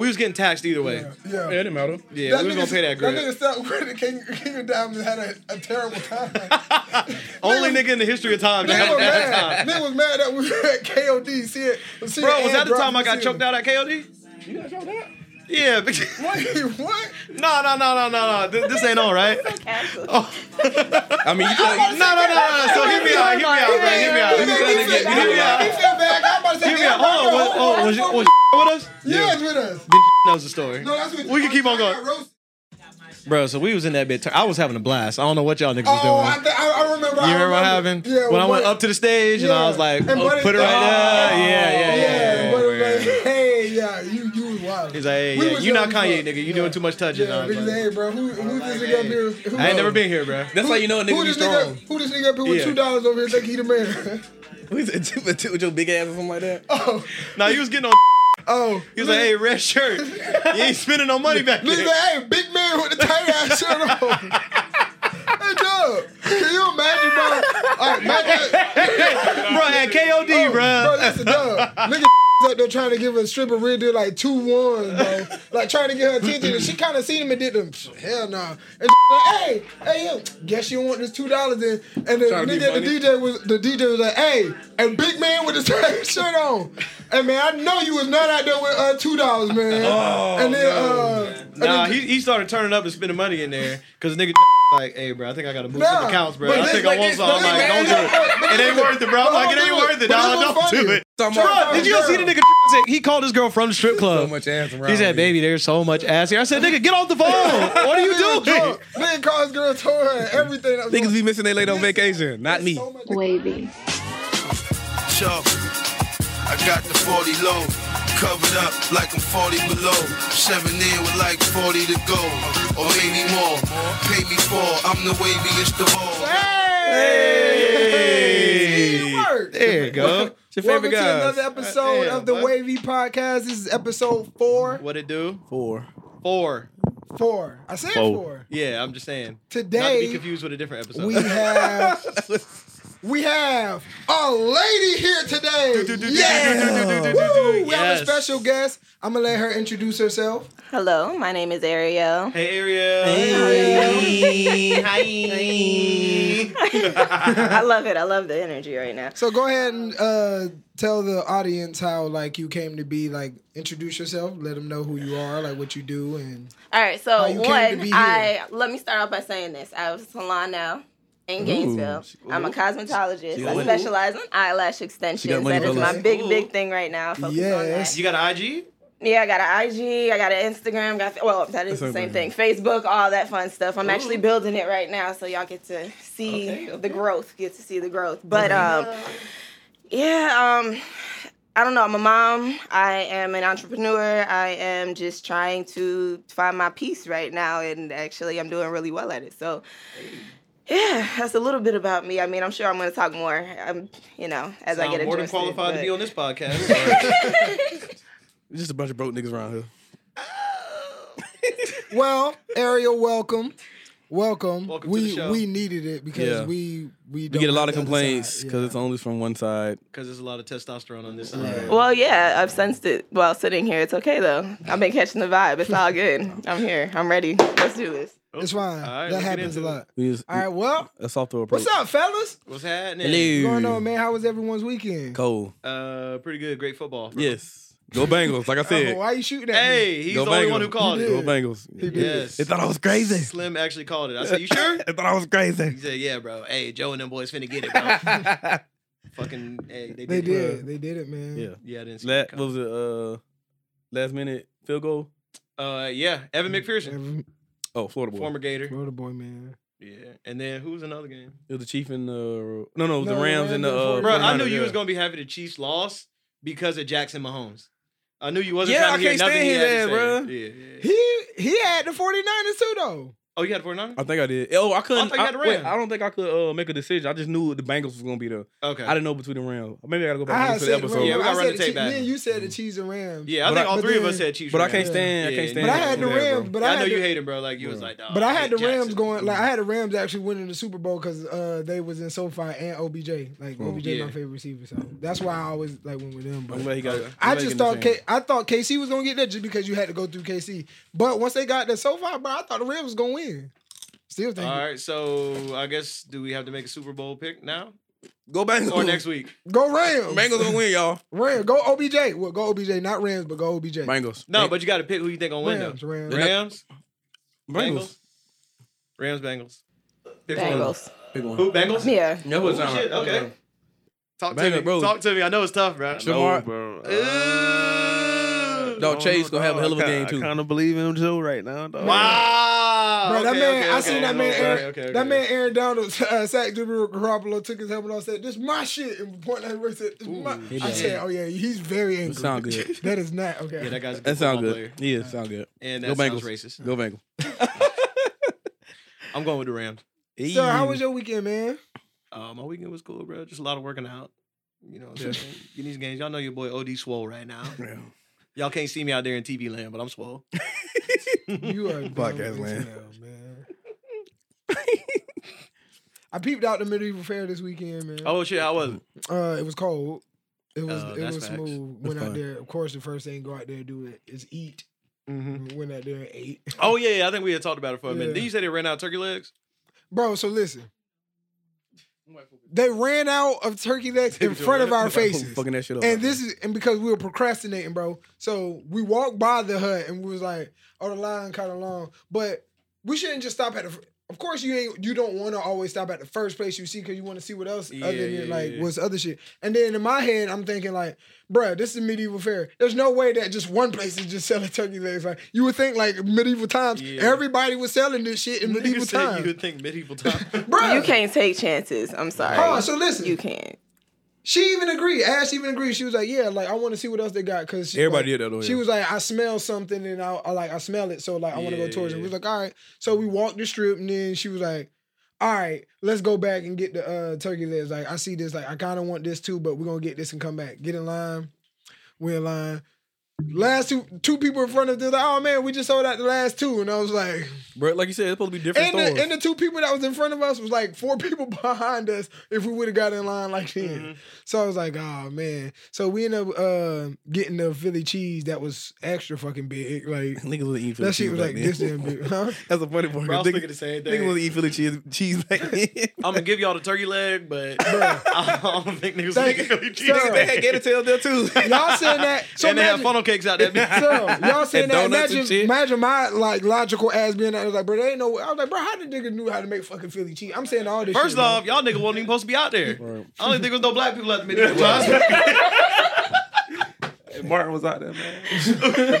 We was getting taxed either way. Yeah. Yeah, it didn't matter. Yeah, we was gonna pay that That grip. nigga stuck with it. King, King of Diamonds had a, a terrible time. Only nigga in the history of time Nigga was mad. time. Nigga was mad that we were at KOD. See it. See Bro, it was that the time I got choked out at KOD? You got shot out? Yeah. but- Wait, what? No, no, no, no, no, no. This, this ain't on, right? Oh. I mean, you thought No, no, no, no. So hear me out. Hear me out, man. Hear me out. He trying to feel- hear me out. He feel bad. I'm about to say, Hear me out. Hold on. Was, oh, was, was with us? Yeah, it's with us. Then knows the story. No, that's with We can keep on going. Bro, so we was in that bit. I was having a blast. I don't know what y'all niggas was Oh, I, doing. th- I, I remember. You remember what happened? Yeah, when I went up to the stage and I was like, oh, put it right Oh, there. Yeah, yeah, yeah. He's like, hey, yeah, you not Kanye, nigga. You doing too much touching. Yeah, like, hey, bro, who, who this nigga up here? Who, I ain't never been here, bro. That's how you know a nigga Who be this strong. nigga? Who this nigga up here with two dollars over here think he the man? Who is it? With your big ass or something like that? oh, now he was getting on. oh. He was like, hey, red shirt. You ain't spending no money back there. hey, big man with the tight ass shirt on. hey, Doug, can you imagine, bro? All right, oh, imagine, Bro, at KOD, Oh, bro. Bro, listen, Doug. Nigga up there trying to give a stripper real deal like two ones, bro. Like trying to get her attention, and she kind of seen him and did them. Hell no. And she's like, hey, hey, yo, guess you want this two dollars in? And the Trying to nigga, the. DJ was the DJ was like, hey, and big man with his tight shirt on. And man, I know you was not out there with uh, two dollars, man. Oh, and then uh, and Nah, then- he, he started turning up and spending money in there because nigga like, hey, bro, I think I gotta move Nah, some accounts, bro. I think like I want this- some. I'm like, don't do it. It ain't worth it, bro. I'm like, it ain't worth it. But Nah, this don't do it. Bro, did you see the nigga? He called his girl from the strip club. So much ass around He said, baby, there's so much ass here. I said, nigga, get off the phone. What are you doing? drunk. Nigga called his girl, told her everything. Niggas be missing their late on vacation, not me. So much- Wavy. Chubb. I got the 40 low, covered up like I'm 40 below. Seven in with like 40 to go, or maybe more. Pay me for, I'm the waviest of all. Hey. Word. There you go. your Welcome to guys. another episode Damn, of the bud. Wavy Podcast. This is episode four. What it do? Four. Four. Four. I said Four. four. Yeah, I'm just saying. Today, Not to be confused with a different episode. we have we have a lady here today. Yeah. Woo! We have a Yes. special guest. I'm gonna let her introduce herself. Hello, my name is Ariel. Hey, Ariel. Hey. Ariel. Hi. I love it. I love the energy right now. So go ahead and uh, tell the audience how like you came to be. Like introduce yourself. Let them know who you are, like what you do, and All right, How so you came to one, be here. I let me start off by saying this. I have a salon now in Gainesville. I'm a cosmetologist. I specialize in eyelash extensions. That is my big, big thing right now. Focus on Yes. that. You got an IG? Yeah, I got an IG, I got an Instagram, got well, that is the same thing. Facebook, all that fun stuff. I'm actually building it right now, so y'all get to see Okay, okay. the growth. Get to see the growth. But um, yeah, um, I don't know. I'm a mom. I am an entrepreneur. I am just trying to find my peace right now, and actually, I'm doing really well at it. So. Yeah, that's a little bit about me. I mean, I'm sure I'm going to talk more. I'm, you know, as I get more than interested. qualified to be on this podcast. Just a bunch of broke niggas around here. Oh. well, Ariel, welcome. Welcome. Welcome to we the show. we needed it because Yeah. we we We don't get a lot of complaints because Yeah. it's only from one side. Because there's a lot of testosterone on this side. Well, yeah, I've sensed it while sitting here. It's okay though. I've been catching the vibe. It's all good. I'm here. I'm ready. Let's do this. It's fine. All right, that happens a lot. We just, All right. Well, a softer approach. what's up, fellas? What's happening? Hello. What's going on, man? How was everyone's weekend? Cold. Uh, pretty good. Great football. Yes. Go Bengals, like I Oh, said. why you shooting at me? Hey, he's Go the only Bengals. one who called He it. Go. Bengals. He did. Yes. They thought I was crazy. Slim actually called it. I said, "You sure?" They thought I was crazy. He said, "Yeah, bro. Hey, Joe and them boys finna get it, bro. Fucking, hey, they did. They it. did. They did it, man. Yeah. Yeah, I didn't see La- that what was it? Uh, last minute field goal. Uh, yeah, Evan McPherson, Every- Oh, Florida boy. former Gator. Florida boy, man. Yeah, and then who's another game? It was the Chief and the no, no, it was No, the Rams and the. Uh, Bro, I knew you yeah. was gonna be happy the Chiefs lost because of Jackson Mahomes. I knew you wasn't Yeah, trying to I hear can't nothing stand he his had ass, to say. bro. Yeah, yeah. He he had the 49ers too though. Oh, you had 49? I think I did. Oh, I couldn't. thought you had the wait, I don't think I could uh, make a decision. I just knew the Bengals was gonna be there. Okay. I didn't know between the Rams. Maybe I gotta go back and listen to the episode. Yeah, we gotta run the tape Chiefs- back. Me and you said the Chiefs and Rams. Yeah, I But think I- all but three of us said Chiefs. but I can't stand. I can't stand. But I had the that, bro. Rams. But I I had know the, you hate him, bro. Like you was like, But I had the Rams Jackson. going like I had the Rams actually winning the Super Bowl because uh, they was in SoFi and OBJ. Like OBJ, my favorite receiver, so that's why I always like went with them. But I'm he got. I I'm glad he just thought the K- I thought KC was gonna get there just because you had to go through KC. But once they got that SoFi, bro, I thought the Rams was gonna win. Still think All right, so I guess do we have to make a Super Bowl pick now Go Bengals. or next week? go Rams. Bengals gonna win, y'all. Rams. Go OBJ. Well, go OBJ, not Rams, but go OBJ. Bengals. No, but you got to pick who you think gonna win Rams. though. Rams. Rams, Bengals. Bengals, Rams, Bengals. Pick one. Bengals. Big one. Who Bengals? Yeah. No, what sound oh, shit, right. okay. Talk to Bengals, me, bro. talk to me. I know it's tough, bro. Ja'Marr- bro. Ooh. Dog, Chase gonna have a hell of a game too. I too. kind of believe in him too right now, dog. Wow, Bro, that Okay, man, okay, I okay. seen that man, Okay, Aaron, okay, okay. that man Aaron Donald uh, sacked Jimmy Garoppolo, took his helmet off, said, "This my shit," and pointed at him and said, "This my." he I said, "Oh yeah, he's very angry." sound good. That is not okay. Yeah, that guy's a good That sound good. player. Yeah, sound good. and Go that sounds Bengals. racist. Go Bengals. I'm going with the Rams. so, how was your weekend, man? Uh, my weekend was cool, bro. Just a lot of working out. You know, what I'm saying? Get these games. Y'all know your boy OD swole right now. Yeah. Y'all can't see me out there in TV land, but I'm swole. You are dumb Podcast land. hell, man. I peeped out the medieval fair this weekend, man. Oh shit, I was it? Uh, it was cold. It was Oh, it was facts. smooth. That's Went out there. Of course, the first thing go out there and do it is eat. Went out there and ate. Oh yeah, yeah, I think we had talked about it for a minute. Did you say they ran out of turkey legs? Bro, so listen. They ran out of turkey legs in front of our faces. Fucking that shit up. And this is and because we were procrastinating, bro. So we walked by the hut and we was like, oh, the line kind of long. But we shouldn't just stop at the. Fir- Of course, you ain't. You don't want to always stop at the first place you see because you want to see what else Yeah, other than yeah, like yeah. what's other shit. And then in my head, I'm thinking like, bruh, this is medieval fair. There's no way that just one place is just selling turkey legs. Like you would think like medieval times, Yeah. everybody was selling this shit in medieval times. You would think medieval time. Bruh. You can't take chances. I'm sorry. Hold on, so listen. You can't. She even agreed. Ash even agreed. She was like, "Yeah, like I want to see what else they got." Because Everybody like, did that, though, She was like, "I smell something, and I, I like I smell it, so like I want to Yeah, go towards it." We was like, "All right." So we walked the strip, and then she was like, "All right, let's go back and get the uh, turkey legs." Like I see this, like I kind of want this too, but we're gonna get this and come back. Get in line. We're in line. Last two two people in front of us, like, oh man, we just sold out the last two, and I was like, Bro, like you said, it's supposed to be different and stores. the, and the two people that was in front of us was like four people behind us if we would have got in line like then. Mm-hmm. So I was like, oh man. So we ended up uh, getting the Philly cheese that was extra fucking big. Like Niggas was eating Philly that shit cheese was back like then. this damn big. Huh? That's a funny part. Bro, I was Niggas- thinking the same thing. Niggas was thing. eating Philly cheese, cheese back then. I'm gonna give y'all the turkey leg, but I don't think niggas was Thank eating you. Philly cheese. Sir. they had gator tails there too. Y'all saying that? So and they have imagine, funnel cakes out there. so, y'all saying And that? donuts and Imagine, imagine my like logical ass being there. I was like, bro, they ain't no. Way. I was like, bro, how the nigga knew how to make fucking Philly cheese? I'm saying all this. First shit, off, bro. y'all niggas wasn't even supposed to be out there. Right. I don't even think there was no black people at the medieval times. Martin was out there, man.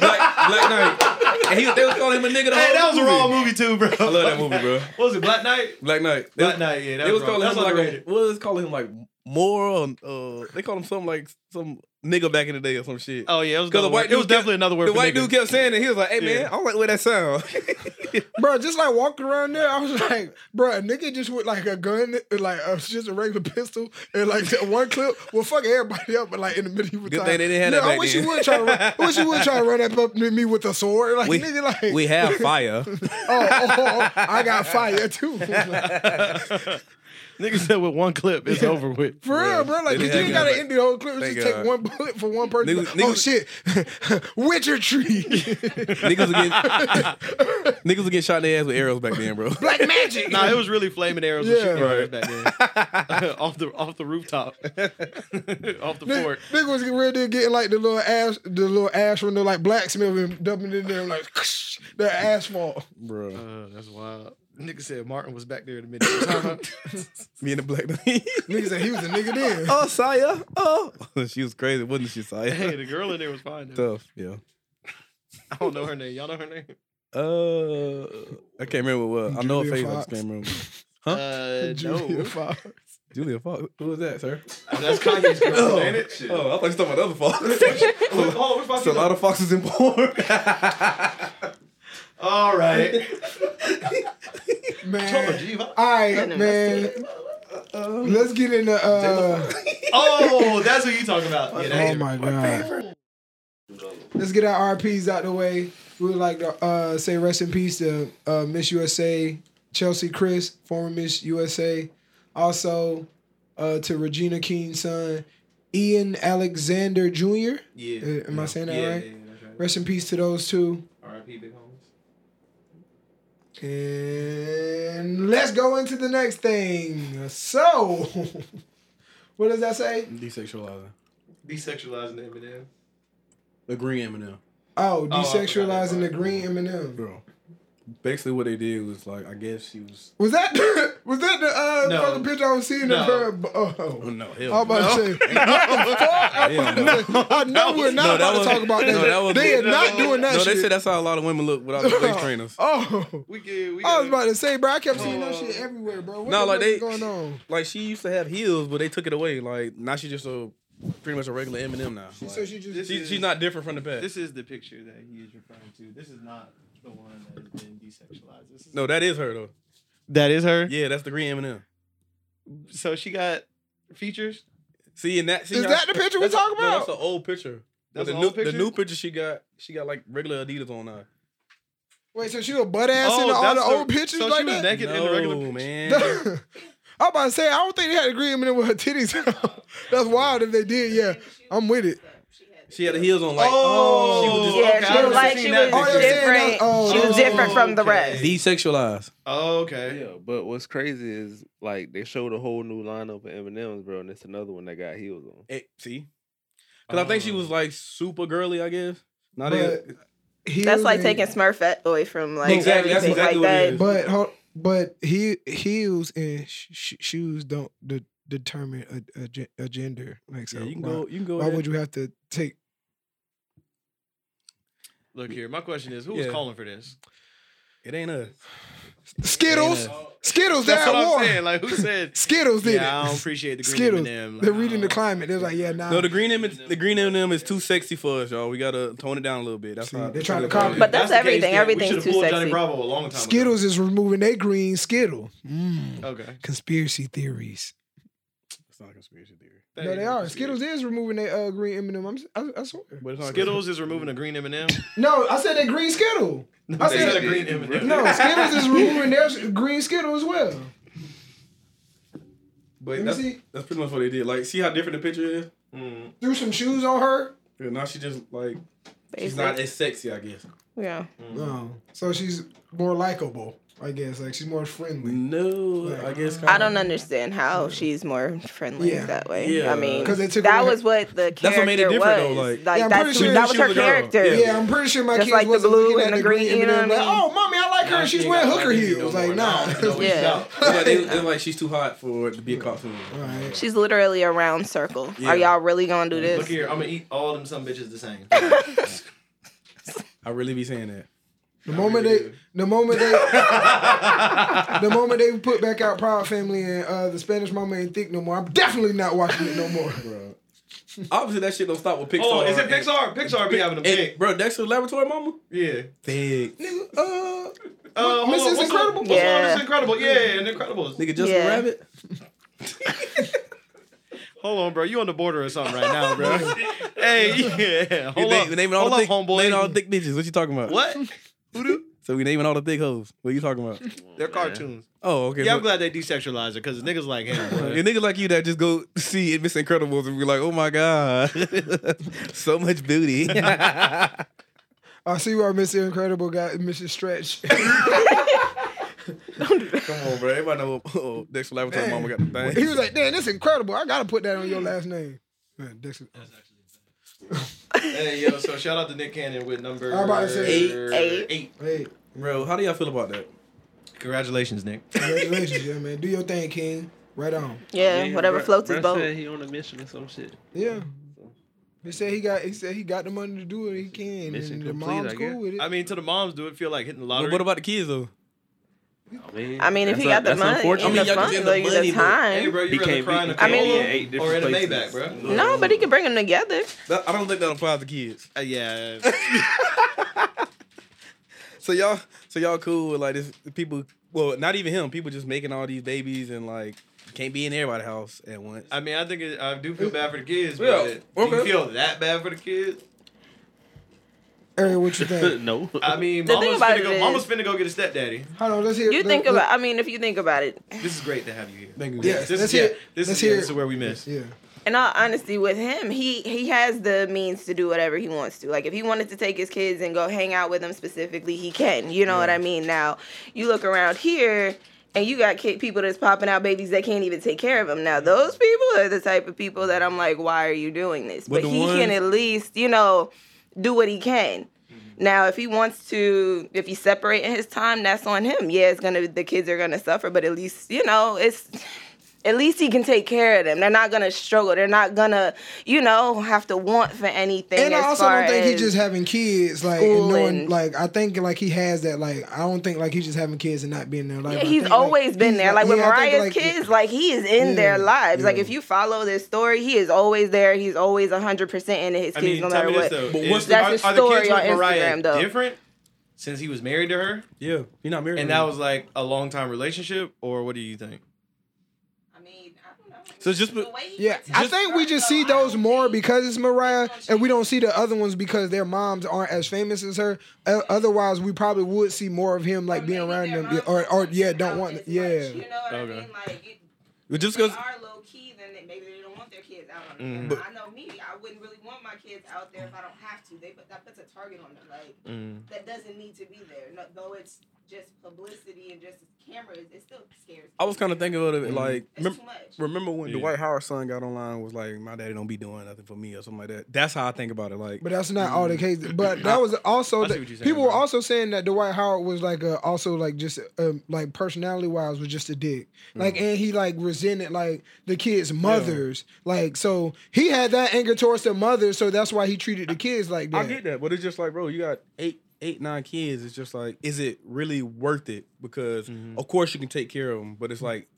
Black, Black Knight. And he, they was calling him a nigga the hey, whole that was a wrong movie too, bro. I love that movie, bro. What was it Black Knight? Black Knight. Black Knight, yeah. That They was wrong. calling him That's like a, underrated. what was calling him like more uh they called him something like some nigga back in the day or some shit. Oh yeah, it was, Because the white word. it was dude kept- definitely another word the for white nigga. dude kept saying it. He was like, "Hey man, I don't like the way that sound." Bro, just like walking around there, I was like, bro, a nigga just with like a gun, like uh, just a regular pistol, and like one clip will fuck everybody up, but like in the medieval Good time. thing they didn't have Yeah, that I back wish then. you would try to, run, I wish you would try to run up up to me with a sword, like we, nigga, like we have fire. oh, oh, oh, I got fire too. Nigga said with one clip, it's over with. For real, bro. Like, They you didn't ain't have gotta that. end the whole clip. Thank Just take God. one bullet for one person. Niggas- oh shit, Witcher tree, niggas was getting niggas was getting shot in the ass with arrows back then, bro. black magic. Nah, it was really flaming arrows and Yeah. shooting arrows back then. off the off the rooftop, off the Nigga, fort. nigga was real deal getting like the little ash, the little ash from the like blacksmith and dumping it in there like the asphalt. bro. Uh, that's wild. Nigga said Martin was back there in the medieval time. Me and the black Nigga said he was a nigga then. Oh, Saya. Oh, she was crazy, wasn't she, Saya? hey, the girl in there was fine. Though. Tough, yeah. I don't know her name. Y'all know her name? Uh, I can't remember what. was. I know her face. I Fox. just can't remember. Uh, Julia no. Fox. Julia Fox. Who was that, sir? That's Kanye's girl, ain't it? Shit. Oh, I thought you were talking about the other Fox. Oh, which Fox It's a lot of foxes in porn. All right. man. All right, Venom, man. Let's get into. Uh, Oh, that's what you talking about. Yeah, oh my god. Let's get our RPs out the way. We would like to uh, say rest in peace to uh, Miss USA Cheslie Kryst, former Miss USA. Also uh, to Regina King's son, Ian Alexander Jr. Yeah. Uh, am I saying that yeah, right? Yeah, yeah, that's right. Rest in peace to those two. R.I.P. Big homies. And let's go into the next thing. So, what does that say? Desexualizing. Desexualizing the M&M. The green M&M. Oh, I forgot desexualizing the green M&M. Bro. Basically what they did was like I guess she was Was that was that the uh, No. fucking picture I was seeing No. of her? Oh Oh. no, I hell. was about to say, what fuck? I, Yeah, was about to say, I know we're not no, that about to was- talk about that. no, that was- they are not doing that no, shit. they said that's how a lot of women look without the waist trainers. oh, We get. We I was about to say, bro. I kept seeing that Oh. shit everywhere, bro. What No, the like fuck they- is going on? Like she used to have heels, but they took it away. Like now she's just a pretty much a regular M&M now. She Like, said she just. She, is- she's not different from the past. This is the picture that he is referring to. This is not the one that has been desexualized. This is no, that is her though. that is her. Yeah, that's the green M&M. So she got features. See, and that see Is how- that the picture we that's a- talking no, about? that's an old picture. But That's the an new old picture? the new picture she got, she got like regular Adidas on now. Wait, so she was butt ass oh, in all the Oh, that's old pictures so like she was that? naked in the regular No, picture. man. I'm about to say, I don't think they had a agreement with her titties. That's wild if they did. Yeah, I'm with it. She had the heels on like Oh, she was just Yeah, okay, she was like she was Oh, you're saying that- different. oh, she was oh, different from the rest. desexualized. Oh, okay. Yeah, but what's crazy is like they showed a whole new lineup of M&M's, bro, and it's another one that got heels on. Eh, see, because I think she was like super girly. I guess. Not But he That's like in- taking Smurf away from like Exactly, that's exactly like what it that. is. But but he heels and sh- sh- shoes don't de- determine a, a, a gender. Like so, Yeah, you can why, go. You can go. why ahead. would you have to take? Look here. My question is, who was Yeah. calling for this? It ain't us. Skittles, Ain't Skittles. That's what I'm war. saying. Like, who said? Skittles did yeah, I don't appreciate the green Skittles. M&M. Like, They're reading the climate. They're like, yeah, nah. No, the green M, the green M&M is too sexy for us, y'all. We gotta tone it down a little bit. That's See, how they're trying to that's how copy. it But is. that's the case, everything. Everything's too pulled Johnny sexy. Bravo a long time Skittles is removing their green Skittle. Mm. Okay. Conspiracy theories. It's not a conspiracy theory. That No, they are. Skittles is removing their uh, green M&M. I'm, I, I swear. But it's not Skittles is removing a green M&M. No, I said that green Skittle. I said said a green M&M. no. Skittles is removing their green Skittle as well. But Let me that's, see. that's pretty much what they did. Like, see how different the picture is? Mm. Threw some shoes on her. Yeah, now she just like she's not as sexy, I guess. Yeah. No, so she's more likable. I guess like she's more friendly. No, I guess. Uh, I don't understand how she's more friendly Yeah. that way. Yeah. I mean, 'Cause they took that away- was what the character That's what made it different, was. though, like- like Yeah, that's sure that she was her was girl. character. Yeah. Yeah, I'm pretty sure my Just kids like wasn't blue looking and at the the green green, you know what like, I mean? oh, mommy, I like her. She's wearing hooker heels. Like, nah. Yeah. It's they, it's like she's too hot for to be a cartoon. Alright. She's literally a round circle. Are y'all really gonna do this? Look here, I'm gonna eat all them some bitches the same. I really be saying that. The moment they, the moment they, the moment they put back out Proud Family and uh, the Spanish Mama ain't thick no more, I'm definitely not watching it no more. Bro. Obviously, that shit don't stop with Pixar. oh, is it and- Pixar? Pixar be having them and- thick. bro, Dexter's Laboratory Mama? Yeah. Thick. Nigga, uh, Uh, Mrs. what's Incredible? The, what's Yeah. yeah. Mrs. Incredible? Yeah, and Incredibles. Nigga, Justin Yeah. Rabbit? Hold on, bro. You on the border or something right now, bro? hey, yeah. Hold We on, name- naming all hold the up, thick, homeboy. naming all the thick bitches. What you talking about? What? Who? So we naming all the thick hoes. What are you talking about? They're cartoons. Oh, okay. Yeah, I'm glad they desexualized it because niggas like him. boy. Yeah, niggas like you that just go see Miss Incredibles and be like, oh my god, so much booty. I see why Mr. Incredible got Mrs. Stretch. Come on, bro. Everybody know oh, Dexter Laboratory Damn. Mama got the thing. he was like, "Damn, that's incredible. I gotta put that on your last name." Man, Dexter. hey, yo, so shout out to Nick Cannon with number I'm about to say- Eight. Eight. Eight. Hey, Bro, how do y'all feel about that? Congratulations, Nick. congratulations, yeah, man. Do your thing, King. Right on. Yeah, whatever Bruh- floats his boat. said he on a mission or some shit. Yeah. He said he got. He said he got the money to do it. He can, Mission and the mom's I cool with it. I mean, to the moms, do it feel like hitting the But lottery? what about the kids though? I mean, I mean, if he got the money, unfortunate. I mean, the y'all can get like the the money, but- time. Hey, bro, He you rather can't be- cry in a he can't be Corolla in eight or in a different Maybach, places. bro? no, but he can bring them together. I don't think that applies to kids. Uh, yeah. So y'all, so y'all cool with like this people? Well, not even him. People just making all these babies and like can't be in everybody's house at once. I mean, I think it, I do feel bad for the kids, Yeah, but do you feel that bad for the kids? Eric, what you think? no. I mean, The thing mama's about finna it go. is- Mama's finna go get a stepdaddy. Hold on, let's hear. You let- think let- about. I mean, if you think about it, This is great to have you here. Thank you. Yes, This let's is yeah, hear. this let's is yeah, hear. this is where we miss. Yeah. in all honesty, with him, he he has the means to do whatever he wants to. Like if he wanted to take his kids and go hang out with them specifically, he can. You know what I mean? Now you look around here. And you got kid, people that's popping out babies that can't even take care of them. Now those people are the type of people that I'm like, why are you doing this? But But the he can at least, you know, do what he can. Mm-hmm. Now, if he wants to, if he's separating his time, that's on him. Yeah, it's gonna, the kids are gonna suffer, but at least, you know, it's, at least he can take care of them. They're not gonna struggle. They're not gonna, you know, have to want for anything. And I also far don't think he's just having kids, like school and knowing, and- like I think like he has that, like I don't think like he's just having kids and not being there. Like Yeah, he's think, like, always been he's, there. Like, with yeah, I think, Mariah's like, kids, like he is in Yeah, their lives. Like if you follow this story, he is always there. He's always hundred percent into his I kids, mean, no tell matter what. this though. But is- what's the- are, That's the are the kids story with on Mariah Instagram, though. different since he was married to her, Yeah, you're not married. and to that me. was like a long time relationship, or what do you think? I mean, I don't know. So just be- Yeah, I think we just see those more because it's Mariah, and we don't see the other ones because their moms aren't as famous as her. O- Otherwise, we probably would see more of him like being around them, yeah, or or yeah, don't want, yeah. You know what I Okay. mean? Like, it, But just they because are low key, then they, maybe they don't want their kids out on Mhm. the But- I know me, I wouldn't really want my kids out there if I don't have to. They put that puts a target on them. Like Mm. that doesn't need to be there. No, though it's just publicity and just cameras, it still scares. I was kind of thinking of it Mhm. like, It's remem- too much. remember when Yeah. Dwight Howard's son got online was like, my daddy don't be doing nothing for me or something like that. That's how I think about it. Like, But that's not all the cases. But that was also Mm. I see the, saying, people were also saying that Dwight Howard was like a, also like just um, like personality wise was just a dick. Like Mm. and he like resented like the kids' mothers. Like so he had that anger towards the mothers, so that's why he treated the kids like that. I get that, but it's just like, bro, you got eight, eight, nine kids. It's just like, is it really worth it? Because Mhm. of course you can take care of them, but it's like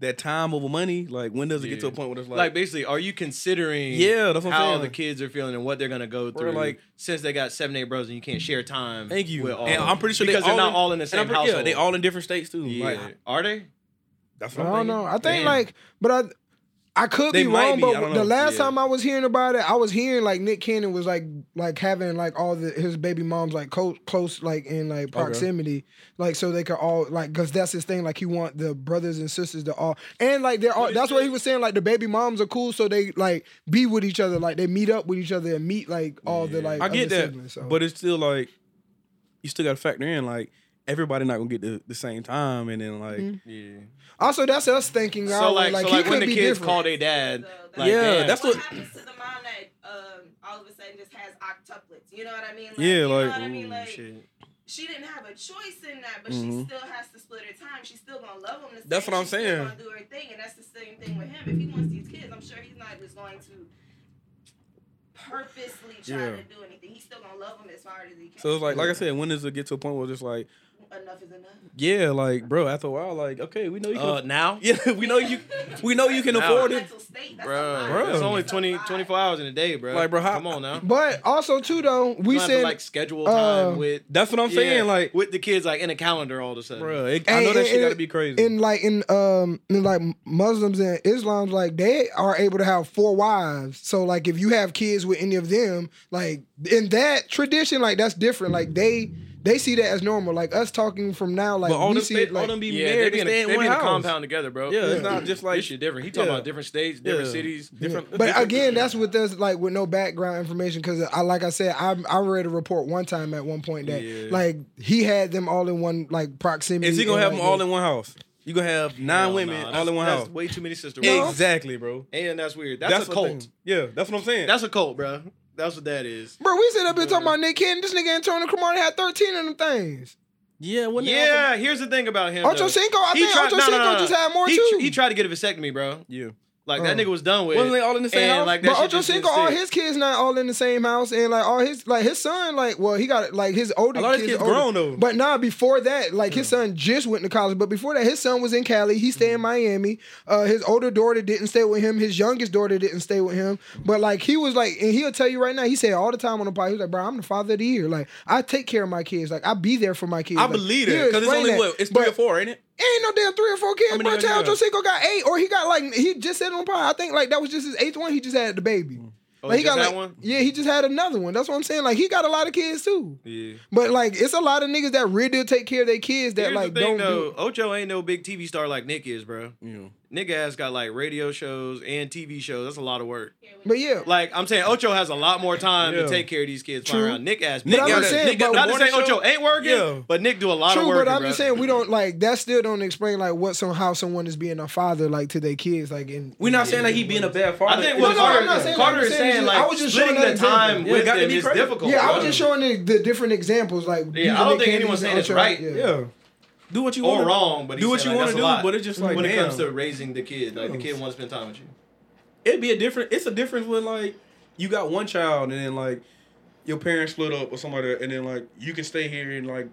that time over money. Like, when does it get to a point where it's Like, like, basically, are you considering Yeah, that's what I'm how the kids are feeling and what they're gonna go Bro, through? like- since they got seven, eight brothers and you can't share time. thank you. With all and I'm pretty sure because they are not in- all in the same I'm pretty- household. Yeah, they all in different states too. Yeah. Like, are they? that's what I'm don't thinking. know. I think Damn. like, but I. I could They be wrong, be, but the last Yeah. time I was hearing about it, I was hearing like Nick Cannon was like like having like all the his baby moms like co- close like in like proximity, like so they could all like because that's his thing. Like he want the brothers and sisters to all and like they're all. That's what he was saying. Like the baby moms are cool, so they like be with each other. Like they meet up with each other and meet like all the like. I get that, siblings, so. but it's still like you still got to factor in like everybody not gonna get the, the same time, and then like Mhm. Yeah. also that's us thinking. So our way, like, so he like when the kids different. call their dad, like, Yeah, damn, that's what- happens to the mom that um, all of a sudden just has octuplets. You know what I mean? Like, Yeah, you know like- what I mean? Like shit. she didn't have a choice in that, but Mhm. she still has to split her time. She's still gonna love him. The That's same. what I'm She's still saying. Gonna do her thing, and that's the same thing with him. If he wants these kids, I'm sure he's not just going to purposely try Yeah. to do anything. He's still gonna love them as hard as he can. so it's like like I said, when does it get to a point where it's just like enough is enough. yeah, like bro, after a while, like okay, we know you can. Uh, now, yeah, we know you. We know you can Now. afford it. State, bro. Bro. it's only That's 20, 24 hours in a day, bro. Like, bro, how- come on now. But also too though, we We have to, said like schedule uh, time with. That's what I'm saying. yeah, Like, with the kids, like in a calendar all of a sudden. bro, it, I know that and- shit got to be crazy. in like in um in like Muslims and Islam's like they are able to have four wives. So like if you have kids with any of them, like in that tradition, like that's different. Like they they see that as normal. Like us talking from now, like but all we them, see stay, it like all them be Yeah, they married, be they in, a, stay they be in a compound together, bro. Yeah, it's not just like this shit different. He talking Yeah. about different states, different Yeah. cities. different. But different- again, that's with us like with no background information because I like I said I I read a report one time at one point that Yeah. like he had them all in one like proximity. Is he gonna have like, them all in one house? You gonna have nine Hell women nah, all in one that's house? Way too many sisters. No. Exactly, bro. And that's weird. That's, a cult. they- Yeah, that's what I'm saying. That's a cult, bro. That's what that is. Bro, we sit up here talking uh, about Nick Cannon. This nigga Antonio Cromartie had thirteen of them things. yeah, when Yeah, here's the thing about him. Ocho though. Cinco, I He think tried- Ocho no, no, Cinco no, no. just had more he, too. He tried to get a vasectomy, bro. yeah. Like that Uh. nigga was done with. Wasn't they all in the same and, house? Like, But Ocho Cinco, all his kids not all in the same house, and like all his like his son, like well, he got like his older A lot of kids, kids older. grown, though. But nah, before that, like his son just went to college. But before that, his son was in Cali. He stayed in Miami. Uh, his older daughter didn't stay with him. His youngest daughter didn't stay with him. But like he was like, and he'll tell you right now, he said all the time on the pod, he was like, bro, I'm the father of the year. Like I take care of my kids. Like I be there for my kids. I Like, believe it because it's only that. what it's three But- or four, ain't it? Ain't no damn three or four kids, How many bro. kids you got? Eight, or he got like he just said on pod. I think like that was just his eighth one. He just had the baby. Mm. Oh, like he he got just like one? yeah, he just had another one. That's what I'm saying. Like he got a lot of kids too. Yeah. But like it's a lot of niggas that really do take care of their kids that Here's like the thing, don't though. do. Ocho ain't no big TV star like Nick is, bro. Yeah. Nick ass got like radio shows and TV shows. That's a lot of work. But yeah, Like I'm saying, Ocho has a lot more time Yeah. to take care of these kids flying True. around. Nick ass. But I'm got just saying, Nick but not to say morning Ocho ain't working, Yeah. but Nick do a lot true. of work. But I'm just saying we don't like that. Still don't explain like what some how someone is being a father like to their kids. Like in We're not saying that he being a bad father. I think No, what no, I'm Carter, not saying that. Carter I'm is saying saying like I was just splitting showing the time example. Yeah, with them is difficult. yeah, I was just showing the, the different examples. Like Yeah, I don't think Cannon, anyone's saying it's right. yeah. Do what you want. or want. wrong, but do what saying, you like, want to do, but it's just like when it comes to raising the kid, like the kid wants to spend time with you. it'd be a different. It's a difference when like you got one child and then like your parents split up or something like and then like you can stay here in like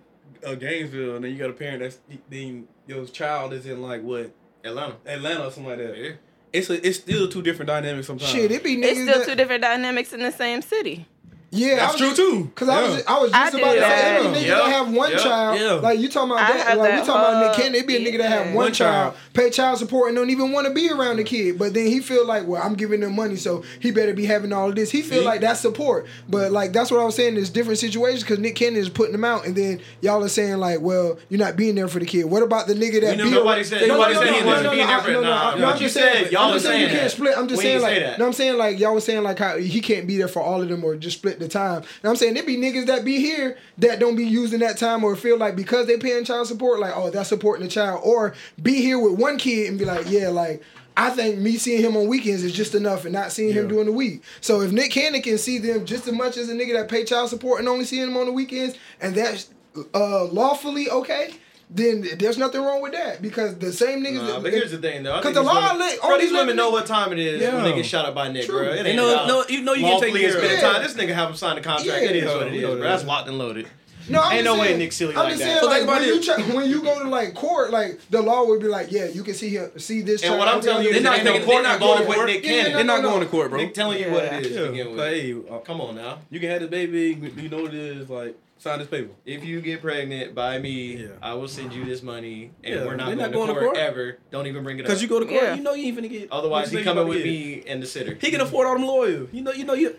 uh, Gainesville, and then you got a parent that's then your child is in like what Atlanta. Atlanta or something like that. Yeah. It's a, it's still two different dynamics sometimes. Shit, it be niggas It's still that, two different dynamics in the same city. Yeah, That's true just- too. Cause I was just, I was just did about to say, that. it be niggas Yeah. that have one Yeah. child. Yeah. Like you talking about I that, have like that we talking about Nick whole- Cannon. It be a nigga that have one One child, child. pay child support, and don't even want to be around the kid. But then he feel like, well, I'm giving them money, so he better be having all of this. He feel See? like that's support. But like that's what I was saying. There's different situations because Nick Cannon is putting them out, and then y'all are saying like, well, you're not being there for the kid. What about the nigga that We be never- Nobody around- said No, nobody no, said no, he no, wasn't no, being no, there for no, no, no, I'm you just said, saying- y'all I'm was just saying saying you can't split. I'm just saying ain't like, say that. no, I'm saying like y'all was saying like how he can't be there for all of them or just split the time. And I'm saying there be niggas that be here that don't be using that time or feel like because they paying child support, like oh that's supporting the child, or be here with one kid and be like yeah like. I think me seeing him on weekends is just enough, and not seeing him during the week. So if Nick Cannon can see them just as much as a nigga that pay child support and only seeing him on the weekends, and that's uh, lawfully okay, then there's nothing wrong with that because the same niggas. Nah, that, but here's the thing, though. because think the these law women- let- all bro, these these women women- know what time it is when they get shot up by Nick, True. bro. It They ain't know- about no, you know you get lawfully taken care of. spending Yeah. time. This nigga have him sign the contract. Yeah. it is what it We is, know bro. That's locked and loaded. No, I'm Ain't just no way saying- Nick silly I'm like just that. saying, So like, when you it. try, when you go to like court, like the law would be like, yeah, you can see him, see this. And what I'm telling you They're not ain't no court they're not going with to Nick court. Cannon. Yeah, They're not no, going to court, bro. Nick telling you what it is Yeah. to begin with. Like, hey, uh, Come on now. you can have the baby. You know what it is. Like, sign this paper. If you get pregnant by me, Yeah. I will send you this money, and Yeah, we're not, going, not to, going to court court. ever. Don't even bring it up. Because you go to court, Yeah. you know you ain't finna get. Otherwise, he you think coming with me and the sitter. He can afford all them lawyers. You know, you know you.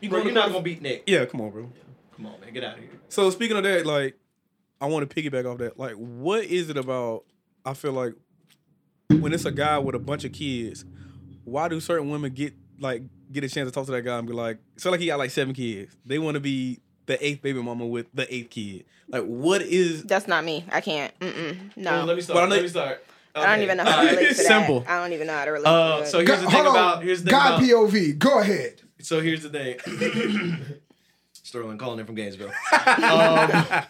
You Bro, going you're to not gonna beat Nick. Yeah, come on, bro. Come on, man, get out of here. So speaking of that, like, I want to piggyback off that. Like, what is it about? I feel like when it's a guy with a bunch of kids, why do certain women get like get a chance to talk to that guy and be like, so like he got like seven kids. They want to be the eighth baby mama with the eighth kid. Like, what is? That's not me. I can't. Mm-mm. No. Let me start. But I know- Let me start. I don't even know how to Alright, relate to that. Simple. I don't even know how to relate Uh, to it. so here's the God- thing hold about on. here's the thing God about, POV. Go ahead. So here's the thing. Sterling calling in from Gainesville. Um,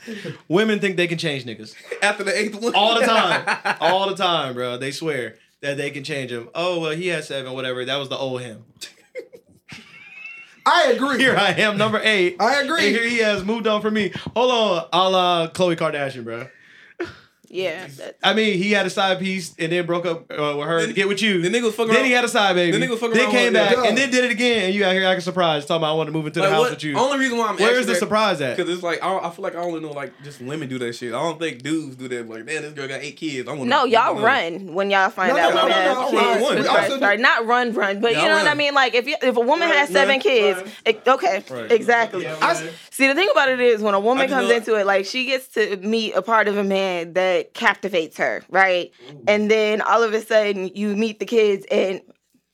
women think they can change niggas After the eighth one, all the time, all the time, bro. They swear that they can change him. Oh well, he has seven, whatever. That was the old him. I agree. Here I am, number eight. I agree. And here he has moved on from me. Hold on, a la Khloe Kardashian, bro. Yeah. I mean, he had a side piece and then broke up uh, with her to get with you. the nigga was fucking then around- he had a side baby. the nigga was fucking then around came back yeah. and then did it again. And you out here acting surprised, talking about I want to move into the Like, house what- with you. The only reason why I'm Where is the surprise at? Because it's like I, don't- I feel like I only know like just women do that shit. I don't think dudes do that. Like, man, this girl got eight kids. I want. no, y'all run when y'all find No, out no, women no, have no, no, kids. I run one. with We also Sorry, not run, run, but you know what I mean. Like if if a woman has seven kids, okay, exactly. Yeah, I- run. see, the thing about it is when a woman comes into it, like she gets to meet a part of a man that captivates her, right? And then all of a sudden you meet the kids, and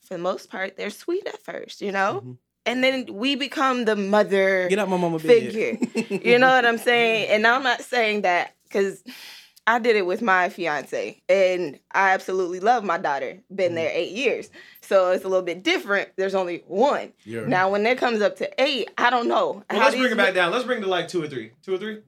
for the most part, they're sweet at first, you know. Mhm. And then we become the mother Get out my mama figure. you know what I'm saying? And I'm not saying that because I did it with my fiance, and I absolutely love my daughter. Been there eight years, so it's a little bit different. There's only one Yeah. now. When it comes up to eight, I don't know. Well, let's bring it back down. Let's bring it to like two or three. Two or three?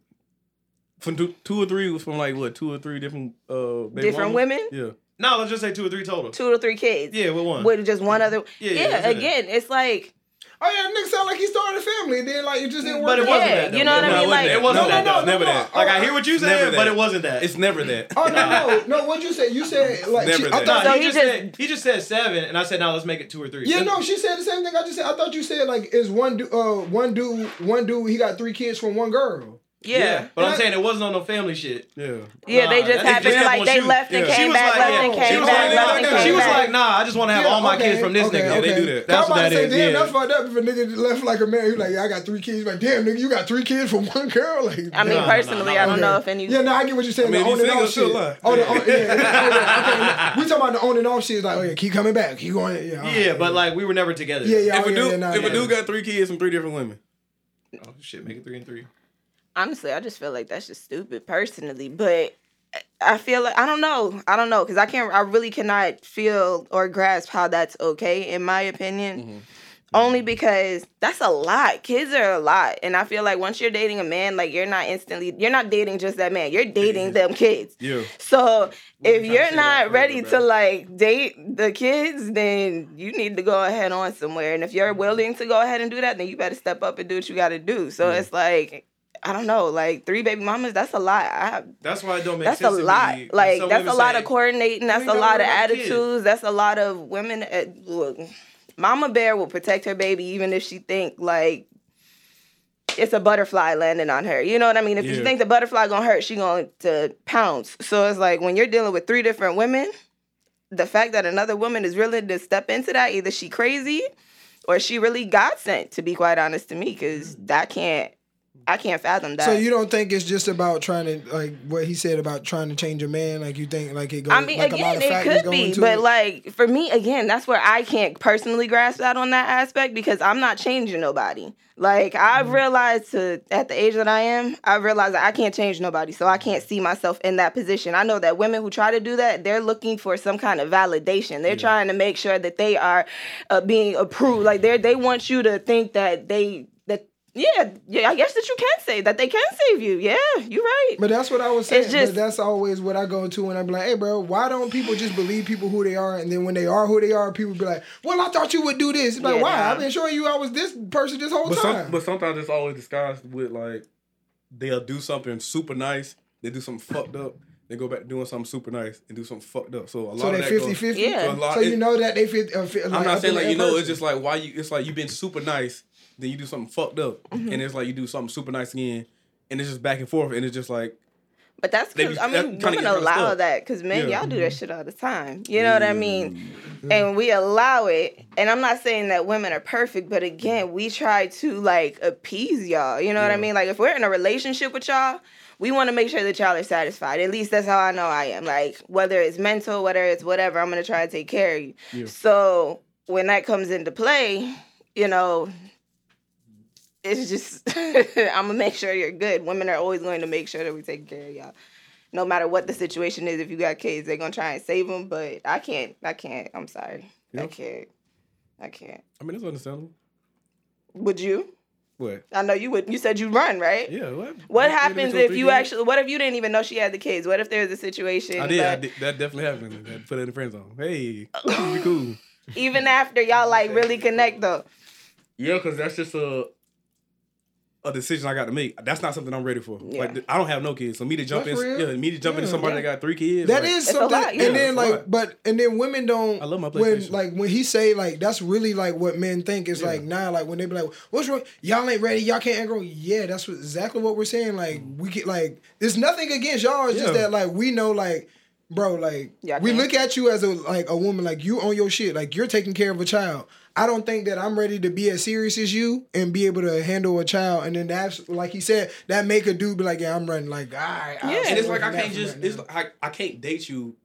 From two, two or three was from like what two or three different uh baby Different mamas? women? Yeah. No, let's just say two or three total. two or three kids. Yeah, with one. With just one other. Yeah, Yeah, yeah, let's do that. again, it's like Oh yeah, nigga sound like he started a family, and then like it just didn't work. But it out. wasn't Yeah, that. Though. you know what I No, mean? It wasn't, Like- it wasn't No, that. no, though. no, never no, that. Like I hear what you Never saying, but it wasn't that. It's never that. Oh no, no, no. What'd you say? You said like Never she, I thought. No, So he, he just just- said he just said seven, and I said now let's make it two or three. Yeah, no, she said the same thing I just said. I thought you said like is one dude, uh, one dude, one dude. He got three kids from one girl. Yeah. but I'm saying it wasn't on no family shit. Yeah. Yeah, they just that- happened just to like they shooting. left and Yeah. She came was back, like, left yeah, and she came was back, like, left and nah, came she was like, nah, I just want to have all my kids from this nigga. Yeah, they do that. I'm That's about what to that say, is. damn, Yeah. that's fucked up. If a nigga left like a man, he like, yeah, I got three kids. Like, damn, nigga, you got three kids from one girl. Like, I mean, No, no, personally, no, I don't okay. know if any. Yeah, no, I get what you're saying. I mean, the if on you and off shit. still alive. Oh, the, oh, yeah, yeah, okay. We talking about the on and off shit. It's like, oh yeah, keep coming back. Keep going. Yeah, Yeah, but like we were never together. yeah, yeah. If oh, a yeah, dude, yeah, nah, if yeah. a dude got three kids from three different women, Oh shit, make it three and three. Honestly, I just feel like that's just stupid personally. But I feel like I don't know. I don't know because I can't. I really cannot feel or grasp how that's okay in my opinion. Only because that's a lot. Kids are a lot, and I feel like once you're dating a man, like you're not instantly, you're not dating just that man. You're dating them kids. yeah. So if trying to you're not ready to like date the kids, then you need to go ahead on somewhere. And if you're willing to go ahead and do that, then you better step up and do what you got to do. So it's like I don't know, like three baby mamas. That's a lot. I, That's why it don't make that's a sense. to lot. me Like that's a lot say, of coordinating. That's a lot of attitudes. That's a lot of women. Uh, look, Mama Bear will protect her baby even if she think like it's a butterfly landing on her. You know what I mean? If you think the butterfly gonna hurt, she going to pounce. So it's like when you're dealing with three different women, the fact that another woman is willing to step into that, either she crazy or she really got sent. To be quite honest to me, because that can't. I can't fathom that. So you don't think it's just about trying to like what he said about trying to change a man? Like you think like it goes? I mean, like again, it could be, but it? like for me, again, that's where I can't personally grasp that on that aspect because I'm not changing nobody. Like I've Mm. realized to at the age that I am, I've realized that I can't change nobody, so I can't see myself in that position. I know that women who try to do that, they're looking for some kind of validation. They're trying to make sure that they are uh, being approved. Like they they want you to think that they that. Yeah, yeah, I guess that you can say that they can save you. Yeah, you're right. But that's what I was saying. Just- but that's always what I go to when I'm like, hey, bro, why don't people just believe people who they are? And then when they are who they are, people be like, well, I thought you would do this. It's like, Yeah, why? nah. I've been showing you I was this person this whole But time. some, but sometimes it's always disguised with like they'll do something super nice, they do something fucked up, they go back to doing something super nice and do something fucked up. So a lot so of they that 50 goes- 50. Yeah. So a lot- So you know that they fit. Uh, fit I'm like, not saying like that you know, it's just like why you. It's like you've been super nice, then you do something fucked up, Mm-hmm. and it's like you do something super nice again, and it's just back and forth, and it's just like But that's because I mean, women allow that because men, Yeah. y'all do that shit all the time. You know what I mean? And we allow it. And I'm not saying that women are perfect, but again, we try to like appease y'all. You know what I mean? Like if we're in a relationship with y'all, we want to make sure that y'all are satisfied. At least that's how I know I am. Like whether it's mental, whether it's whatever, I'm gonna try to take care of you. So when that comes into play, you know, it's just I'm gonna make sure you're good. Women are always going to make sure that we take care of y'all, no matter what the situation is. If you got kids, they're gonna try and save them. But I can't. I can't. I'm sorry. I can't. I can't. I mean it's understandable. Would you? What? I know you would. You said you'd run, right? Yeah. What? What What happens if you kids? actually? What if you didn't even know she had the kids? What if there's a situation? I did, I that- did. That definitely happened. I put it in the friend zone. Hey, be cool. Even after y'all like really connect though. Yeah, because that's just a a decision I got to make. That's not something I'm ready for. Yeah. Like I don't have no kids, so me to jump That's in, real. yeah, me to jump into somebody Yeah. that got three kids. That like, is a something, lot, yeah. and then It's like, but and then women don't. I love my when like when he say like that's really like what men think. It's like nah, like when they be like, "What's wrong? Y'all ain't ready. Y'all can't grow." Yeah, that's what, exactly what we're saying. Like we can like, it's nothing against y'all. It's just that like we know like. Bro, like Y'all we look at you as a like a woman, like you on your shit, like you're taking care of a child. I don't think that I'm ready to be as serious as you and be able to handle a child. And then that's like he said, that make a dude be like, yeah, I'm running. Like, all right, I'll Yeah. and it's like I can't just. right It's like I, I can't date you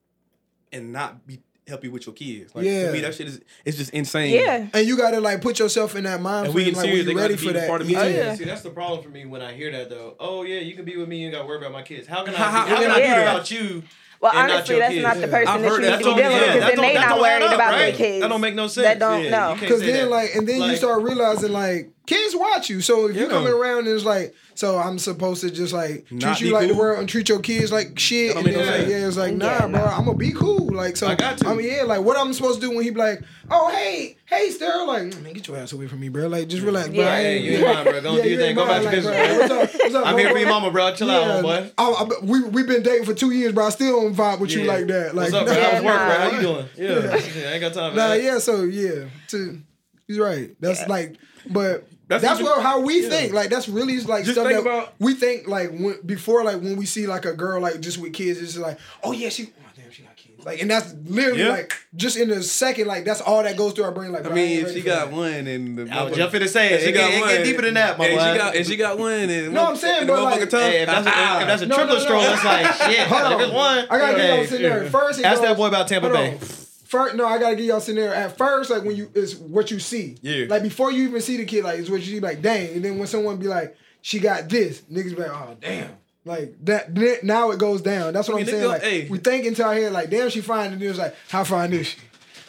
and not be help you with your kids. Like Yeah. to me, that shit is it's just insane. Yeah. And you gotta like put yourself in that mind And we frame, get like when serious, you they ready for that. part of me yeah. Oh, yeah. See, that's the problem for me when I hear that though. Oh yeah, you can be with me. You ain't got to worry about my kids. How can I? How- How, how can can I I be do that? about you? Well, and honestly, your that's kids. not the person I've that heard you that need to be dealing Yeah, with because then they that not worried up, about their kids. That don't make no sense. That don't Yeah, no. Because then, that. like, and then you start realizing, like, kids watch you. So if you Yeah. coming around and it's like, so I'm supposed to just like Not treat you be like the world and treat your kids like shit. And then, no like, yeah, it's like, oh, nah, Yeah, bro, nah. I'm gonna be cool. Like, so I got to. I mean, yeah, like, what I'm supposed to do when he be like, oh, hey, hey, Sterl, like, man, get your ass away from me, bro. Like, just relax, bro. Yeah. I Hey, ain't- you ain't mine, bro. Go Yeah, do your thing. Go back to like, business, bro. bro. What's up? What's up, I'm bro? here for your mama, bro. Chill out, Yeah, homeboy. Oh, I, I, we we been dating for two years, but I still don't vibe with you Yeah. like that. Like, What's up, bro? How's work, bro? How you doing? Yeah. yeah. I ain't got time Nah, yeah, so yeah, to, he's right. That's like, but That's that's, what how we think. Like that's really like Just stuff think that about- we think like when, before like when we see like a girl like just with kids, it's just like, oh yeah, she, oh damn, she got kids. Like, and that's literally Yeah. like just in a second, like that's all that goes through our brain. Like, I mean, if she got that. one and the I was motherfucker- just finna say it. and It get- it get deeper than that, my and boy. She got, and she got one and No, I'm saying, and but, like- Hey, if that's a, if that's a No, triple no, no. stroll, it's like shit. Hold on. one, I gotta get hey, y'all scenario. First, Ask that boy about Tampa Bay. First, no, I gotta give y'all scenario. At first, like when you it's what you see. Yeah. Like before you even see the kid, like it's what you see. Like dang, and then when someone be like, she got this, niggas be like, oh damn. Like that. Now it goes down. That's what I mean, am saying. Like hey. we think into our head, like damn, she fine, and then it's like, how fine is she?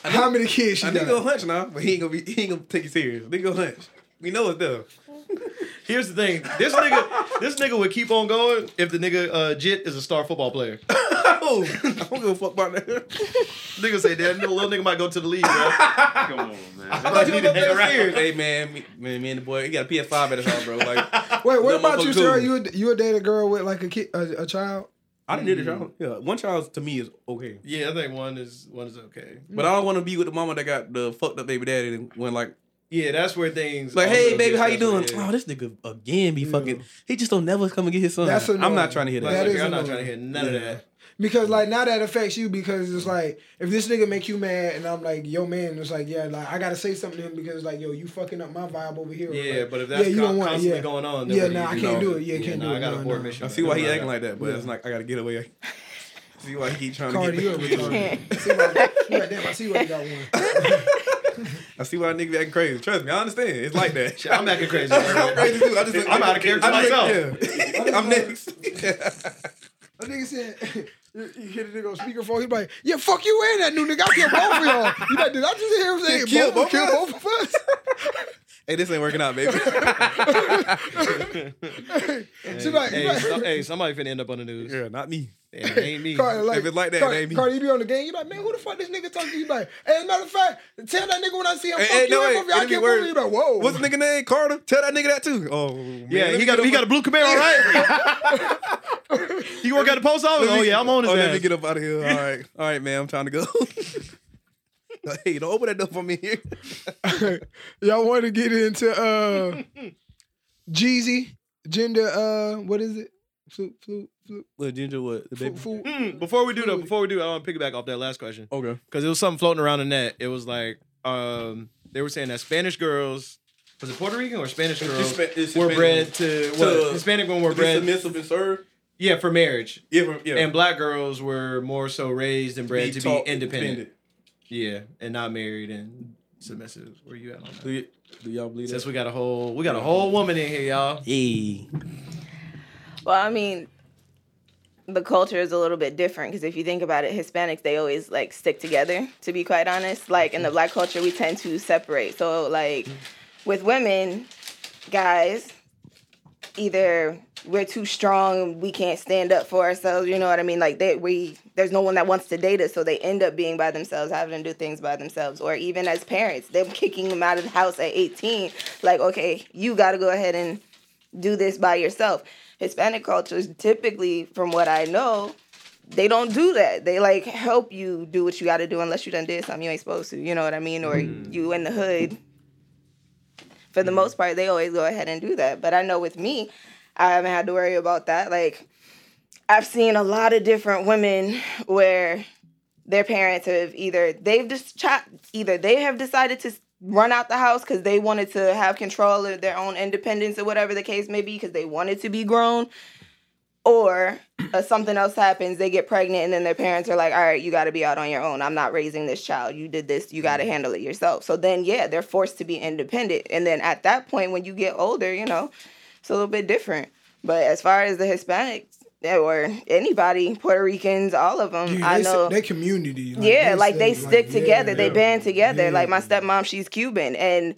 How many kids she I got? nigga go hunch now, but he ain't gonna be. He ain't gonna take you serious. Nigga go hunch. We know it's there. Here's the thing. This nigga, this nigga would keep on going if the nigga uh, Jit is a star football player. Oh, I don't give a fuck about that. nigga say that little nigga might go to the league, bro. Come on, man. I thought you need was to gonna hang play around. serious. Hey man, me, man, me and the boy, he got a PS5 at his house, bro. Like, Wait, what about you, motherfucker Sarah? You would you would date a girl with like a kid, a, a child? I didn't need a child. Yeah, one child to me is okay, Yeah, I think one is one is okay. but I don't want to be with the mama that got the fucked up baby daddy and when like, Yeah, that's where things like, hey baby, how you doing? stressful, yeah. Oh, this nigga again be fucking. He just don't never come and get his son. That's I'm not trying to hear Like, that. That look, is I'm not trying to hear none of that. Because like now that affects you because it's like if this nigga make you mad and I'm like yo man it's like yeah like I gotta say something to him because like yo you fucking up my vibe over here Yeah, like, but if that's you con- don't want- constantly yeah. going on, yeah what nah you I can't No. do it yeah, Yeah, can't nah, do it I got no, a board no. mission. I see why he acting like that, but it's like I gotta get away. see why he keep trying Cardi to you a get. retarded see why, you damn I see why you got one I see why a nigga be acting crazy. Trust me, I understand. It's like that. Shit, I'm acting crazy. I'm crazy too. I just I'm out of character I just- myself. Yeah. I'm next. that nigga said you you hear the nigga on speakerphone he like yeah fuck you and that new nigga I killed both of y'all you like did I just hear him say Kill both, both kill of us? both of us hey, this ain't working out, baby. she like, hey, like so- hey, somebody finna end up on the news. yeah, not me. Yeah, it ain't me. Cardi, like, If it's like that, Cardi, it ain't me. Cardi, you be on the game. You like, man, who the fuck this nigga talking to? You like, hey, as a matter of fact, tell that nigga when I see him, Hey, fuck hey, you no, and wait, both y'all can't believe move. You like, whoa. What's the nigga name? Carter. Tell that nigga that too. Oh, man, Yeah, he got get he got a blue Camaro, right? you work at the post office. Let Oh yeah, I'm on his Let ass. me get up out of here. All right, all right, man. I'm trying to go. hey, don't open that door for me here. y'all want to get into uh, Jeezy gender? Uh, what is it? Flute, flu, flu, What ginger? What the flu, baby? flu. Hmm, before we do that, before we do, I want to piggyback off that last question Okay. because it was something floating around the net. It was like um, they were saying that Spanish girls was it Puerto Rican or Spanish girls Hispa- it's were Hispanic. bred to, what, To- Hispanic women were bred submissive and serve. yeah for marriage, Yeah, from- yeah. and black girls were more so raised and bred to be taught independent. Yeah, and not married and submissive. Where you at on Do, that? y- do y'all believe Since that? we got a whole we got a whole woman in here, y'all. Hey. Well, I mean, the culture is a little bit different because if you think about it, Hispanics they always like stick together. To be quite honest, like in the black culture, we tend to separate. So like with women, guys, either we're too strong, we can't stand up for ourselves. You know what I mean? Like they we there's no one that wants to date us, so they end up being by themselves, having to do things by themselves. Or even as parents, them kicking them out of the house at 18. Like okay, you got to go ahead and do this by yourself. Hispanic cultures typically, from what I know, they don't do that. They like help you do what you got to do unless you done did something you ain't supposed to. You know what I mean? Or mm. you in the hood. For the most part, they always go ahead and do that. But I know with me, I haven't had to worry about that. Like I've seen a lot of different women where their parents have either they've just cha- either they have decided to run out the house because they wanted to have control of their own independence or whatever the case may be because they wanted to be grown or uh, something else happens they get pregnant and then their parents are like all right you got to be out on your own. I'm not raising this child. You did this. You got to handle it yourself. So then yeah they're forced to be independent. And then at that point when you get older you know it's a little bit different. But as far as the hispanics or anybody, Puerto Ricans, all of them. Yeah, I they, know. their community. Like, yeah, like they stick yeah, together. They yeah. band together. Yeah. Like my stepmom, she's Cuban, and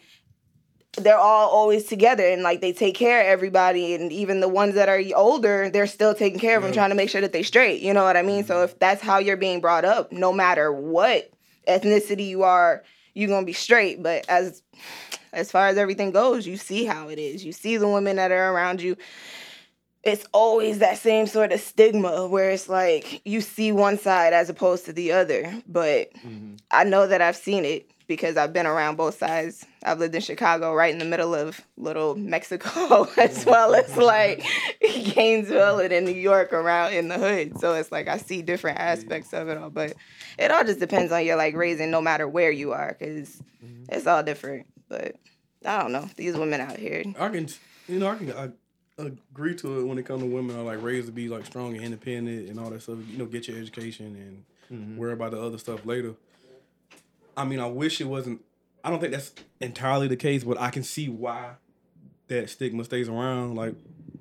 they're all always together, and like they take care of everybody, and even the ones that are older, they're still taking care of them, trying to make sure that they straight. You know what I mean? So mm-hmm. if that's how you're being brought up, no matter what ethnicity you are, you're gonna be straight. But as as far as everything goes, you see how it is. You see the women that are around you it's always that same sort of stigma where it's like you see one side as opposed to the other. But mm-hmm. I know that I've seen it because I've been around both sides. I've lived in Chicago, right in the middle of little Mexico, as mm-hmm. well as like Gainesville and in New York around in the hood. So it's like I see different aspects of it all. But it all just depends on your like raising, no matter where you are, because mm-hmm. it's all different. But I don't know. These women out here. I can, you know, I can I agree to it when it comes to women are like raised to be like strong and independent and all that stuff. You know, get your education and worry about the other stuff later. I mean, I wish it wasn't. I don't think that's entirely the case, but I can see why that stigma stays around. Like,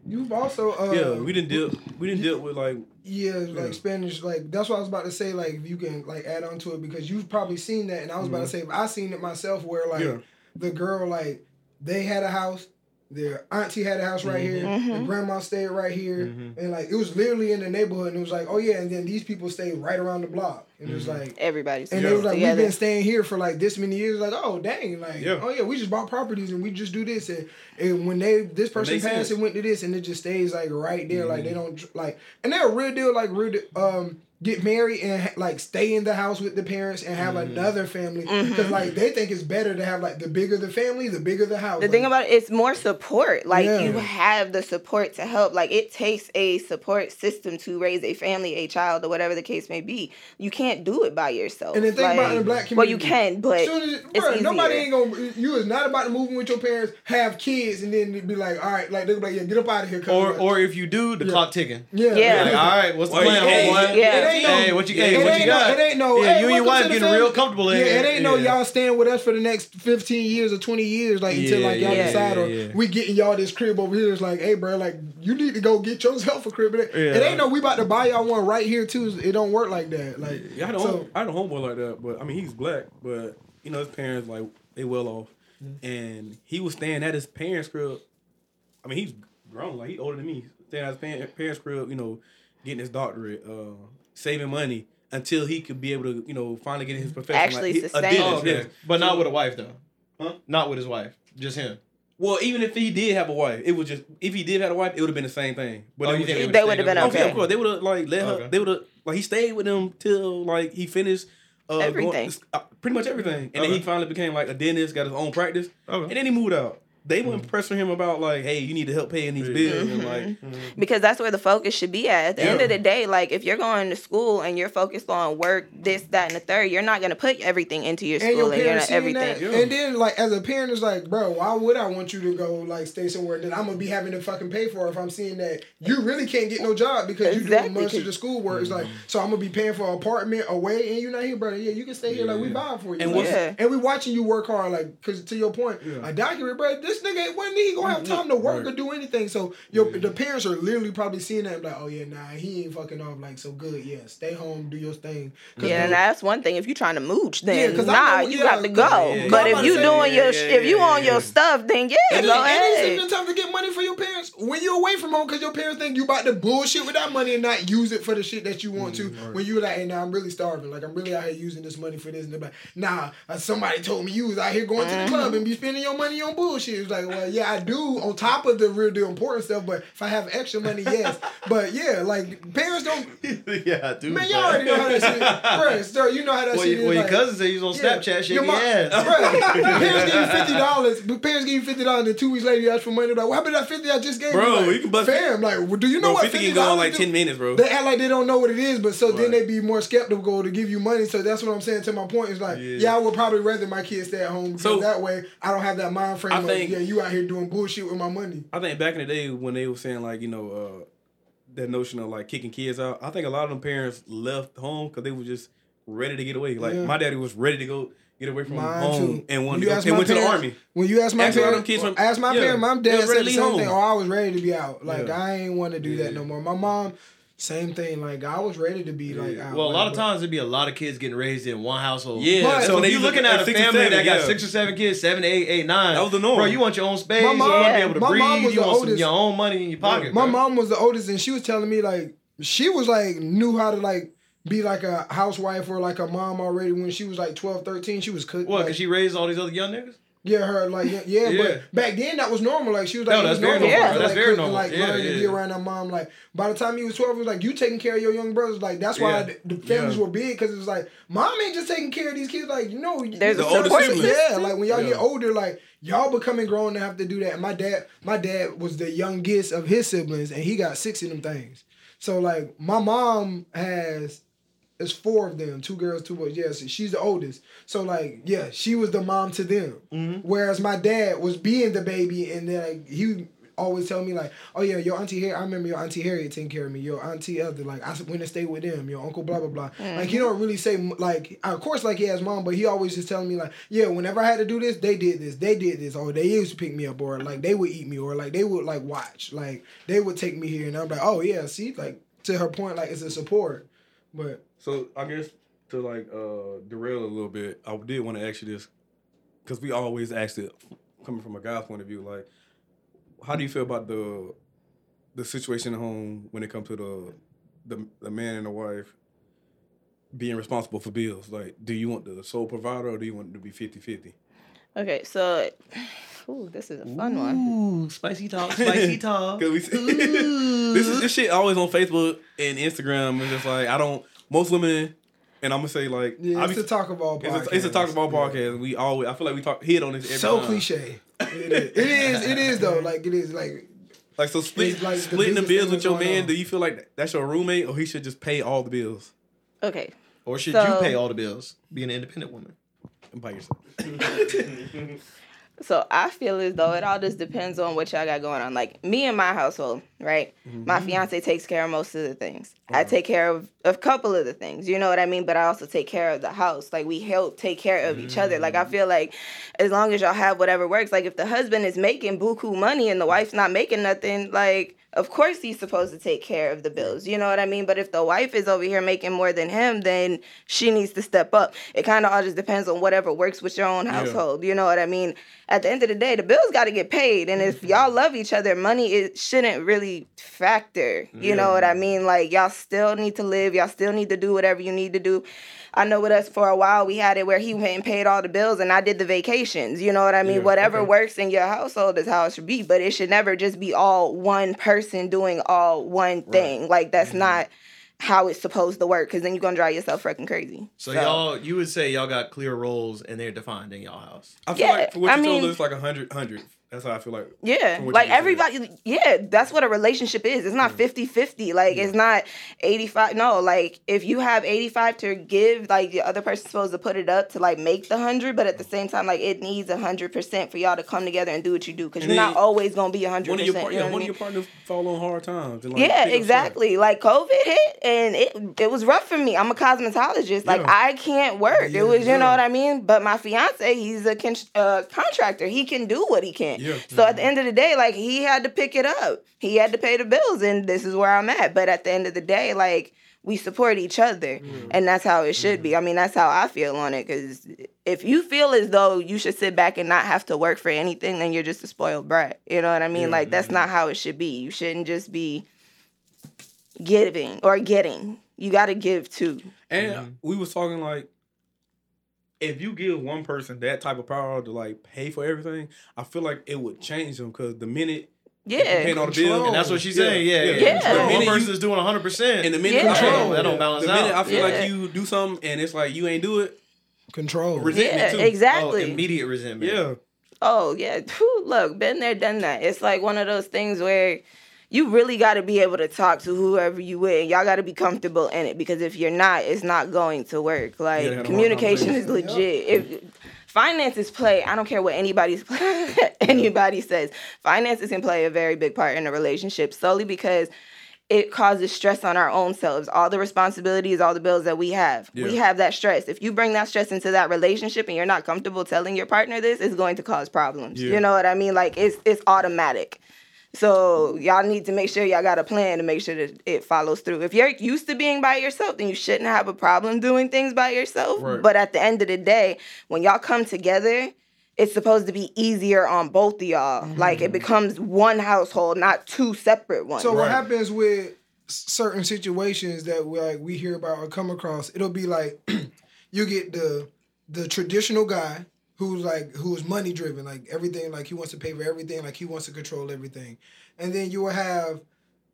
You've also uh, yeah, we didn't deal. We didn't deal with like Yeah, like Spanish, like that's what I was about to say. Like if you can like add on to it because you've probably seen that, and I was about to say I seen it myself where like Yeah. the girl like they had a house, their auntie had a house right here, the grandma stayed right here, and like it was literally in the neighborhood, and it was like oh yeah, and then these people stayed right around the block, and it was like. Everybody's And they was like, we've been staying here for like this many years. Like, oh dang, like, Yeah. oh yeah, we just bought properties and we just do this. And, and when they this person passed sense. Mm-hmm. and went to this, and it just stays like right there. Like they don't like, and they're a real deal. Like real, de- um, get married and like stay in the house with the parents and have Mm-hmm. another family because like they think it's better to have like the bigger the family, the bigger the house. The thing about it, it's more support. Like Yeah. you have the support to help. Like it takes a support system to raise a family, a child, or whatever the case may be. You can't do it by yourself. And the thing like, about the black community well, you community- can, but Soon as it, it's bruh, nobody easier. ain't gonna. You is not about to move in with your parents, have kids, and then be like, all right, like they're like, yeah, get up out of here. Or like, or if you do, the clock ticking. yeah, Yeah. Like, all right, what's the Well, plan, hey, homeboy? yeah. It ain't no- Hey, what you, it hey, what ain't you no- got? it ain't no, Yeah, hey, you and your wife to the getting family. real comfortable in Yeah, here. it ain't no y'all staying with us for the next fifteen years or twenty years, like until Yeah, like y'all yeah, decide, or yeah, yeah. we getting y'all this crib over here. It's like, hey, bro, like you need to go get yourself a crib. It, it ain't no we about to buy y'all one right here too. It don't work like that. Like, Yeah, I don't. so, home, I had a homeboy like that, but I mean he's black, but you know his parents like they well off, and he was staying at his parents' crib. I mean he's grown, like he older than me, staying at his parents' crib, you know, getting his doctorate, uh, saving money until he could be able to, you know, finally get his profession. Actually like, sustain. Oh, okay. yes. But not with a wife though. Huh? Not with his wife. Just him. Well, even if he did have a wife, it was just if he did have a wife, it would have been the same thing. But Oh, it was think just- They would've been Oh, okay. of course. They would have like let Okay. her. They would have like he stayed with them till like he finished uh, Everything. Going, uh, pretty much everything, and then he finally became like a dentist, got his own practice, Okay. and then he moved out. They weren't mm-hmm. pressing him about like, hey, you need to help paying these bills, and like, mm-hmm. because that's where the focus should be at. At the end of the day, like if you're going to school and you're focused on work, this, that, and the third, you're not gonna put everything into your and school your and, you're not everything. Yeah. and then like as a parent, it's like, bro, why would I want you to go like stay somewhere that I'm gonna be having to fucking pay for if I'm seeing that you really can't get no job because you Exactly, doing much of 'cause- the school work. It's like, so I'm gonna be paying for an apartment away, and you're not here, brother. Yeah, you can stay here, like we buying for you, And Like, Yeah. and we watching you work hard, like, cause to your point, a document, bro. This nigga, when he gonna have time to work or do anything? So your the parents are literally probably seeing that, like, oh yeah, nah, he ain't fucking off, like, so good, yeah, stay home, do your thing. Yeah, and that's one thing. If you're trying to mooch, then Yeah, then 'cause nah, know- you yeah, got to go. yeah, yeah. But if you to doing yeah, your, yeah, if you yeah, on yeah. your stuff, then yeah, And, go then, and it's time to get money for your parents when you're away from home because your parents think you about to bullshit with that money and not use it for the shit that you want to. When you're like, hey, now I'm really starving. Like, I'm really out here using this money for this. And they're like, nah, uh, somebody told me you was out here going to the club and be spending your money on bullshit. It's like, well, yeah, I do on top of the real deal important stuff, but if I have extra money, yes. but yeah, like, parents don't. yeah, dude. Man, y'all already know how that shit sir, you know how that Well, shit your, is. well, your like- cousin said he's on yeah. Snapchat shaking Your your mom- ass. Bruh, parents give you fifty dollars. But parents give you fifty dollars, and two weeks later you ask for money. Like, what happened to that fifty I just gave Bro, you? Like, you can bust- fam. Like, well, do you know bro, what fifty fifty can go in dollars? like ten minutes, bro. They act like they don't know what it is, but so then Right. they be more skeptical to give you money. So that's what I'm saying. To my point is like, yeah, Yeah. I would probably rather my kids stay at home because So- that way I don't have that mind frame I of think- yeah, you out here doing bullshit with my money. I think back in the day when they were saying like you know uh, that notion of like kicking kids out, I think a lot of them parents left home because they were just ready to get away. Like Yeah. my daddy was ready to go get away from Mine home too. and wanted to go. They my went to the parents- army. When you ask my Ask a lot of parents, kids from- ask my yeah, parents, my dad said the same home. thing. Oh, I was ready to be out. Like Yeah. I ain't want to do that no more. My mom, same thing. Like I was ready to be like out. Well, a lot of times there'd be a lot of kids getting raised in one household. Yeah, But- So if you're looking at a family seven, that got yeah. six or seven kids, seven, eight, eight, nine. That was the norm. Bro, you want your own space. My you want to be mom- able to breathe. was you the want some, oldest. your own money in your pocket. My bro. mom was the oldest, and she was telling me like she was like knew how to like be like a housewife or like a mom already when she was like 12, 13. She was cooking. What? like, Because she raised all these other young niggas. Yeah, her like yeah, yeah, Yeah. but back then that was normal. Like she was like, No, it was that's very normal. normal. for That's like, very cook normal. Like Yeah, learn to be around her mom. Like by the time he was twelve, it was like you taking care of your young brothers. Like that's why Yeah. the, the families Yeah. were big because it was like mom ain't just taking care of these kids. Like you know, There's The older support siblings. yeah, like when y'all Yeah. get older, like y'all becoming grown to have to do that. And my dad, my dad was the youngest of his siblings, and he got six of them things. So like my mom has. It's four of them, two girls, two boys. Yes, she's the oldest. So like, yeah, she was the mom to them. Mm-hmm. Whereas my dad was being the baby, and then like, he always tell me like, oh yeah, your auntie Harriet. I remember your auntie Harriet taking care of me. Your auntie other like I went to stay with them. Your uncle blah blah blah. Mm-hmm. Like he don't really say like of course like he has mom, but he always just telling me like, yeah, whenever I had to do this, they did this, they did this, or they used to pick me up, or like they would eat me, or like they would like watch, like they would take me here, and I'm like, oh yeah, see, like to her point, like it's a support, but. So I guess to like uh derail a little bit, I did want to ask you this because we always ask it coming from a guy's point of view. Like, how do you feel about the the situation at home when it comes to the the the man and the wife being responsible for bills? Like, do you want the sole provider or do you want it to be 50-50? Okay, so ooh, this is a fun one. Ooh, spicy talk, spicy talk. Cause we this is this shit always on Facebook and Instagram. It's just like I don't most women, and I'm gonna say like Yeah, I it's be- a talk about It's podcast. a, it's a talk about Yeah. podcast. We always I feel like we talk hit on this every So time. cliche. It is. It is. It is though. Like it is. Like Like so split, like splitting the biggest bills with your man. on. Do you feel like that's your roommate or he should just pay all the bills Okay, Or should So- you pay all the bills? Be an independent woman. And by yourself? so I feel as though it all just depends on what y'all got going on. Like me and my household, right? My mm-hmm. fiance takes care of most of the things. I take care of a couple of the things. You know what I mean? But I also take care of the house. Like we help take care of each other. Like I mm. feel like as long as y'all have whatever works. Like if the husband is making buku money and the wife's not making nothing, like of course he's supposed to take care of the bills. You know what I mean? But if the wife is over here making more than him, then she needs to step up. It kind of all just depends on whatever works with your own household. You know what I mean? At the end of the day, the bills got to get paid. And if y'all love each other, money it shouldn't really factor. You know what I mean? Like y'all still need to live. Y'all still need to do whatever you need to do. I know with us for a while we had it where he went and paid all the bills and I did the vacations. You know what I mean? Yeah, Whatever okay. works in your household is how it should be. But it should never just be all one person doing all one thing. Like that's mm-hmm. not how it's supposed to work. Cause then you're gonna drive yourself freaking crazy. So, y'all, you would say y'all got clear roles and they're defined in y'all house. I feel Yeah, like for what I you told mean- us, like a hundred hundred. That's how I feel like. Yeah, like you just said. everybody, yeah, that's what a relationship is. It's not 50 50. Like, it's not 85. No, like, if you have 85 to give, like, the other person's supposed to put it up to, like, make the 100, but at the same time, like, it needs 100% for y'all to come together and do what you do because And you're not always going to be 100%. One of your par- you yeah, know I one of your partners fall on hard times. and, like, Yeah, exactly. Like COVID hit and it it was rough for me. I'm a cosmetologist. Like Yeah. I can't work. Yeah, it was, you know what I mean? But my fiance, he's a con- uh, contractor. He can do what he can. Yeah. So at the end of the day, like he had to pick it up. He had to pay the bills and this is where I'm at. But at the end of the day, like we support each other mm. and that's how it should be. Mm-hmm. I mean, that's how I feel on it cuz if you feel as though you should sit back and not have to work for anything, then you're just a spoiled brat. You know what I mean? Yeah. Like that's not how it should be. You shouldn't just be giving or getting. You got to give too. And mm-hmm. we was talking like, if you give one person that type of power to like pay for everything, I feel like it would change them because the minute you paying Yeah. all the bills, And that's what she's saying. Yeah, yeah. Yeah. So The one minute person is doing 100%. and the minute Yeah. control, That don't balance the minute out. I feel Yeah. like you do something and it's like you ain't do it, control. resentment Yeah, too. oh, exactly. immediate resentment. Yeah, Oh yeah, Whew, look, been there, done that. It's like one of those things where you really got to be able to talk to whoever you with. and Y'all got to be comfortable in it because if you're not, it's not going to work. Like hard communication is legit. If finances play, I don't care what anybody's anybody says. Finances can play a very big part in a relationship solely because it causes stress on our own selves. All the responsibilities, all the bills that we have. We have that stress. If you bring that stress into that relationship and you're not comfortable telling your partner this, it's going to cause problems. Yeah. You know what I mean? Like it's it's automatic. So y'all need to make sure y'all got a plan to make sure that it follows through. If you're used to being by yourself, then you shouldn't have a problem doing things by yourself. Right. But at the end of the day, when y'all come together, it's supposed to be easier on both of y'all. Mm-hmm. Like it becomes one household, not two separate ones. So what happens with certain situations that we like we hear about or come across? It'll be like you get the the traditional guy who's like who's money driven, like everything, like he wants to pay for everything, like he wants to control everything, and then you will have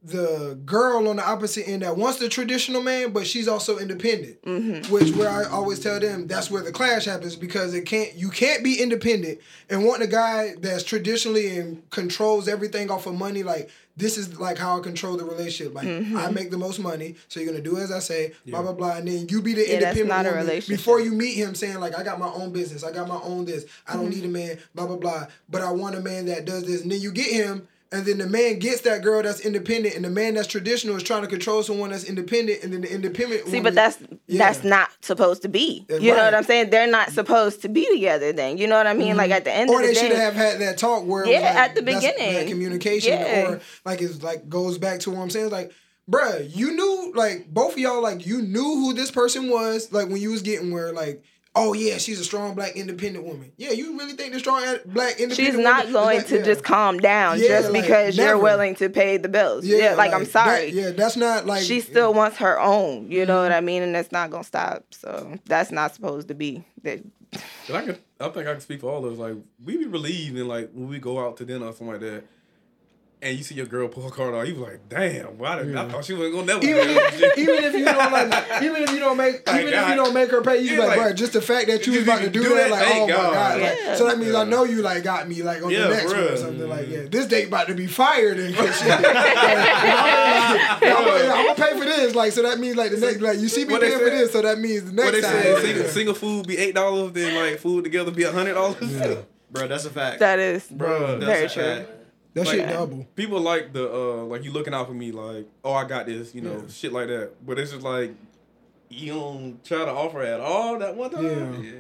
the girl on the opposite end that wants the traditional man, but she's also independent. Mm-hmm. Which where I always tell them that's where the clash happens because it can't you can't be independent and want a guy that's traditionally and controls everything off of money. Like this is like how I control the relationship. Like I make the most money, so you're gonna do as I say, blah blah blah, and then you be the Yeah, that's independent not a woman relationship. before you meet him, saying like I got my own business, I got my own this, I don't Mm-hmm. need a man, blah blah blah, but I want a man that does this, and then you get him. And then the man gets that girl that's independent, and the man that's traditional is trying to control someone that's independent, and then the independent. See, woman- but that's Yeah. that's not supposed to be. You know what I'm saying? They're not supposed to be together. Then you know what I mean? Like at the end Mm-hmm. or of they should have had that talk where it was Yeah, like, at the beginning. that communication Yeah. or like it's like goes back to what I'm saying. It's like, bruh, you knew like both of y'all like you knew who this person was like when you was getting where like. Oh yeah, she's a strong black independent woman. Yeah, you really think the strong black independent woman she's not is going like- to yeah. just calm down Yeah, just like, because never. you're willing to pay the bills. Yeah, like, I'm that- sorry. yeah, that's not like she still wants her own. You know what Mm-hmm. I mean? And that's not gonna stop. So that's not supposed to be. That And I can, I think I can speak for all of us. Like we be relieved and like when we go out to dinner or something like that, and you see your girl pull a card out, you be like, damn, why did, I thought she wasn't gonna never. do even, that even if you don't like, even if you don't make, Thank even if you don't make her pay, you be like, like, bro, just the fact that you was about to do, do that, that, like, oh thank my God. god, like, Yeah. so that means I know you like got me like on Yeah, the next for one or real. something like, mm-hmm. yeah, this date about to be fired and shit. I'm, gonna pay for this, like, so that means like the next, like, you see me What they paying for this, so that means the What next they time. say, single, single food be eight dollars, then like food together be a hundred dollars. Bro, that's a fact. that is Bro, That's very a true. Fact. that shit double. People like the uh like you looking out for me, like, oh I got this, you know, Yeah. shit like that. But it's just like you don't try to offer at all that one time. Yeah. Yeah.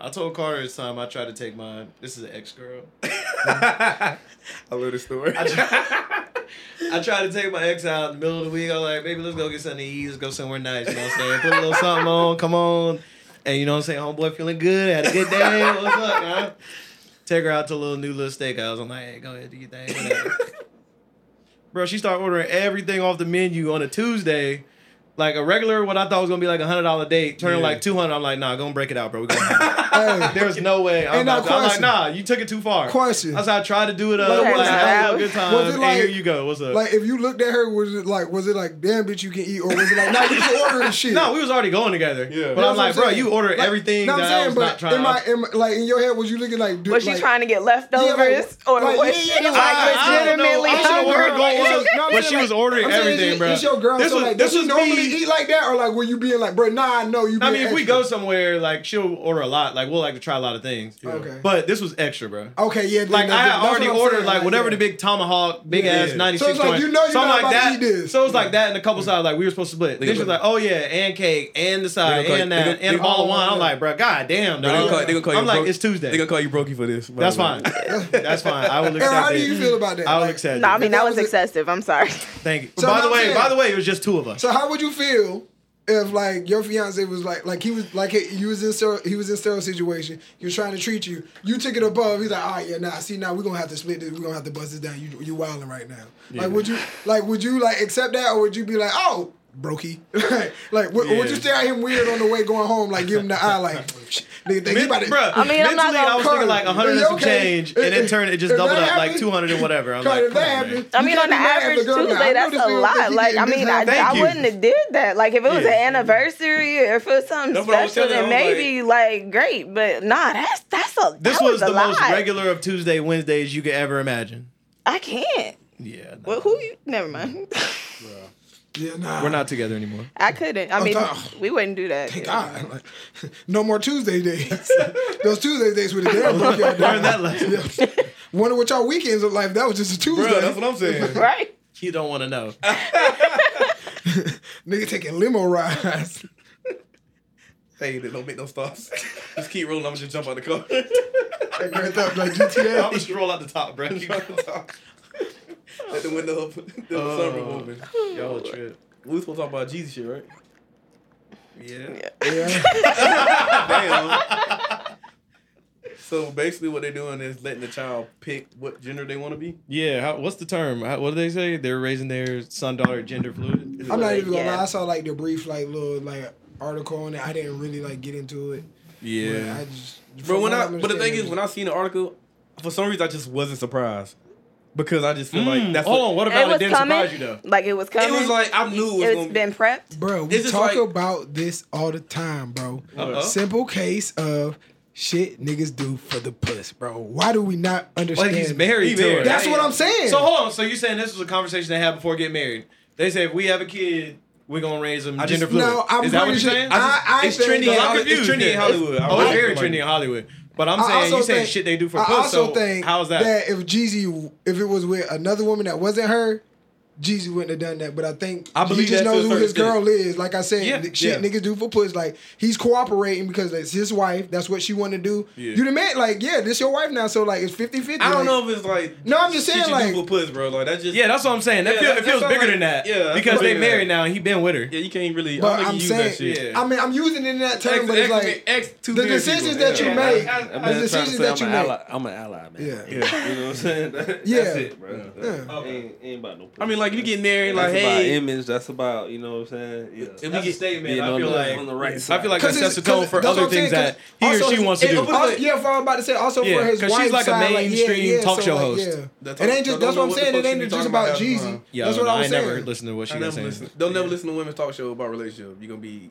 I told Carter this time I tried to take mine. This is an ex girl. I love this story. I tried, I tried to take my ex out in the middle of the week. I was like, baby, let's go get something to eat. Let's go somewhere nice. You know what I'm saying? Put a little something on. Come on. And you know what I'm saying? Homeboy feeling good. Had a good day. What's up, man? Take her out to a little new little steakhouse. I'm like, hey, go ahead, do your thing. Bro, she started ordering everything off the menu on a Tuesday. Like a regular, what I thought was gonna be like a hundred dollar date, turning Yeah. like two hundred. I'm like, nah, go and break it out, bro. We gonna Hey, There's no way. I'm, And now not, I'm like, nah, you took it too far. Question. I said I tried to do it up. Like, Like, was it- have a good time. was it like- and here you go. What's up? like if you looked at her, was it like, was it like, damn bitch, you can eat, or was it like, nah, you can order and shit? no, we was already going together. Yeah. But That's I'm like, bro, you ordered Like, everything no, I'm saying, I was but not in my, in my, like in your head, was you looking like? Was she like, trying to get leftovers Yeah, or like, was yeah, she like I- I don't know. legitimately I what her hungry? was. No, I'm But she was ordering everything, bro. It's your girl. This so was- like, this was normally me- eat like that, or like were you being like, bro? Nah, I know you. I mean, if we go somewhere, like she'll order a lot. Like we'll like to try a lot of things. Okay. But this was extra, bro. Okay, yeah. Like that- I had already ordered saying, like whatever yeah. the big tomahawk, big Yeah. ass ninety six So it's like, joint, you know you're something not like that. eat this. So it's like that and a couple sides. Like we were supposed to split. Then They she was like, oh yeah, and cake and the side and call- they that gonna- and a they bottle of wine. I'm like, bro, god damn, They gonna dog. call, they gonna call you I'm like, broke- it's Tuesday. They're gonna call you brokey for this. by That's fine. That's fine. I will Aaron, accept how do you feel about that? I will Like, accept No, I mean That that was was excessive. I'm sorry. Thank you. By the way, by the way, it was just two of us. So how would you feel if like your fiance was like like he was like he, was in sterile, he was in sterile situation. He was trying to treat you. You took it above. He's like, all right, yeah, nah. See, now we're gonna have to split this. We're gonna have to bust this down. You you wilding right now. Like, would you like would you like accept that or would you be like, oh, brokey? like, like would, would you Yeah. stare at him weird on the way going home? Like, give him the eye, like, nigga, think about to. Bruh, I mean, I'm not mentally, I gonna- was thinking like Carter, 100 and some okay? change, and then If- turned it just if doubled that up like 200 and whatever. I'm Carter, like, if that on, happens, I mean, on the be mad at average Tuesday, I that's a lot. Like, I mean, I, I wouldn't have did that. Like, if it was Yeah. an anniversary or for something That's what I special, then her, I was maybe like, great. But nah, that's that's a This was, was, the most regular of Tuesday, Wednesdays you could ever imagine. I can't. Yeah. no. Well, who you? Never mind. Yeah, nah. We're not together anymore. I couldn't. I I'm mean, sorry. we wouldn't do that. Thank God. Like, no more Tuesday days. Those Tuesday days with the damn broke y'all down. Learn that lesson. Yeah. Wonder what y'all weekends look like. That was just a Tuesday. Bro, that's what I'm saying. Right. You don't want to know. Nigga taking limo rides. Hey, they don't make no stops. just keep rolling. I'm just jump out the car. Like Grand Theft, like I'm just roll out the top, bro. Let the window up. Let the Oh. sunroof open. Y'all trip. We was supposed to talk about Jeezy shit, right? Yeah. Yeah. Damn. so basically, what they're doing is letting the child pick what gender they want to be. Yeah. How, what's the term? How, what do they say? They're raising their son daughter gender fluid. I'm not even gonna Yeah. lie. I saw like the brief like little like article on it. I didn't really like get into it. But Yeah. I just. Bro, when I I'm but the thing is, when I seen the article, for some reason I just wasn't surprised because I just feel like Mm, that's hold what, on. What about it, was didn't coming. surprise you though? Like it was coming. It was like I knew it was it's gonna be. been prepped. Bro, we It's talk like- about this all the time, bro. Uh-oh. Simple case of shit niggas do for the puss, bro. Why do we not understand? Like he's married He to married. her. That's what I'm saying. So hold on. So you're saying this was a conversation they had before getting married? They said if we have a kid, we're gonna raise him I gender just- fluid. No, I'm Is that what you're saying? I- I it's trendy. In I'm Hollywood. It's trendy in Yeah. Hollywood. I oh, was it's very trendy in Hollywood. But I'm saying you saying shit they do for I puss. also so think how's that? if Jeezy, if it was with another woman that wasn't her, Jeezy wouldn't have done that. But I think I believe he just that to a knows who his girl is. Like I said, Yeah, shit yeah. niggas do for puss. Like he's cooperating because it's his wife. That's what she want to do. Yeah. You the man. Like yeah, this your wife now. So like it's 50-50. I don't like, know if it's like No, I'm just shit saying, you like- do for puss, bro. Like that's just Yeah, that's what I'm saying. That, Yeah, feel, that- it feels bigger sound than that. yeah, because they it is. married now. and He been with her. yeah. You can't really. But I don't I'm think you that saying, shit. Yeah. I mean, I'm using it in that term, but it's like the decisions that you make, I'm the just trying to decisions that you an make. ally. I'm an ally, man. Yeah. Yeah. You know what I'm saying? That- Yeah. That's it, bro. Ain't, ain't about no. I mean, like you get married, That's like about hey, image. That's about you know what I'm saying. Yeah. If we That's get- statement. being I feel like on the right side. I feel like that 'Cause sets the tone for other I'm saying, things that 'cause he or she wants to it- do. Also, yeah, for I'm about to say, also Yeah, for his 'cause she's wife's like a side, mainstream yeah, yeah, talk so show like, host. Yeah. That It ain't just that's what I'm saying. It ain't just about Jeezy. Uh-huh. time. Yo, That's what I I was ain't never saying. listened to what she was never saying. listen. Don't never listen to women's talk show about relationship. You're gonna be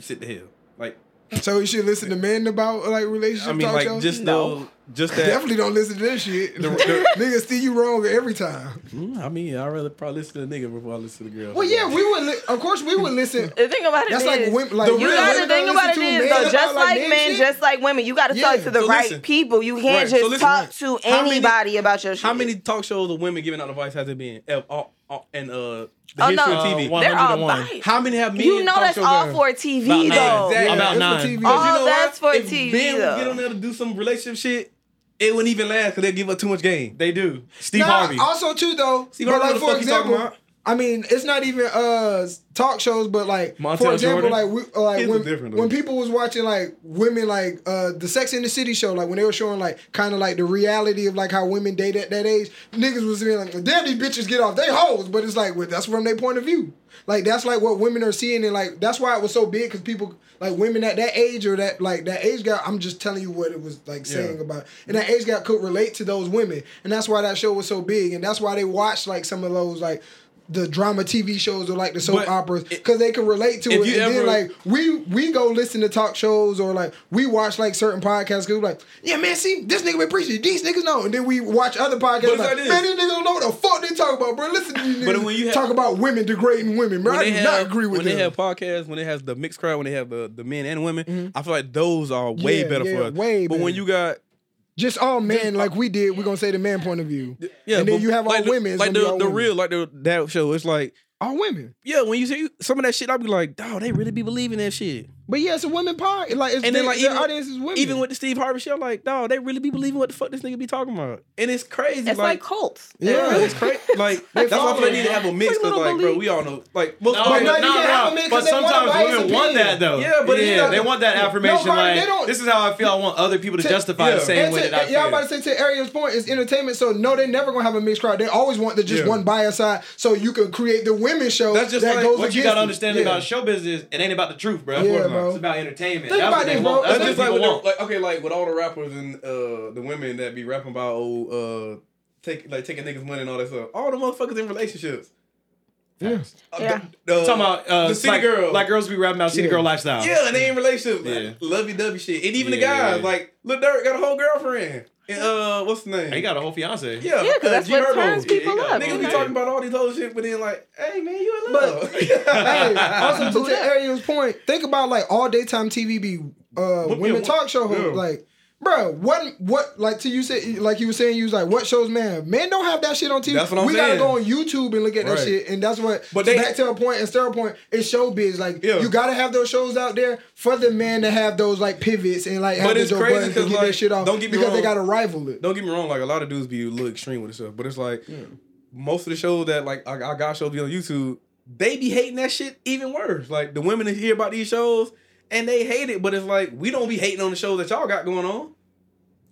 sit the hell. Like So you should listen to men about like relationship I mean, talk like shows? just No. The just that. Definitely don't listen to this shit. The- the- Niggas see you wrong every time. Mm, I mean, I'd rather probably listen to the nigga before I listen to the girl. Well, yeah, we would. Li- of course, we would listen. The thing about it That's is, like women. Like you gotta women think about it listen to is men though, just like men men, shit. just like women, you gotta Yeah. talk to the So right listen. people. You can't Right, so just listen. talk to How many- anybody about your shit. How many talk shows of women giving out advice has it been? Uh, uh, uh, and uh, the Oh, history no. of TV. Uh, They're all 101. biased. How many have men? You know that's all done? for TV About nine. though. Exactly. About it's for nine. TV. All you know that's what? for if TV, Ben would though. get on there to do some relationship shit, it wouldn't even last because they give up too much game. They do. Steve Nah, Harvey. Also, too though. Steve Harvey, like what the for fuck you talking example, about? I mean, it's not even uh talk shows, but like Montel for example, Jordan? like we, uh, like His when, was different, when people was watching like women like uh the Sex in the City show, like when they were showing like kind of like the reality of like how women date at that age, niggas was being like, damn, these bitches get off, they hoes, but it's like well, that's from their point of view. Like that's like what women are seeing, and like that's why it was so big because people like women at that age or that like that age gap. I'm just telling you what it was like saying about, and that age gap could relate to those women, and that's why that show was so big, and that's why they watched like some of those like the drama TV shows or like the soap But operas because they can relate to it. and then like we we go listen to talk shows or like we watch like certain podcasts because we're like, yeah man, see this nigga been preaching, these niggas know, and then we watch other podcasts like, man, these niggas don't know what the fuck they talk about, bro. Listen to these But when you have- talk about women degrading women, bro. I do they not have, agree with when them. they have podcasts, when they have the mixed crowd, when they have the, the men and women, mm-hmm. I feel like those are way Yeah, better yeah, for us. way but when you got Just all men like we did, we're gonna say the man point of view. yeah, and then you have all like the, women. it's like the, all the women. real like the that show. It's like all women. yeah, when you see some of that shit, I'll be like, dog, they really be believing that shit. But yeah, it's a women part. Like it's And then their- like their even, audience is women. even with the Steve Harvey show, like, dog, they really be believing what the fuck this nigga be talking about, and it's crazy. It's like, cults. Yeah. it's crazy. Like that's why I feel like they need to have a mix Like because little like, bro, we all know like most No, But no, no, you can't have no, them in But 'cause they want a sometimes women want opinion. that though. Yeah, but yeah, they want that affirmation. Cardi, like they don't- this is how I feel. I want other people to To- justify yeah. the same And way to, that I yeah, I'm about to say to Ariel's point, it's entertainment. So no, they never gonna have a mixed crowd. They always want the just one bias side, so you can create the women show. That's just that like goes What you against gotta it. understand Yeah. about show business, it ain't about the truth, bro. Bro. It's about entertainment. Think That's about this, bro. That's That's just like with the, want. like okay, like with all the rappers and uh the women that be rapping about oh uh take like taking niggas money and all that stuff. All the motherfuckers in relationships. Yeah. Uh, Yeah. the- uh, Talking about uh, the city like, girl. like girls be rapping about city Yeah. girl lifestyle. yeah, and they in relationships. Yeah. Like, lovey dovey shit. And even the Yeah. guys, like Lil Durk got a whole girlfriend. And uh what's the name? he got a whole fiance. yeah, Yeah, 'cause that's G what turns people Yeah, up. Niggas be talking about all these whole shit, but then like, hey man, you in But- love. hey, also to, to Ariel's point, think about like all daytime TV be uh, women talk show hosts. yeah. Like Bro, what what like to you said like you were saying you was like what shows man men don't have that shit on TV. That's what I'm we gotta go on YouTube and look at that Right. shit, and that's what. But so they- back to a point and a point. It's showbiz. Like Yeah. you gotta have those shows out there for the men to have those like pivots and like have But it's crazy Buttons to 'cause, get like, that shit off. don't get me because they wrong. gotta rival it. Don't get me wrong, like a lot of dudes be a little extreme with this stuff, but it's like most of the shows that like our, our guy shows be on YouTube, they be hating that shit even worse. Like the women that hear about these shows and they hate it, but it's like we don't be hating on the shows that y'all got going on.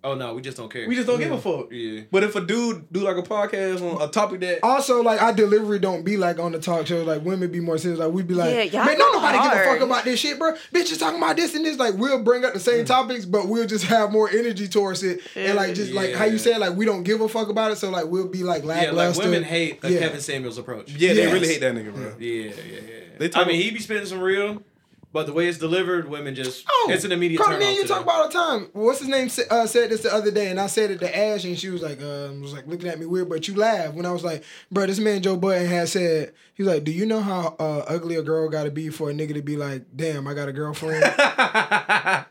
Oh no, we just don't care. We just don't give a fuck. yeah. But if a dude do like a podcast on a topic that Also, like our delivery don't be like on the talk shows. Like women be more serious. Like we be like, Yeah, man, don't go nobody give a fuck about this shit, bro. Bitches talking about this and this. Like we'll bring up the Mm. same topics, but we'll just have more energy towards it. And like just like how you Yeah. said, like we don't give a fuck about it. So like we'll be like laughing. Yeah, like lackluster. women hate a Yeah. Kevin Samuels approach. yeah, they really hate that nigga, bro. Yeah, yeah, yeah. They I talk- mean, he be spitting some real, but the way it's delivered, women just Oh, it's an immediate me you talk them. about all the time. What's his name? Uh, said this the other day, and I said it to Ash, and she was like, um, was like looking at me weird, but you laugh when I was like, bro, this man Joe Budden had said, he was like, do you know how uh, ugly a girl got to be for a nigga to be like, damn, I got a girlfriend.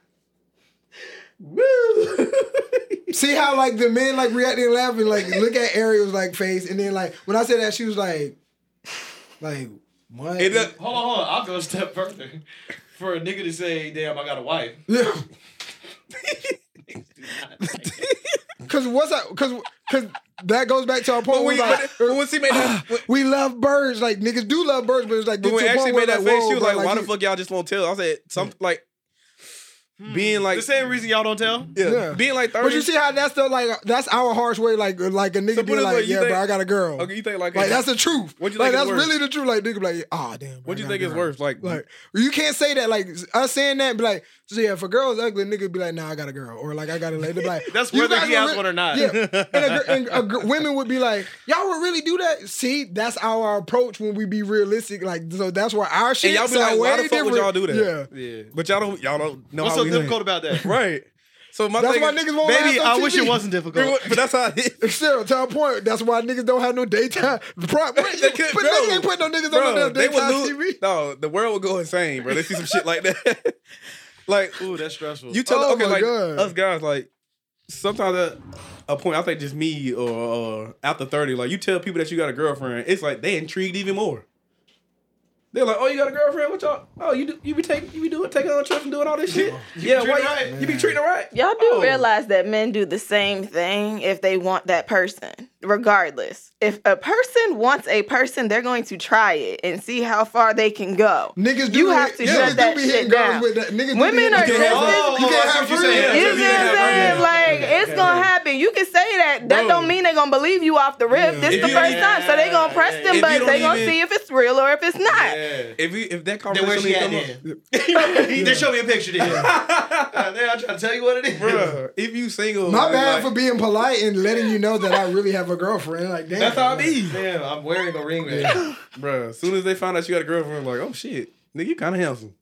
Woo. See how like the men like reacting and laughing, like look at Ariel's like face, and then like when I said that, she was like, like what? It does- Hold on, hold on. I'll go a step further. For a nigga to say, "Damn, I got a wife," Yeah. Cause what's that? Cause cause that goes back to our point. But when, like, but, but once he made that, ah, when- we love birds. Like niggas do love birds, but it's like but get when to actually point made that like, face, whoa, she was bro, like, "Why you- the fuck y'all just won't tell?" I said, "Some like being like the same reason y'all don't tell. yeah, Yeah. being like thirty. But you see how that's the like that's our harsh way. Like like a nigga So be like, like, yeah, think- bro, I got a girl. okay, you think like Like that's the truth. What you like think is that's worse? really the truth. Like nigga be like, ah, damn. Bro, What I you think is girl." worse? Like, Like you can't say that. Like us saying that, be like, so yeah, if a girl's ugly, nigga be like, nah, I got a girl, or like I got a lady. They be like, That's "You whether guys he has re- one or not. Yeah, and, a, and a gir- women would be like, y'all would really do that. See, that's our approach when we be realistic. Like, so that's why our shit and y'all be like, "Why the fuck would y'all do that?" Yeah. Yeah. but y'all don't, y'all don't know What's how so we difficult about that? right? So my That's thing why is- niggas won't Baby, I on wish it wasn't difficult. But that's how it is. Still, to our point, that's why niggas don't have no daytime. Pro- but They could- but bro, niggas ain't put no niggas bro, on no they damn daytime lose. TV. No, the world would go insane, bro. They see some shit like that. like Ooh, that's stressful. you tell Oh okay, my like God. us guys, like sometimes at a point, I think just me or uh, after thirty, like you tell people that you got a girlfriend, it's like they intrigued even more. They're like, oh, you got a girlfriend? What y'all? Oh, you do, you be taking you be doing taking on trips and doing all this shit? yeah, why her you- right. you be treating her right? Y'all do Oh. realize that men do the same thing if they want that person, regardless. If a person wants a person, they're going to try it and see how far they can go. Niggas do You hit- have to niggas shut that be shit down. with that. Niggas Women are girls. just Oh, You can't I see have what you're saying. You Yeah, what I'm saying? Like, yeah, it's yeah, gonna yeah. happen. You can say that. That Bro. don't mean they're gonna believe you off the rip. Yeah. This If the you- first time, so they gonna press them if you buttons. don't They gonna even- see if it's real or if it's not. Yeah. If you if that Then conversation where she at come up, then? They show me a picture then. I'm trying to tell you what it is. Bruh, if you single, My bad for being polite and letting you know that I really have a girlfriend. Like, damn. That's how it be. Damn, I'm wearing a ring right now. Bruh, as soon as they find out you got a girlfriend, like, oh shit, nigga, you kind of handsome.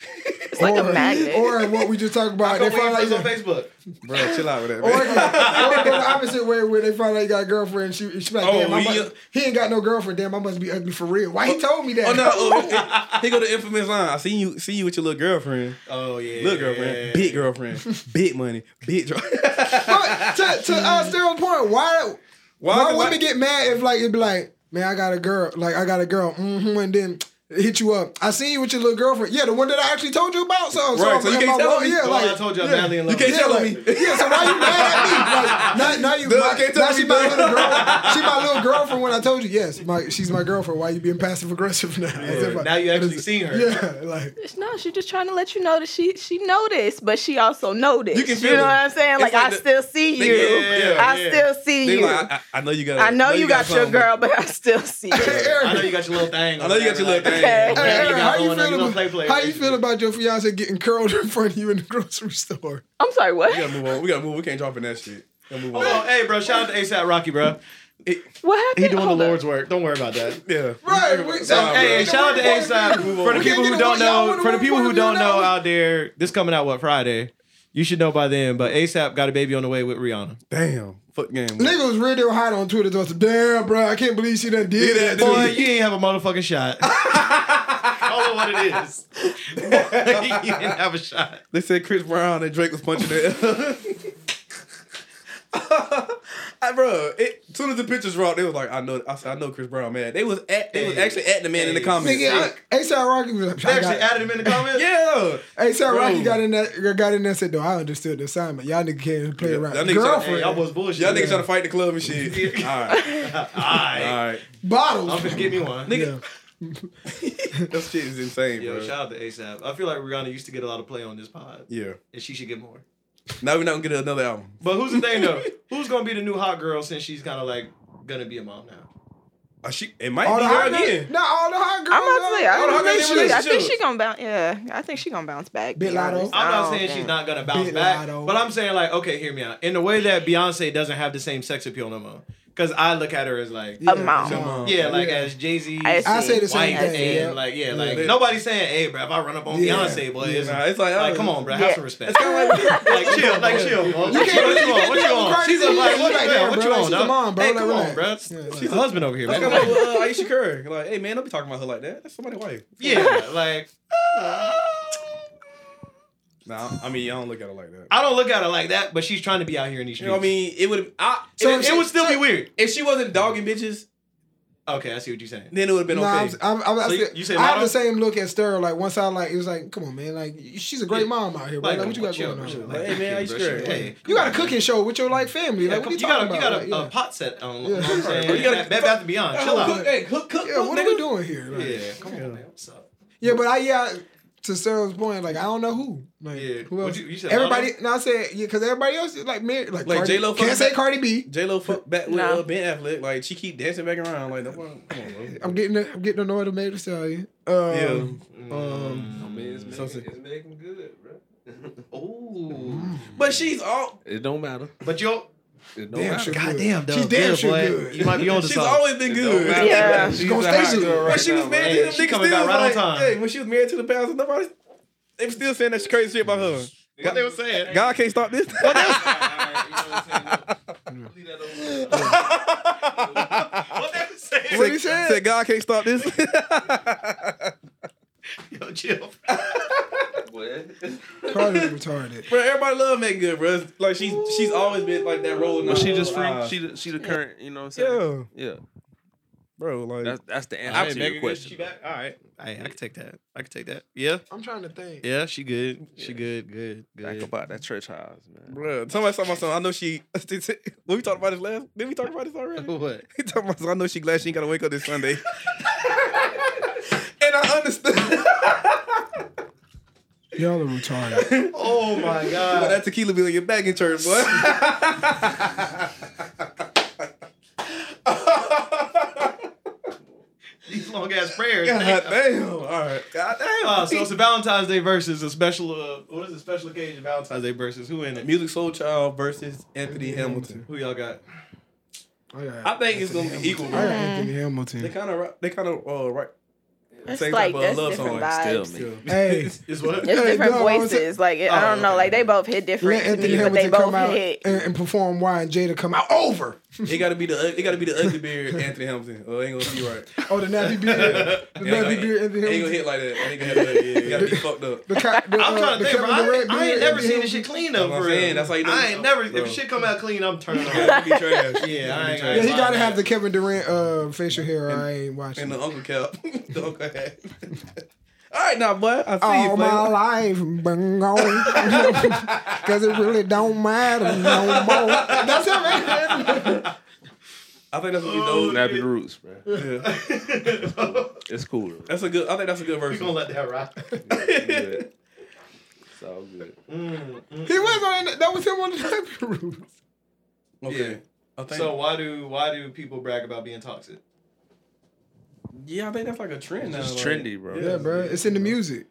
It's like or, a magnet. Or what we just talked about. They Go find wait out for you on Facebook. Bro, chill out with that, Or, man. or go the opposite way where they find out you got a girlfriend. She, she like, Oh, damn, I he- must, he ain't got no girlfriend. Damn, I must be ugly for real. Why he told me that? Oh no! Oh, he go to infamous line. I seen you, see you with your little girlfriend, Oh yeah. little girlfriend, big girlfriend, big money, big. Dr- But to, to uh, Sterling's point, why why, Why- women why- get mad if like it'd be like, man, I got a girl, like I got a girl, mm-hmm, and then hit you up. I seen you with your little girlfriend. Yeah, the one that I actually told you about. So, so, Right, so you can't tell me. Yeah, like I told you I'm yeah. madly in love. You love. can't with tell Yeah, me. like, yeah, so why you mad at me? Like, now, now you, Look, my, I can't tell now me, she my little girl. She my little girlfriend when I told you, yes, my she's my girlfriend. Why you being passive aggressive now? As if Now you actually as- seen her. Yeah, like No, she just trying to let you know that she she noticed, but she also noticed. You can You, know it. what I'm saying? Like, like I the- still see you. yeah, I still see you. I, I know you got. I know you got your girl, but I still see you. I know you got your little thing. I know you got your little thing. Okay. Hey, Yeah, you Aaron, got how you going feel you gonna about play, play, how you feel about your fiance getting curled in front of you in the grocery store? I'm sorry, what? We gotta move on. We gotta move. We can't drop in that shit. Gotta move on. Oh, hey, bro! Shout out to ASAP Rocky, bro. What happened? He doing Hold the up. Lord's work. Don't worry about that. Yeah. Right. we- So, Nah, Hey, bro. shout out to ASAP. For the We people can't who don't know, for the people who don't know out there, this coming out what Friday. You should know by then, but ASAP got a baby on the way with Rihanna. Damn. Foot game. Nigga was real hot on Twitter. Just, Damn, bro, I can't believe she done did that. that to Boy, me." you ain't have a motherfucking shot. Call it what it is. you didn't have a shot. They said Chris Brown and Drake was punching it. I, bro, it, as soon as the pictures dropped, they was like, I know, I said, I know Chris Brown, man. They was at, they was actually at the man in the comments. Nigga, I- ASAP Rocky was like, They I actually got, added him in the comments. yeah, ASAP Rocky Bro. got in that got in there and said, though, I understood the assignment. Y'all nigga can't play Yeah, around. that nigga Girlfriend. Hey, y'all was bullshit. y'all niggas trying to fight the club and shit. All right, all Alright. right. bottles. I'm just give me one. Nigga, that shit is insane, Yo, bro. shout out to ASAP. I feel like Rihanna used to get a lot of play on this pod, yeah. and she should get more. Now we're not gonna get another album. But who's the thing though? Who's gonna be the new hot girl since she's kind of like gonna be a mom now? Uh, she, it might All be the her hot again. girls, not all the hot girls. I'm about to say, I, don't I think them she, I think relationships. she gonna bounce. Yeah, I think she gonna bounce back. Bit Latto. I'm not don't saying she's not gonna bounce Bit back, Latto. but I'm saying like, okay, hear me out. In the way that Beyonce doesn't have the same sex appeal no more, because I look at her as like, Yeah, A mom. come on. yeah, like Yeah. as Jay Z. I I say the same White thing. see. Yeah. and like yeah, like Yeah. nobody's saying, hey, bro, if I run up on Yeah. Beyonce, boy, it's Nah, it's like, like, oh, come on, bro, Yeah. have some respect. It's kind of like, like chill, like chill, bro. You What can't really you on? What you that on? Cardi She's B a, like, like what, that, yeah, bro. what you on, she's a dog? mom, bro. Hey, Like, come on, relax. bro. She's a husband over here, man. like uh, Ayesha Curry. Like, hey man, don't be talking about her like that. That's somebody's wife. Yeah, like Nah, I mean, I don't look at her like that. I don't look at her like that, but she's trying to be out here in these You know what I mean? It would. I. So if, It she- would still be weird. if she wasn't dogging bitches, Okay, I see what you're saying. then it would have been Nah, okay. I'm, I'm, I'm, So you- you say I have the same look at Sterl. Like once I like, it was like, come on, man. Like she's a great Yeah. mom out here, bro. Like, what you got going on? chill. Like, hey, man, how you bro, scared? Hey, You got a cooking show with your like family. Yeah, Like what are you you got talking a, you about? got Like, a, yeah. a pot set on. Yeah. You know what I'm saying? You You gotta- got Bed Bath and Beyond. Chill out. hey, cook, cook, Yeah, what are nigga. we doing here? Yeah, come on, man. What's up? Yeah, but I yeah. To Sarah's point, like I don't know who. Like Yeah. who else? you- you said everybody. No, I said yeah, because everybody else is like married. Like, Like J-Lo Can't fucking say back- Cardi B. J Lo fuck back with No. uh, Ben Affleck. Like she keep dancing back around. Like, no, come on. I'm getting. I'm getting annoyed to make to tell you. Um, Yeah. Um, I mean, it's making, sick. it's making good, bro. Ooh. But she's all. It don't matter. But yo, It don't Damn matter. sure. goddamn, She's damn sure good. You might be on to She's something. always been It good. don't matter. Yeah. She's gonna a stay hot good girl right When she was now, married man. to him, She niggas coming still back was right on like, time. Hey, when she was married to the pastor, nobody. They were still saying that crazy shit about her. What they were saying? God can't stop this. What they were saying? What he said? Said God can't stop this. Yo, chill. What? Cardi's retarded. bro, everybody love Meagan Good, bro. Like she's she's always been like that role. in But she just free. She the, she the current. You know what I'm saying? yeah, Yeah. bro. Like That's that's the answer right, to Megan your good. question. She back? All right. Hey, I can take that. I can take that. Yeah. I'm trying to think. Yeah, she good. She Yeah. good. Good. Back Good. about that church house, man. Bro, somebody talking about something. I know she. When we talked about this last, did we talk about this already? What? He talking about. something, I know she glad she ain't gotta wake up this Sunday. And I understand. Y'all are retarded. Oh my But god. that tequila be on your back in church, boy. These long ass prayers. God man. damn. All right. God damn. Uh, so it's a Valentine's Day versus a special. Uh, what is a special occasion? Valentine's Day versus who in it? Musiq Soulchild versus Anthony Hamilton. Who y'all got? I, got I think it's gonna be equal, I bro. got Anthony They Hamilton. kind of, they kind of, uh, right. It's Same like type of that's love different song, vibes. still, man. Hey, Is what? It's Hey, different no, I was- voices. Like I Oh, don't know. Like they both hit different let to Anthony me, but they Hamilton come both out hit. and, and perform "Why" and Jada come out over. It gotta be the, it gotta be the ugly beard Anthony Hamilton. Oh, ain't gonna be right. Oh, the nappy beard, the Ain't nappy beard, Anthony Hamilton. Ain't gonna hit like that. Ain't gonna hit like that. Yeah, you gotta be fucked up. The, ca- the, I'm uh, trying to think, bro. I, Durant I ain't beard, never seen this shit clean That's up for I'm real. saying. That's how you know I ain't never. If shit come out clean, I'm turning Yeah, on. you be trash. Yeah, I ain't. Yeah, he gotta have the the. Kevin Durant uh, facial hair. or I ain't watching. And the uncle cap. the uncle hat. All right, now, boy. I see All you, my life been gone, cause it really don't matter no more. That's it, man. I think that's what we know. Nappy roots, bro. Yeah. It's cool. though. That's a good. I think that's a good We version. gonna let that rock. Good. It's all good. Mm, mm. He was on that was him on the nappy roots. Okay. I think. So why do why do people brag about being toxic? Yeah, I think that's like a trend now. It's like- trendy, bro. Yeah, bro, it's in the music.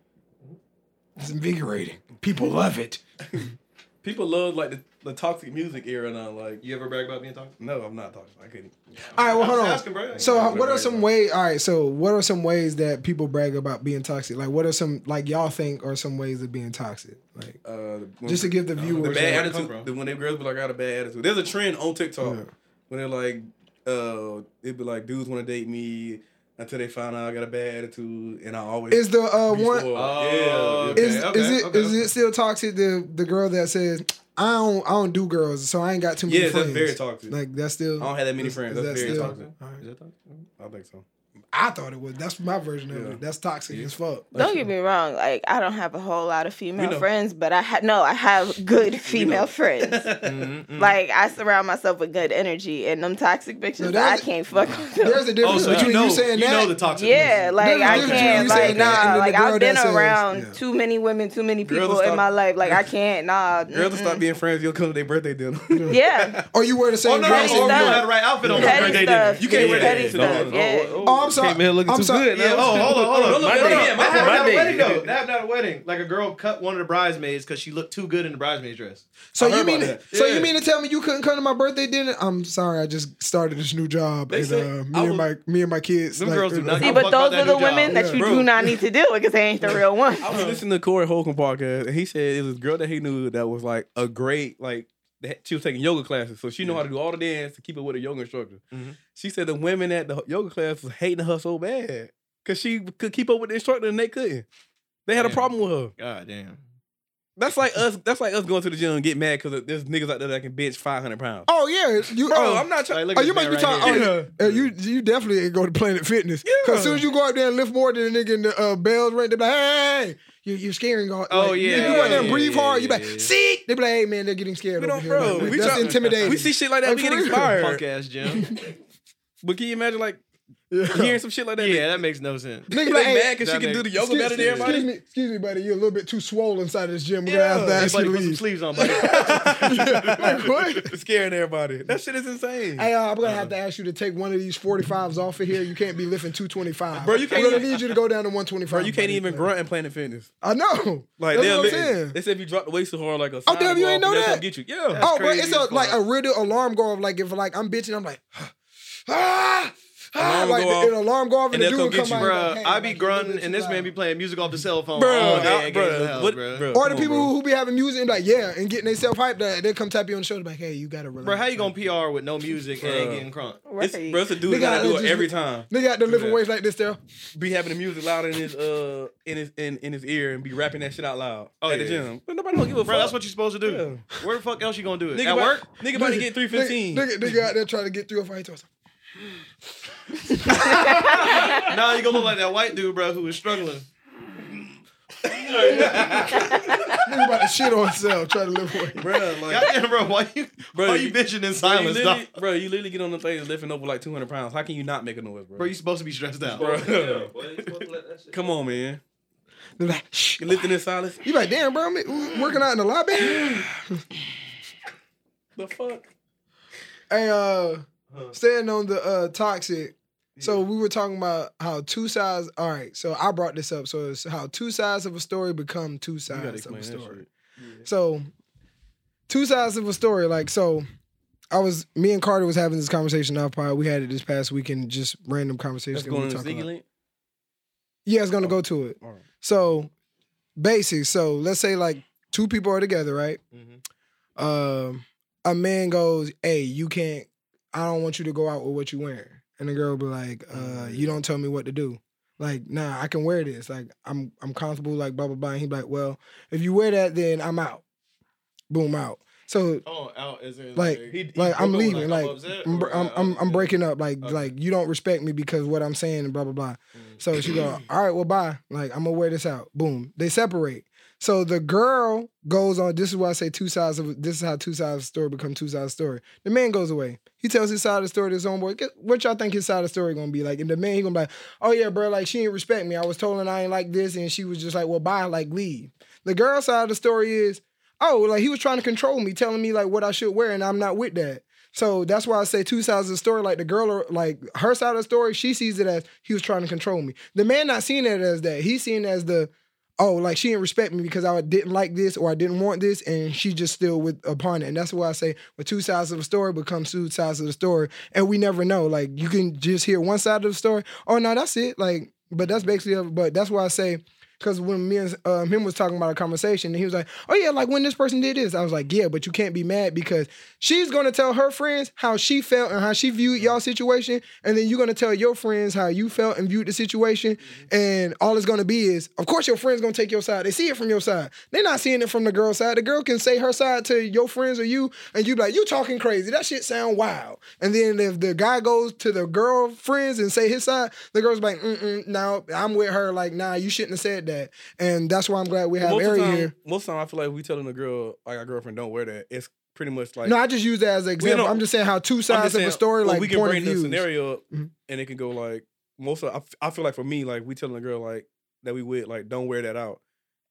It's invigorating. People love it. People love like the, the toxic music era now. Like, You ever brag about being toxic? no, I'm not toxic. I couldn't. All right, well, hold on. asking. So, Yeah, what are some ways? All right, so what are some ways that people brag about being toxic? Like, what are some like y'all think are some ways of being toxic? Like, Uh, just to give the the bad where attitude. from? The, when they girls be like, I got a bad attitude. There's a trend on TikTok Yeah. when they're like, uh, it'd be like dudes want to date me. Until they found out I got a bad attitude, and I always Is the uh reached one. Oh, yeah, is Okay, is okay, it is okay, okay. it still toxic? The the girl that says I don't I don't do girls, so I ain't got too many Yes, that's friends. very toxic. Like that's still. I don't have that many is- friends. is That's that very still- toxic. All right. Is that toxic? I think so. I thought it was. That's my version of Yeah. it. That's toxic as fuck. Don't get me wrong. Like I don't have a whole lot of female friends, but I ha- no, I have good female friends. Mm-hmm. Like I surround myself with good energy, and them toxic bitches, No, there's- I can't fuck with them. There's a difference Oh, difference so you between know, you saying you that. know the toxic. Yeah, like There's a I difference between can't, you like saying that and nah, then like the girl I've been that says- around yeah. too many women, too many people will in my life. Like I can't, nah. Girls will stop being friends. You'll come to their birthday dinner. Yeah, Or you wear the same Oh no, no, dress. oh, you and don't you- have the right outfit on for petty birthday dinner. You can't wear that. Yeah. Oh, I'm sorry. Came here looking I'm too sorry. good. Yeah, oh, hold on, hold on. Don't look My at day. me. That My happened at a day. wedding though. That happened at a wedding. Like a girl cut one of the bridesmaids because she looked too good in the bridesmaid dress. So you mean about so that. you mean to tell me you couldn't come to my birthday dinner? I'm sorry, I just started this new job, They and said- uh, me I and my me and my kids. Them like, girls do uh, not See, but those are the women that you do not need to do it because they ain't the real one. I was listening to Corey Holcomb podcast, and he said it was a girl that he knew that was like a great like. That She was taking yoga classes, so she know how to do all the dance to keep it with a yoga instructor. Mhm. She said the women at the yoga class was hating her so bad because she could keep up with the instructor and they couldn't. They had a problem with her. God damn. That's like us. That's like us going to the gym and get mad because there's niggas out there that can bench five hundred pounds. Oh yeah, you. Bro, oh, I'm not trying. look Oh, you must be right talking. here. Oh, uh, you you definitely ain't go to Planet Fitness. Cause as soon as you go out there and lift more than a nigga in the uh, bells ring, they be like, hey, you, you're scaring all. Oh, like, yeah, you go out there and breathe yeah, hard. You be yeah, like, see, they be like, hey man, they're getting scared We don't, here. bro. Like, we that's try- intimidating. We see shit like that, Like, we for get inspired. Punk ass gym. But can you imagine like Yeah. hearing some shit like that? yeah, that makes no sense. Nigga like, mad because she can do the yoga excuse, better than excuse everybody. me, excuse me, buddy. You're a little bit too swollen inside this gym. We're Yeah. to ask buddy, put some sleeves on, buddy. like, what? Scaring everybody. That shit is insane. Hey, uh, I'm gonna have to ask you to take one of these 45s off of here. You can't be lifting 225. Bro, you can't I'm gonna even- need you to go down to 125. Bro, you can't buddy. even grunt in Planet Fitness. I know. Like That's what I'm saying. they said if you drop the weight so hard, like a Oh, damn, you ain't know that? get you. Yeah. Oh, bro, it's a like a real alarm go off. Like if like I'm bitching, I'm like, ah, ah, Alarm like, go off. An alarm go off and, and they'll come get you. bro. like, hey, I be like, grunting and this man be playing music off the cell phone. Bruh, bruh, bruh, what, bruh. Or the people on, who be having music and like, yeah, and getting themselves hyped, that they come tap you on the shoulder like, hey, you gotta relax. Bro, how you gonna PR with no music and ain't getting crunk? It's, bro, it's a dude gotta do it every time. They got the living ways like this, though. Be having the music loud in his uh in his in, in his ear and be rapping that shit out loud oh, at the gym. But nobody gonna give a fuck. That's what you're supposed to do. Where the fuck else you gonna do it? At work? Nigga about to get 315. Nigga, nigga, nigga out there trying to get 305 now you gonna look like that white dude, bro, who was struggling. Nigga about to shit on himself, try to live away. Bro, like, Goddamn, bro, why you, bro, why you, bitching in silence, bro, you? Bro, you literally get on the things lifting over like 200 pounds. How can you not make a noise, bro? Bro, you supposed to be stressed out. Bro. Yeah. Come on, man. They're like, shh. You're lifting in silence. You like, damn, bro, I'm working out in the lobby. the fuck? Hey, uh, huh. staying on the uh, toxic, so we were talking about how two sides. All right, so I brought this up. So it's how two sides of a story become two sides of a story. shit. So two sides of a story. Like so, I was me and Carter was having this conversation off pod. We had it this past weekend, just random conversation. That's that we going to. Link. Yeah, it's gonna go to it. Right. So basic. So let's say like two people are together, right? Mhm. Um, a man goes, "Hey, you can't. I don't want you to go out with what you wearing." And the girl be like, uh, "You don't tell me what to do." Like, nah, I can wear this. Like, I'm I'm comfortable. Like, blah blah blah. And he be like, "Well, if you wear that, then I'm out." Boom, out. So Oh, out is it like, he- he like I'm leaving. Like, I'm, I'm, I'm, I'm okay. breaking up. Like, Okay. like you don't respect me because what I'm saying and blah blah blah. Mm. So she go, all right, well, bye. Like, I'm gonna wear this out. Boom. They separate. So the girl goes on. This is why I say two sides of this is how two sides of the story become two sides of the story. The man goes away. He tells his side of the story to his own boy. Get- What y'all think his side of the story gonna be like? And the man he gonna be like, oh yeah, bro, like she didn't respect me. I was told her I ain't like this, and she was just like, well, bye, like leave. The girl side of the story is, oh, like he was trying to control me, telling me like what I should wear, and I'm not with that. So that's why I say two sides of the story. Like the girl, like her side of the story, she sees it as he was trying to control me. The man not seeing it as that. He's seeing it as the, oh, like she didn't respect me because I didn't like this or I didn't want this, and she just still with upon it. And that's why I say when two sides of the story becomes two sides of the story, and we never know. Like you can just hear one side of the story. Oh no, that's it. Like, but that's basically. But that's why I say because when me and um, him was talking about a conversation, and he was like, "Oh yeah, like when this person did this," I was like, "Yeah, but you can't be mad because she's gonna tell her friends how she felt and how she viewed y'all situation, and then you're gonna tell your friends how you felt and viewed the situation, and all it's gonna be is, of course, your friends gonna take your side. They see it from your side. They're not seeing it from the girl's side. The girl can say her side to your friends or you, and you be like, "You talking crazy? That shit sound wild." And then if the guy goes to the girl friends and say his side, the girl's like, "Mm-mm, no, I'm with her. Like, nah, you shouldn't have said that." And that's why I'm glad we have most Ari time, here. most of the time, I feel like we telling a girl, like our girlfriend, don't wear that. It's pretty much like No, I just use that as an example. know- I'm just saying how two sides just of saying, a story, well, like we can point bring of the scenario up, Mhm. and it can go like most of. I, f- I feel like for me, like we telling a girl like that we would like don't wear that out.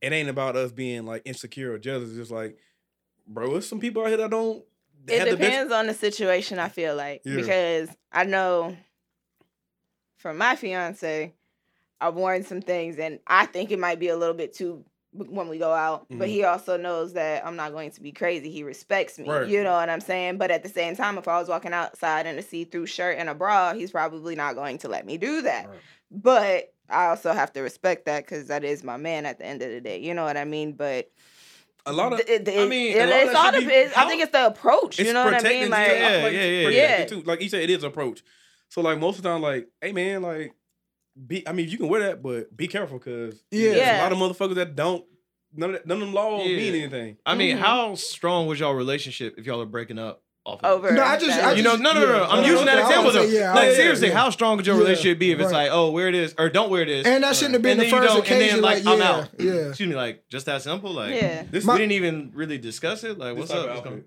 It ain't about us being like insecure or jealous. It's just like, bro, there's some people out here that don't. It have the depends on the situation. I feel like Yeah. because I know for my fiance, I've worn some things, and I think it might be a little bit too when we go out. But Mhm. he also knows that I'm not going to be crazy. He respects me. Right. You know what I'm saying? But at the same time, if I was walking outside in a see-through shirt and a bra, he's probably not going to let me do that. Right. But I also have to respect that because that is my man at the end of the day. You know what I mean? But a lot of. th- th- I mean, it- it's all be- depends. I think it's the approach. It's You know what I mean? Like, Yeah, like yeah, it's yeah, yeah. Too. Like you said, it is approach. So like most of the time, like, hey man, like, be. I mean, you can wear that, but be careful because Yeah. there's Yeah. a lot of motherfuckers that don't. None of, that, none of them laws Yeah. mean anything. I mean, Mhm. how strong was y'all relationship if y'all are breaking up off of over. No, I just- I You know, just- no, no, no, no. yeah. I'm using that okay, I example though. say, yeah, like would seriously, yeah. how strong could your relationship be if it's right. like, oh, wear this or don't wear this, And that shouldn't have been and the you first don't- and then, occasion. like, Like, I'm yeah, out. yeah. Excuse me, like just that simple. Like, yeah. This, we didn't even really discuss it. Like, what's up? of What's outfit. going-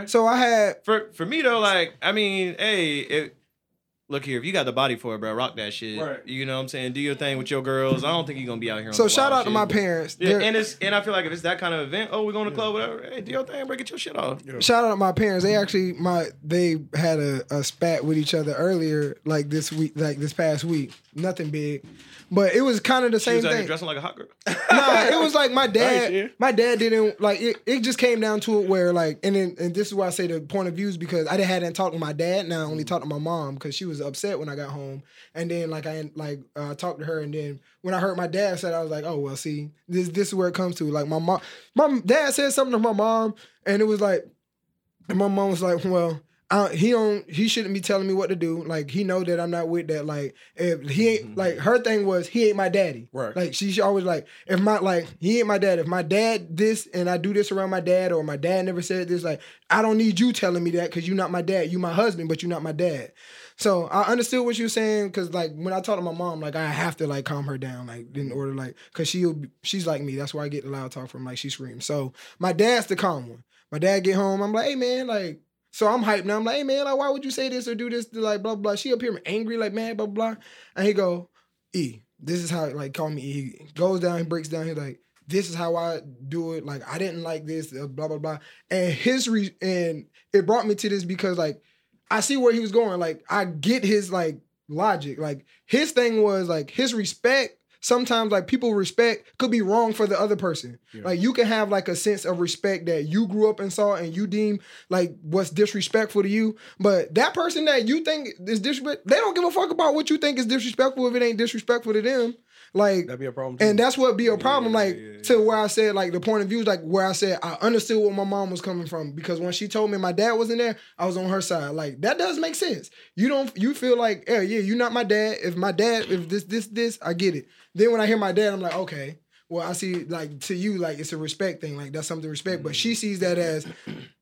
Okay. So I had For for me though, like, I mean, hey, it, look here, if you got the body for it, bro, rock that shit. Right. You know what I'm saying? Do your thing with your girls. I don't think you're gonna be out here. On so the shout wild out to my parents. Yeah, They're- and it's and I feel like if it's that kind of event, oh, we're going to club, whatever. Hey, do your thing, bro. Get your shit off. Yeah. Shout out to my parents. They actually my they had a, a spat with each other earlier, like this week, like this past week. Nothing big, but it was kind of the She same was thing. dressing like a hot girl. nah, it was like my dad. yeah. My dad didn't like it. It just came down to it where like, and then and this is why I say the point of views because I didn't hadn't talked to my dad. Now I only talked to my mom because she was upset when I got home, and then like I like uh, talked to her, and then when I heard my dad said, I was like, oh well, see, this this is where it comes to. Like my mom, my dad said something to my mom, and it was like, and my mom was like, well. I, he don't. He shouldn't be telling me what to do. Like he know that I'm not with that. Like if he ain't mm-hmm. like her thing was he ain't my daddy. Right. Like she, she always like if my like he ain't my dad. If my dad this and I do this around my dad or my dad never said this. Like I don't need you telling me that because you're not my dad. You my husband, but you're not my dad. So I understood what you were saying because like when I talk to my mom, like I have to like calm her down, like in order like because she'll she's like me. That's why I get the loud talk from like she screams. So my dad's the calm one. My dad get home, I'm like, hey man, like. So I'm hyped now. I'm like, hey man, like, why would you say this or do this? Like, blah blah. She up here angry, like mad, blah blah. And he go, E, this is how like call me E. He goes down, he breaks down. He's like, this is how I do it. Like I didn't like this, uh, blah blah blah. And his re and it brought me to this because like I see where he was going. Like I get his like logic. Like his thing was like his respect. Sometimes like people respect could be wrong for the other person. Yeah. Like you can have like a sense of respect that you grew up and saw and you deem like what's disrespectful to you. But that person that you think is disrespect, they don't give a fuck about what you think is disrespectful if it ain't disrespectful to them. Like That'd be a problem. Too. and that's what be a problem, Yeah, like yeah, to yeah. where I said, like the point of view is like where I said I understood where my mom was coming from because when she told me my dad wasn't there, I was on her side. Like that does make sense. You don't you feel like, yeah, yeah, you're not my dad. If my dad, if this, this, this, I get it. Then when I hear my dad, I'm like, okay. Well, I see like to you, like it's a respect thing, like that's something to respect. But she sees that as,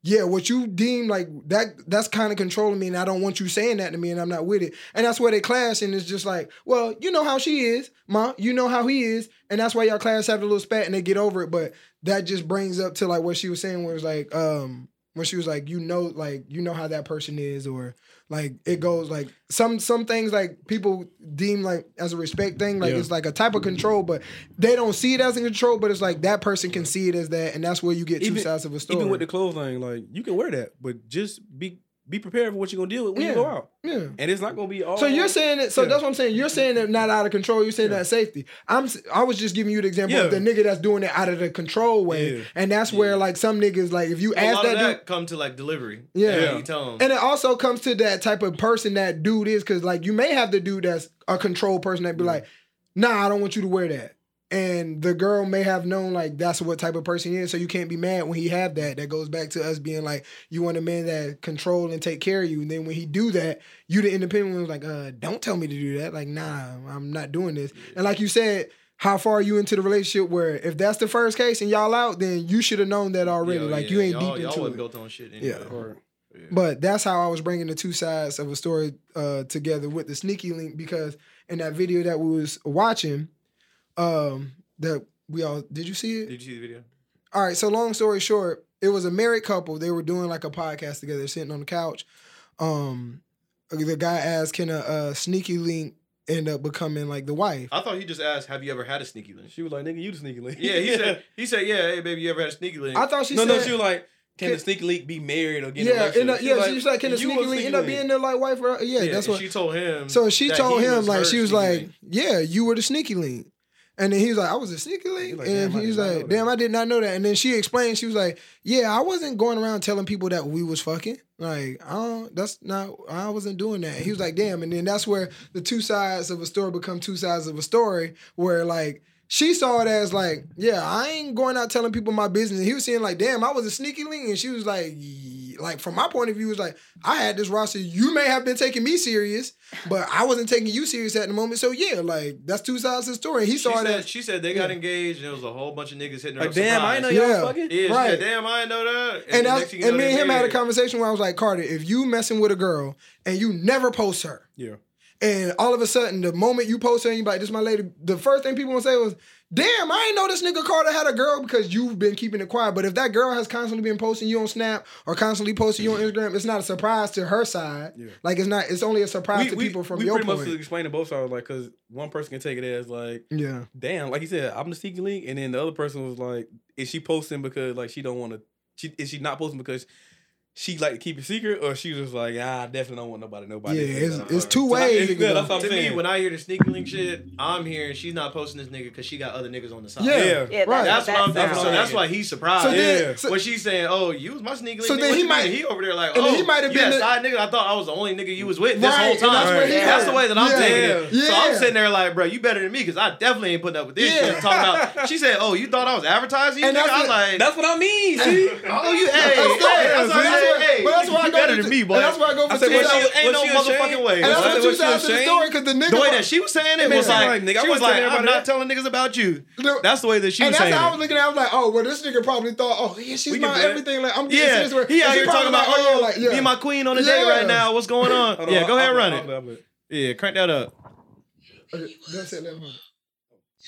yeah, what you deem like that that's kind of controlling me, and I don't want you saying that to me, and I'm not with it. And that's where they clash, and it's just like, well, you know how she is, ma, you know how he is, and that's why y'all class have a little spat and they get over it. But that just brings up to like what she was saying, where it's like, um, when she was like, you know, like you know how that person is, or like it goes like some some things like people deem like as a respect thing, like Yeah. it's like a type of control, but they don't see it as a control, but it's like that person can see it as that, and that's where you get two Even- sides of a story. even with the clothes thing, like you can wear that, but just be be prepared for what you're gonna deal with when Yeah. you go out. yeah. And it's not gonna be all. So you're saying it. So Yeah. that's what I'm saying. You're saying that not out of control. You're saying Yeah. that safety. I'm. s- I was just giving you the example Yeah. of the nigga that's doing it out of the control way, Yeah. and that's where like some niggas like if you a ask lot that of dude, come to like delivery. Yeah. Yeah, you tell them. and it also comes to that type of person that dude is because like you may have the dude that's a control person that be like. nah, I don't want you to wear that. And the girl may have known like that's what type of person he is, so you can't be mad when he have that. That goes back to us being like, you want a man that control and take care of you. And then when he do that, you the independent one was like, uh, don't tell me to do that. Like, nah, I'm not doing this. And like you said, how far are you into the relationship where if that's the first case and y'all out, then you should have known that already. Yeah, like yeah, you ain't y'all, deep y'all into it. built on shit Yeah. anyway. But that's how I was bringing the two sides of a story uh, together with the sneaky link because in that video that we was watching, um, that we all did you see it? Did you see the video? All right. So long story short, it was a married couple. They were doing like a podcast together, sitting on the couch. Um, the guy asked, "Can a, a sneaky link end up becoming like the wife?" I thought he just asked, "Have you ever had a sneaky link?" She was like, "Nigga, you the sneaky link." Yeah, he said. He said, "Yeah, hey baby, you ever had a sneaky link?" I thought she no, said, no. No, she was like, "Can, Can- the sneaky link be married or get "Yeah, a end up, yeah." She was like, "Can the sneaky link end up being the like wife?" Or, yeah, yeah, that's what she told him. So she told him like she was like, link. "Yeah, you were the sneaky link." And then he was like, "I was a sneaky link," like, and "Damn, he was like, "Damn, I did not know that." And then she explained, she was like, "Yeah, I wasn't going around telling people that we was fucking. Like, I don't, that's not, I wasn't doing that." He was like, "Damn," and then that's where the two sides of a story become two sides of a story, where like. She saw it as like, yeah, I ain't going out telling people my business. And he was saying like, damn, I was a sneaky link, and she was like, like from my point of view, it was like, I had this roster. You may have been taking me serious, but I wasn't taking you serious at the moment. So yeah, like that's two sides of the story. He She saw it said, as she said they got Yeah. engaged and it was a whole bunch of niggas hitting her Like, up. damn, I know surprise. y'all Yeah. fucking. Yeah, she Right. said, damn, I ain't know that. and the that's next thing you and know, me and they him had a conversation where I was like, Carter, if you messing with a girl and you never post her, Yeah. and all of a sudden the moment you post her and you be like, this my lady, the first thing people gonna say was, damn, I ain't know this nigga Carter had a girl because you've been keeping it quiet. But if that girl has constantly been posting you on Snap or constantly posting you on Instagram, it's not a surprise to her side. Yeah. Like it's not. It's only a surprise We, to we, people from we your pretty point. much explain to both sides, like, because one person can take it as like, yeah. damn, like you said, I'm the sneaky link, and then the other person was like, is she posting because like she don't want to? She is she not posting because she like to keep it secret, or she was like, ah, I definitely don't want nobody, nobody. Yeah, to it's, it's two So ways. it's good, that's what I'm To me, when I hear the sneaky link shit, I'm hearing she's not posting this nigga because she got other niggas on the side. Yeah. Yeah. Yeah, Right. That's what I'm that thinking. So that's why he's surprised. So then, Yeah. so, when she's saying, "Oh, you was my sneaky link," So nigga, then what he might- mean? he over there like, "Oh, he might have been that the- side nigga. I thought I was the only nigga you was with this Right, whole time." that's what he That's the way that I'm Yeah. taking it. So I'm sitting there like, "Bro, you better than me because I definitely ain't putting up with this Yeah. shit." Talking about, she said, "Oh, you thought I was advertising you?" And nigga? I'm like, That's what I mean. See, "Oh, you, hey, hey, That's that's dope. what I That's said, where- hey, but that's where I go better for than me, boy." that's where I go for I said, two was she- Ain't no motherfucking ashamed? way. And that's What? the two was she sides of the ashamed? story because the nigga. The way that she was saying it It was like, like, nigga, I was wasn't like, "I'm everybody not telling niggas about you." That's the way that she and was that's how I was looking at. I was like, oh, well, this nigga probably thought, oh, yeah, she's my everything. Like, I'm getting Yeah, serious he out here talking about, oh, yeah, like, yeah. be my queen on the day right now. What's going on? Yeah, go ahead, run it. I'll- I'll- Yeah, crank that up. Okay, That's it. Let him.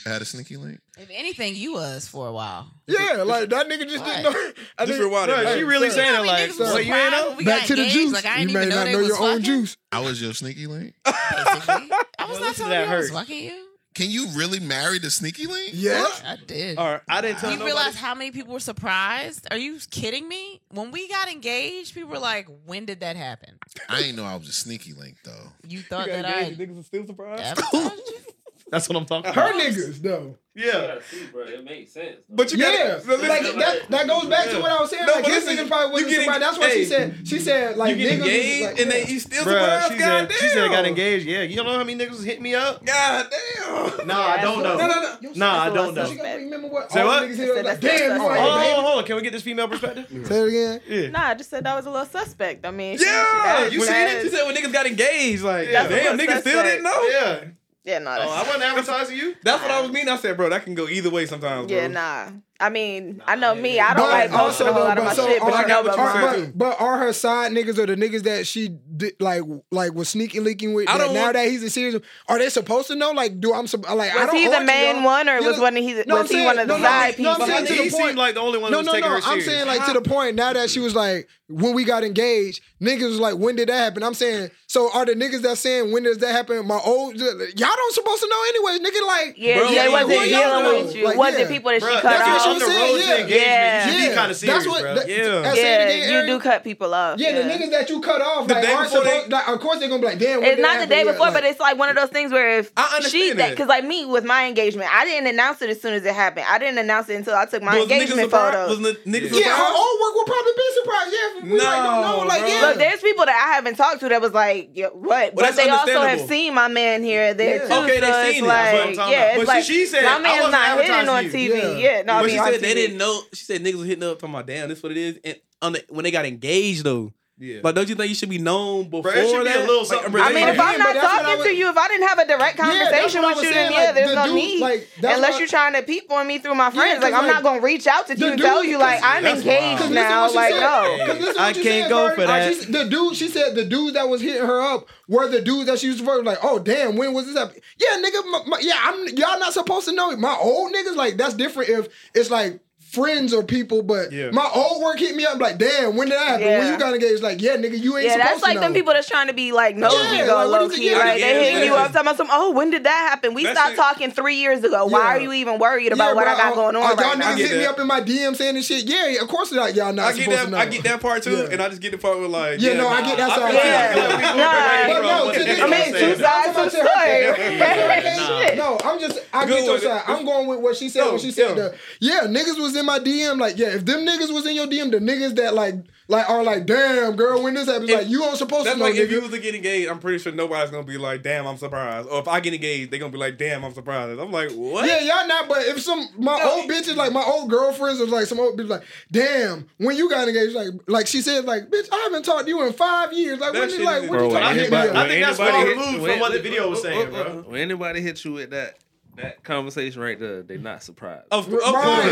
Had a sneaky link. If anything, you was for a while. Yeah, like that nigga just didn't know. I Just think- rewind it, Bro, man. she really sir. saying it like, many niggas was what, you ain't surprised know? when we Back got to the engaged? juice. Like, I you didn't may even know not they know was your own fucking, juice. I was your sneaky link. Basically. I was Well, not listen to telling that you I was hurt. fucking you. Can you really marry the sneaky link? Yeah. I did. Or I didn't tell Do you nobody. realize how many people were surprised? Are you kidding me? When we got engaged, people were like, "When did that happen?" I ain't know I was a sneaky link though. You You thought got that engaged, I niggas was still surprised. advertised you? That's what I'm talking Her about. niggas though. Yeah. see, bro. It makes sense. But you Yeah, got like that. That goes back to what I was saying. No, like but his listen, nigga probably wasn't you get surprised. That's why she said. She said like you get niggas engaged like, and yeah. then you still Bruh, surprised. she God said, she said I got engaged. Yeah, you don't know how many niggas hit me up? God damn. No, I don't know. No, no, no. Nah, I don't know. She gotta remember what Say all what? niggas here was like. That's- that's- Damn, Hold on, hold on, babe? hold on. Can we get this female perspective? Say it again. Yeah. Nah, I just said that was a little suspect. I mean, Yeah, you that- seen it? She said when niggas got engaged, like, Yeah. damn, niggas still didn't know. Yeah. Yeah, no, Oh, I wasn't advertising you. That's what I was meaning. I said, bro, that can go either way sometimes. Bro. yeah, nah. I mean, I know me. I don't But like also posting a whole though, lot of my so shit, but are, you know what about you mine. said, are, but, but are her side niggas or the niggas that she did, like like was sneaky leaking with? I don't now want- that he's a serious, are they supposed to know? Like, do I'm sup- like I Was don't he the main y'all. one, or You was know- one of he No, I'm was he one of the no, no, side no, I'm pieces? saying to the he point- seemed like the only one No, was no, taking no. her I'm serious. saying like to the point now that she was like, when we got engaged, niggas was like, when did that happen? I'm saying, so are the niggas that saying when does that happen? My old y'all don't supposed to know anyways, nigga. Like, Yeah, Bro, they like, wasn't dealing with you. Like, wasn't yeah. people that Bruh, she cut that's what off. she was the saying, road yeah. engagement. Yeah. You Yeah. be kind of serious, That's what- bro. that- Yeah. I Yeah, again, you Aaron. do cut people off. Yeah, Yeah, the niggas that you cut off, The like, day aren't before they- Like, of course they're gonna be like, damn. when It's not the day before, but it's like one of those things where if I understand she that. because like me with my engagement, I didn't announce it as soon as it happened. I didn't announce it until I took my engagement surprised? photos. Was n- niggas Yeah, her old work would probably be surprised. Yeah, if we like, don't know. No, Like, yeah. But there's people that I haven't talked to that was like, yeah, what? but they also have seen my man here, there Yeah. too. Okay, so it's seen it. That's like, what I'm talking yeah, it's But like she said, my I man's wasn't hitting on TV. Yeah. Yeah, no, I mean she said they TV. didn't know. She said niggas was hitting up talking about damn, this what it is. And on the, when they got engaged though, Yeah. like don't you think you should be known before it should be a that? little Like, something I mean, if I'm not that's what I talking was- to you, if I didn't have a direct conversation what I with you, saying, then yeah, like, there's the no dude- need. like, Unless why- you're trying to peep on me through my friends. 'cause, like, I'm not gonna reach out to you and dude- tell you like I'm That's engaged now. Like, no. I can't go for that. the dude, she said the dudes that was hitting her up were the dudes that she used to work with. Like, oh damn, when was this happening? Yeah, nigga, my, my- yeah, I'm y'all not supposed to know. My old niggas, like that's different if it's like friends or people, but Yeah. my old work hit me up like, damn, when did that happen? When Yeah. you got engaged? Like, yeah, nigga, you ain't Yeah, supposed that's like to them people that's trying to be like nosy, Yeah, go like, what low is it- key. yeah, Like they hit yeah. you up talking about some. Oh, when did that happen? We That stopped shit- talking three years ago. Why are you even worried about Yeah, what bro, I got going on y'all right now? niggas hit me up in my DM saying this shit. Yeah, of course not. Y'all not I get supposed that. to know. I get that part too, Yeah. and I just get the part with like, Yeah, no, I get that side. Yeah. No, Nah. to this I mean, day, two I'm sides about to to the her- story. No, I'm just I get your one. side. I'm going with what she said Yo, when she said yeah, niggas was in my DM. Like, yeah, if them niggas was in your DM, the niggas that like like are like, damn girl, when this happens, If- like you aren't supposed That's to know, like if you was to get engaged, I'm pretty sure nobody's gonna be like, "Damn, I'm surprised." Or if I get engaged, they gonna be like, "Damn, I'm surprised." I'm like, "What?" Yeah, y'all not, but if some my No, old bitches, like my old girlfriends, or like some old bitches, like, damn, when you got engaged, like, like she said, like, bitch, I haven't talked to you in five years. Like, That when you like, is- what you Bro, talking about? me I think that's anybody far removed from what the video was saying, bro. When anybody hits you with that that conversation right there, they not surprised. Of, of Right,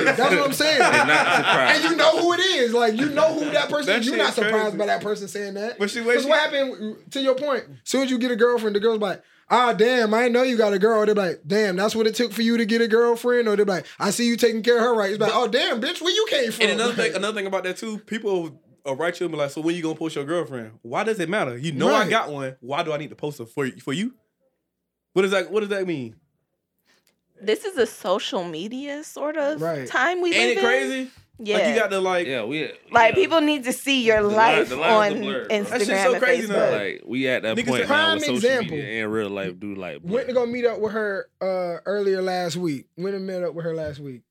course. that's what I'm saying. They not surprised. And you know who it is. Like you know who that person That is. You're not surprised crazy. by that person saying that. But she- wait, Because she- what happened to your point? As soon as you get a girlfriend, the girl's like, ah damn, I know you got a girl. They're like, damn, that's what it took for you to get a girlfriend. Or they're like, I see you taking care of her right. It's like, oh damn, bitch, where you came from? And another thing, another thing about that too, people will write you and be like, "So when you gonna post your girlfriend? Why does it matter? You know I got one. Why do I need to post her for for you? What does that What does that mean? This is a social media sort of Right. time we live Ain't it in. crazy? Yeah. Like you got to like, Yeah, we Like yeah. people need to see your line- life the lines on are blurred, bro. Instagram That shit's so crazy now. Like we at that Niggas point a now prime with social example. media and real life do like Went to go meet up with her uh, earlier last week. Went and met up with her last week.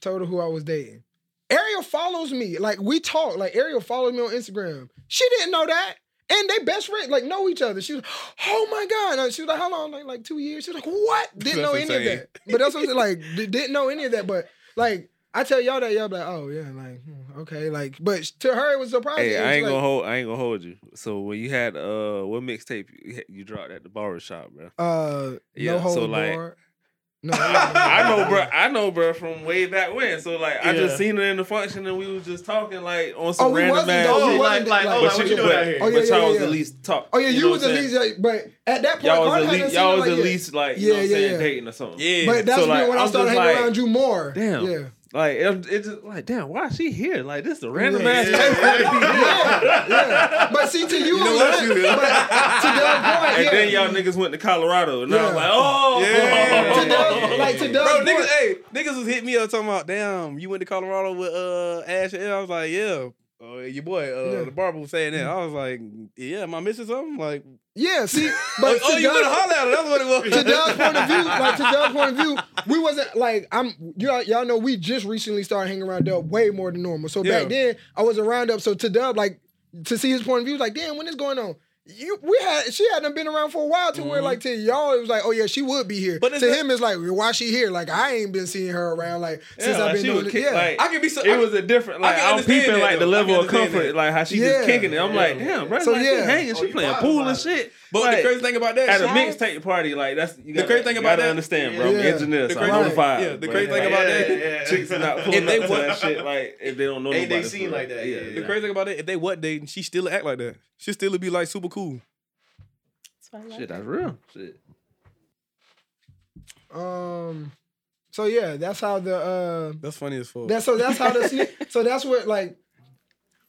Told her who I was dating. Ariel follows me. Like we talk. Like Ariel follows me on Instagram. She didn't know that. And they best friends, like know each other. She was, oh my God. And she was like, how long? Like, like two years. She was like, what? Didn't know That's any of that. But that's what I'm saying. Like, didn't know any of that. But like, I tell y'all that, y'all be like, oh yeah, like, hmm, okay. Like, but to her it was surprising. Hey, It I ain't like, gonna hold. I ain't gonna hold you. So when you had uh, what mixtape you, you dropped at the barber shop, bro? Uh, Yeah, no so, hold like-. No, I know, bro. I know, bro, from way back when. So like, I Yeah. just seen her in the function, and we was just talking like on some Oh, random wasn't, ass. Oh, We shit. like, like, like- oh, But like, what you- you doing but- out here? Oh, yeah, but yeah, y'all was yeah. at least talk. Oh yeah, you, know was what at least, saying? like, but at that point, Y'all was Cardi at least, y'all was like at least like, you Yeah, know what I'm yeah, saying, yeah. dating or something. yeah. But that's So, like, when I I'm started hanging around you more. Damn. Yeah. Like it, it just like damn, why is she here? Like this is a random Yeah. ass Yeah. place for her to be here. yeah, yeah. But see, to you, know it was what? but to Doug's point, And yeah. then y'all niggas went to Colorado, and I was like, oh, Yeah. to Doug, like to Doug's Bro, point, niggas, hey, niggas was hitting me up talking about, damn, you went to Colorado with uh Ash and I was like, yeah. Uh, your boy, uh, Yeah. the barber was saying that. I was like, yeah, am I missing something? Like, yeah. See, but like, oh, you went to holler at her. That's what it was. to Doug's point of view, like to Doug's point of view, we wasn't like I'm. Y'all, y'all know we just recently started hanging around Dub way more than normal. So Yeah. back then I was around Dub. So to Dub, like to see his point of view, like damn, when is going on? You, we had she hadn't been around for a while to where like to y'all it was like oh yeah she would be here. Mm-hmm. But But to him it's like why she here? Like I ain't been seeing her around like since Yeah, I've been doing was it. kick- Yeah, like, I can be so. It was a different, like I'm understand peeping like the level of comfort, that. like how she Yeah. just kicking it. I'm like, damn, bro, So, like, she yeah. hanging, Oh, she you playing pool and shit. But Like, the crazy thing about that, at a mixtape party, like that's you The gotta, crazy thing about gotta that- understand, bro. Yeah. engineer, The so crazy- I'm on fire. yeah, the crazy thing like, about Yeah, that, yeah, yeah. chicks are not If pulling they up to that shit like if they don't know Ain't they nobody. seen like that, Yeah, yeah. the yeah. crazy thing about it, if they what dating, she still act like that. She still be like super cool. Shit, that's real. Shit. Um. So yeah, that's how the uh. That's funny as fuck. That's so that's how the so that's what like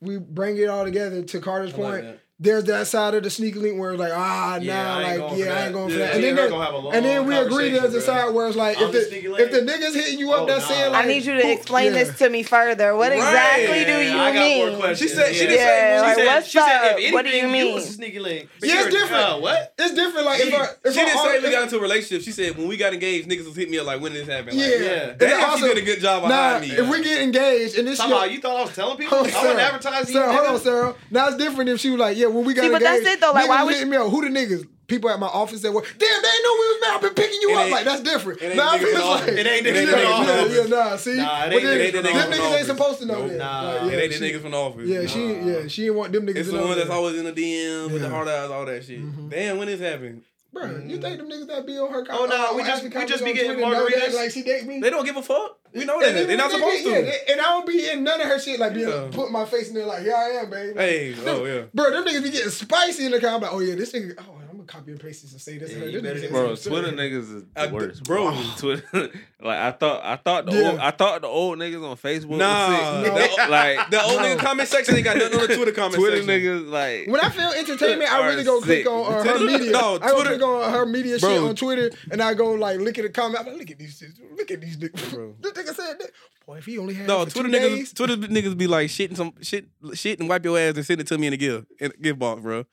we bring it all together to Carter's I like point. that. There's that side of the sneaky link where it's like, ah, Yeah, nah, I like, yeah, I ain't going for Yeah, that. And me then, and her there- gonna have a long and then we agree there's a side where it's like, if the the, if the niggas hitting you up, Oh, that's nah. saying like, I need you to who- explain yeah. this to me further. What exactly do you I got mean? more questions. She said- she didn't Yeah, say- like, she said- what's she said, up? if What do you anything, mean? was a sneaky link. But Yeah, it's different. Uh, what? It's different. Like, if I, if She didn't say we got into a relationship. She said when we got engaged, niggas was hitting me up like, when did this happen? Yeah. Like, Yeah. Damn, she did a good job of hiding me. if we get engaged and this Somehow shit- you thought I was telling people? I Hold on, wasn't Sarah. advertising you. hold on. Sarah. Now it's different if she was like, yeah, when we got See, but that's it, though. Like, why was would- hitting me up. Who the niggas? People at my office that were, damn, they know we was mad. I've been picking you It up. Like, that's different. it ain't Nah, niggas feel like. It ain't niggas in the yeah, office. yeah, nah, see? Nah, it ain't- it ain't the them niggas in the niggas ain't supposed to know Nope. that. Nah. Like, it ain't the niggas from the office. Yeah, she, yeah, she didn't want them niggas It's to the one that's always in the DM with the hard eyes, all that shit. Mm-hmm. Damn, when this happened? Bro, you think them niggas that be on her? Car? Oh, nah, oh, we just- we just comments be getting Twitter that, margaritas. Like she date me. They don't give a fuck. We know that. They're not they- supposed yeah, to. they- and I don't be in none of her shit. Like, be Yeah. put my face in there, like, here I am, babe. Hey, oh yeah. Bro, them niggas be getting spicy in the comment. Like, oh yeah, this nigga. Oh, I'm gonna copy and paste this and say this. Yeah, and you that. better This than- nigga Bro, say Twitter this. niggas is I- the worst, bro. bro. Twitter, like I thought, I thought the Yeah. old, I thought the old niggas on Facebook. Nah, was sick. the- like The old No. nigga comment section ain't got nothing on the Twitter comment Twitter section. niggas, like When I feel entertainment, I really go click on uh, her media. no, I go click on her media shit on Twitter, and I go like look at the comment. I'm like, look at these, look at these niggas. Bro. this nigga said that. Boy, if he only had No, it Twitter two niggas, days, Twitter niggas be like shitting some shit, shit and wipe your ass and send it to me in a gift, in a gift box, bro.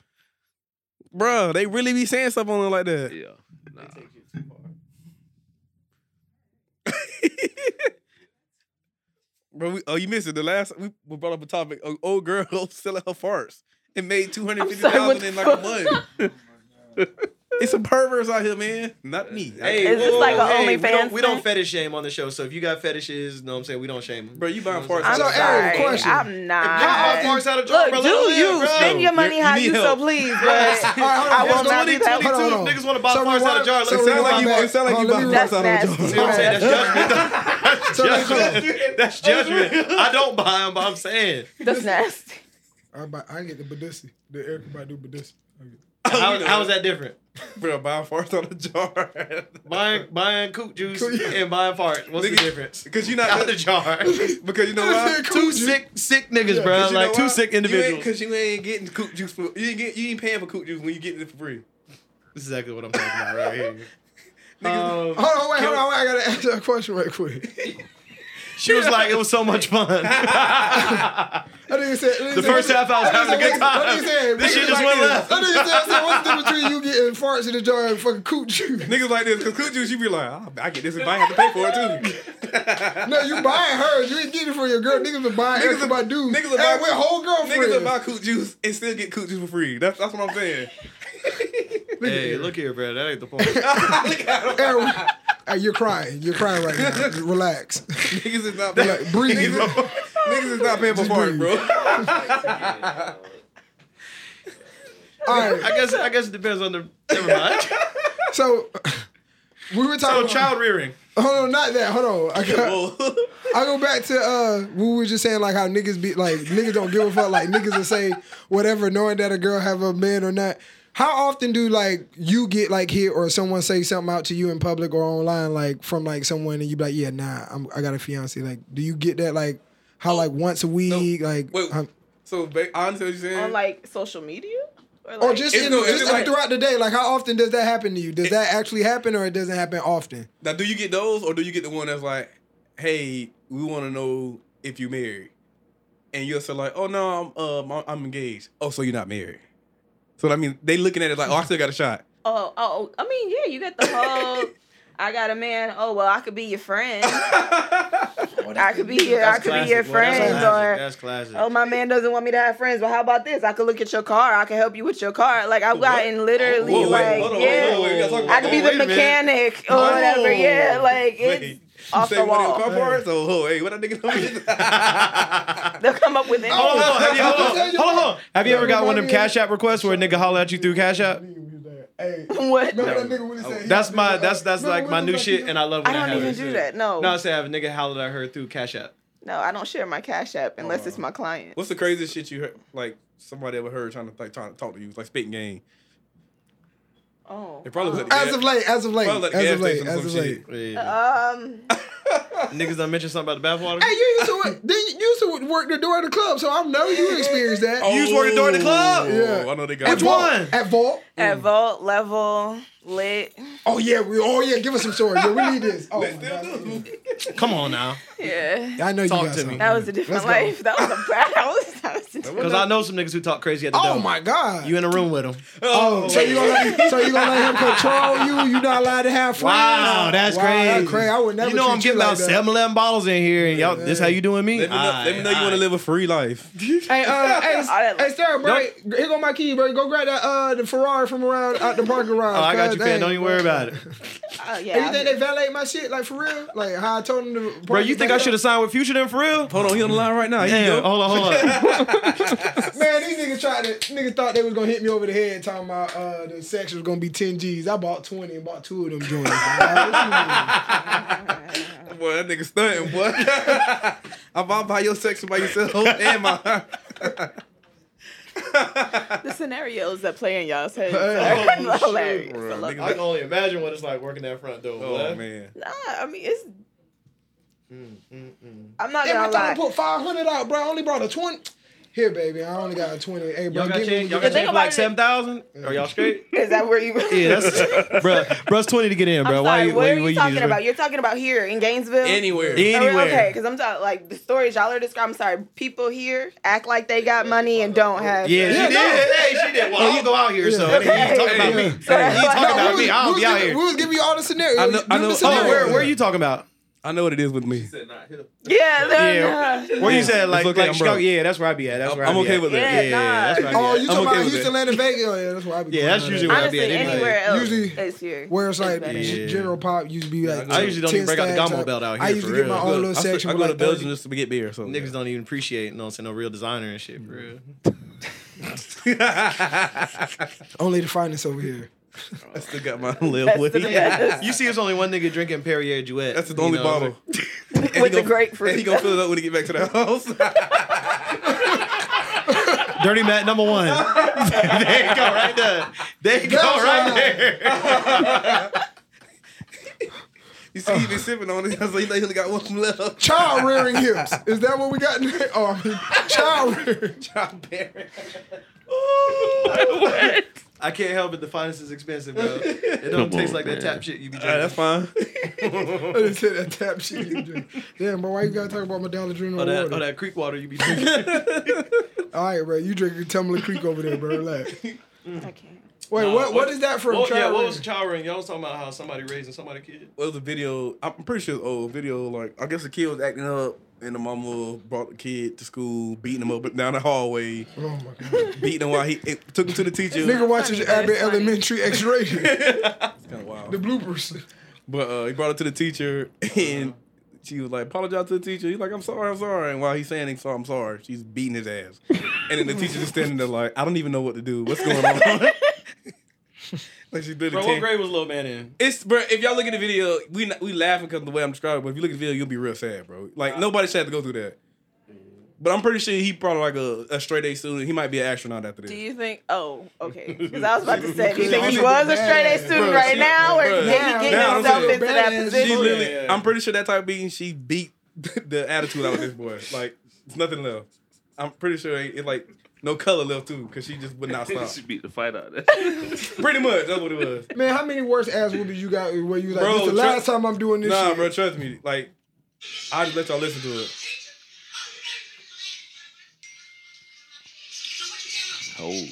Bro, they really be saying stuff on there like that. yeah, nah. Bro, we, oh, you missed it. The last we, we brought up a topic. An old girl selling her farts and made two hundred fifty thousand sorry, what thousand in the like a fuck? month. it's some perverts out here, man. Not me. Hey, Is this like a hey, we OnlyFans don't, we don't thing? fetish shame on the show. So if you got fetishes, you know what I'm saying, we don't shame them. Bro, you buying know what farts I'm So, out Aaron, sorry. question. I'm not. How farts out of jar, Look, bro? do you live, bro. spend your money You how need you so help. please, but All right, I hold will on, not be that. Hold on, hold on. niggas want to buy So farts out of jar. so It sounds like you. Hold It sound like you buying me- farts out of a That's jar. See what I'm saying? That's So, judgment. That's judgment. That's judgment. I don't buy them, but I'm saying. That's nasty. I, buy, I get the Badissi, the Erykah Badu Badissi. How, how is that different? Bro, buying farts on of a jar. Buying buying coot juice Coot- and buying fart. What's the difference? Because you're not Out the jar. Because you know why? two sick sick niggas, Yeah, bro. 'Cause you Like know two why? sick You individuals. Cause you ain't getting coot juice for you ain't get you ain't paying for coot juice when you getting it for free. This is exactly what I'm talking about right here. Niggas- Um, Hold on, wait, hold on, wait. I gotta ask you a question right quick. she was like, it was so much fun. That nigga said, that nigga The said- first half I was that nigga having a said, good that time. nigga said, This shit just like went this. left. That nigga said, I said, what's the difference between you getting farts in the jar and fucking coot juice? Niggas like this, cause coot juice, you be like, oh, I get this if I have to pay for it too. No, you buying hers. You ain't getting it for your girl. Niggas been buying Niggas Erica will- Badu. niggas will and buy- with whole girlfriend. Niggas will buy coot juice and still get coot juice for free. That's that's what I'm saying. hey, look here, bro. That ain't the point. Aaron, hey, you're crying. You're crying right now. Relax. Niggas is not Like, breathe. Niggas, niggas is not paying for Just bro. All right. I guess I guess it depends on the. Never mind. So we were talking. So talking. child rearing. Hold on, not that. Hold on. I got. I go back to uh we were just saying like how niggas be like niggas don't give a fuck like niggas will say whatever knowing that a girl have a man or not. How often do like you get like hit or someone say something out to you in public or online like from like someone and you be like yeah nah I'm, I got a fiance like do you get that like how like once a week like Wait, so ba- honestly, what you saying? On like social media? Or, or just It's in, no- just just like like- throughout the day like how often does that happen to you does that actually happen or it doesn't happen often now, do you get those, or do you get the one that's like, "Hey, we want to know if you married," and you're so like, "Oh no, I'm um, I'm- I'm engaged." Oh, so you're not married? So I mean, they looking at it like, "Oh, I still got a shot." Oh, oh, I mean, yeah, you got the whole. I got a man. Oh well, I could be your friend. I could be your, I That's could be your classic, boy. That's friend, classic. or That's classic. oh, my man doesn't want me to have friends. Well, how about this? I could look at your car. I could help you with your car. Like I've gotten literally Whoa, like hold on, yeah. on, wait, we gotta talk about I could be Oh, the wait a minute. mechanic or Oh. whatever. Yeah, like it's Wait, off you the say one of wall. your car parts? Oh, oh, hey, what that nigga told me? They'll come up with anything. Hold on, hold on, have you, hold on, Oh, hold on, hold on. Have you ever got one of them Cash App requests where a nigga holler at you through Cash App? hey What? remember that nigga when he said he oh. That's my that's that's remember like my new shit, and I love when I don't even happens. do that. No. No, I say have a nigga hollered at her through Cash App. No, I don't share my Cash App unless oh. it's my client. What's the craziest shit you heard? Like somebody ever heard trying to like trying to talk to you, like spitting game? Oh. It probably was at the as gas- of late as of late Probably like as of late as of late. Um, Niggas done mentioned something about the bathwater. Hey, you used to work, then you used to work the door of the club, so I know you experienced that. You was working door at the club? Yeah. I know they got At you. Vault. one? At Vault. At Vault, Level, Lit. Oh yeah, we. Oh yeah, give us some stories. Yeah, we need this. Oh, my God. Come on now. Yeah. I know you got to some. me. That was a different Let's go. life. That was a bad. That was, that was a different Because I know some niggas who talk crazy at the Oh door. my God. You in a room with them. Oh, so you gonna let, so you gonna let him control you? You not allowed to have friends? Wow, that's Wow, crazy. That's crazy. I would never. You know I'm getting about that. 7 11 bottles in here, and y'all, this how you doing me? Let me know, let me know you want to live a free life. Hey, uh, hey, hey, sir, bro. Here go my key, bro. Go grab that uh the Ferrari from around out the parking garage. Oh, I got cuz, you, fam. Don't even worry about it. Oh, yeah. Hey, you think they valet my shit like for real? Like how I told them to. Bro, you think I should have signed with Future then for real? Hold on, he on the line right now. Here you hold on, hold on. Man, these niggas tried to. Niggas thought they was gonna hit me over the head talking about uh the section was gonna be ten G's. I bought twenty and bought two of them joints. man. Boy, that nigga stunting, boy. I'm about by your section by yourself and my. The scenarios that play in y'all's heads Hey. are hilarious. Bro, I love. I can only imagine what it's like working that front door. Oh boy. man. Nah, I mean it's. Mm, mm, mm. I'm not Damn, I gonna thought I put five hundred out, bro. I only brought a twenty. Here, baby, I only got a twenty. Hey, bro, Y'all got give change? me. Y'all The got thing change for about like 7,000? Are y'all straight? Is that where you? Yeah, that's, bruh, bruh's 20 to get in, bro. I'm Why sorry, you, where why are you, you what you talking about? You're talking about here in Gainesville. Anywhere. Anywhere. Okay, because I'm talking like the stories y'all are describing. I'm sorry, people here act like they got money and don't have. Yeah, she Yeah, did. no. Hey, she did. Well, I don't go out here, so Yeah. hey, you talking about me. Hey, you talking about we me. was- I'll be out giving- here. We was giving you all the scenarios. I know- I Give me know- the oh, scenarios. where, where are you talking about? I know what it is with me. Yeah, they're Yeah. not. Where you said like, It's okay, like I'm Chicago? Yeah, that's where I be at. That's where I'm I be okay at. with it. Yeah, Yeah, nah. that's where I be Oh, at. you talking okay about with Houston, it. Atlanta, Vegas? Oh, yeah, that's where I be. Yeah, that's usually at. where I be Honestly, at anyway. anywhere else Usually- is here. Where it's like Yeah. general pop used to be like. I usually don't even break out the stacks gumbo belt out I here, used for to get my real. own I, little I, section. I go to like Belgium just to get beer or something. Niggas don't even appreciate, you know, what I'm saying, no real designer and shit, for real. Only the finest over here. I still got my little That's whip. the. You see, it's only one nigga drinking Perrier-Jouët. That's the only know, bottle. And he With the gonna- grapefruit. And he gonna fill it up when he get back to the house. Dirty Matt number one. there you go, right there. There you go, That's right right. there. you see, he been sipping on it. So he know he only got one left. Child rearing hips. Is that what we got? in there? Oh, I mean, child rearing. I can't help it. The finest is expensive, bro. It don't Come taste on, like that tap shit you be All right, drinking. that's fine. I just said that tap shit you drink. Damn, bro, why you gotta talk about my Dollar General Or that, water? or that creek water you be drinking. All right, bro, you drinking Tumbling Creek over there, bro. Relax. Mm. I can't. Wait, Nah, what? What is that from? Well, yeah, what was rearing? child ring? Y'all was talking about how somebody raising somebody kid. Well, it was a video. I'm pretty sure it's old video. Like I guess the kid was acting up, and the mama brought the kid to school, beating him up down the hallway, Oh my god. beating him while he it, took him to the teacher. Nigga watches Abbott. Elementary X-rated. kind of wild. the bloopers. But uh, he brought it to the teacher, and she was like, "Apologize to the teacher." He's like, "I'm sorry, I'm sorry." And while he's saying he's sorry, I'm sorry, she's beating his ass. And then the teacher's just standing there like, "I don't even know what to do. What's going on?" like she did Bro, it. what grade was little man in? It's bro. If y'all look at the video, we not- we laughing because of the way I'm describing. it, But if you look at the video, you'll be real sad, bro. Like nobody should have to go through that. But I'm pretty sure he probably like a, a straight A student. He might be an astronaut after this. Do you think? Oh, okay. Because I was about to say, do you think he She was a straight A student Bro, right she- now, or bro, did he now- get now I'm himself into that badass. She position? literally, Yeah, yeah. I'm pretty sure that type of beating, she beat the attitude out of this boy. Like, it's nothing left. I'm pretty sure it, it like no color left too, because she just would not stop. she beat the fight out. of pretty much, that's what it was. Man, how many worse ass whoopings you got where you like, Bro, this the tru- last time I'm doing this Nah, shit? bro, trust me. Like, I'll just let y'all listen to it. Oh,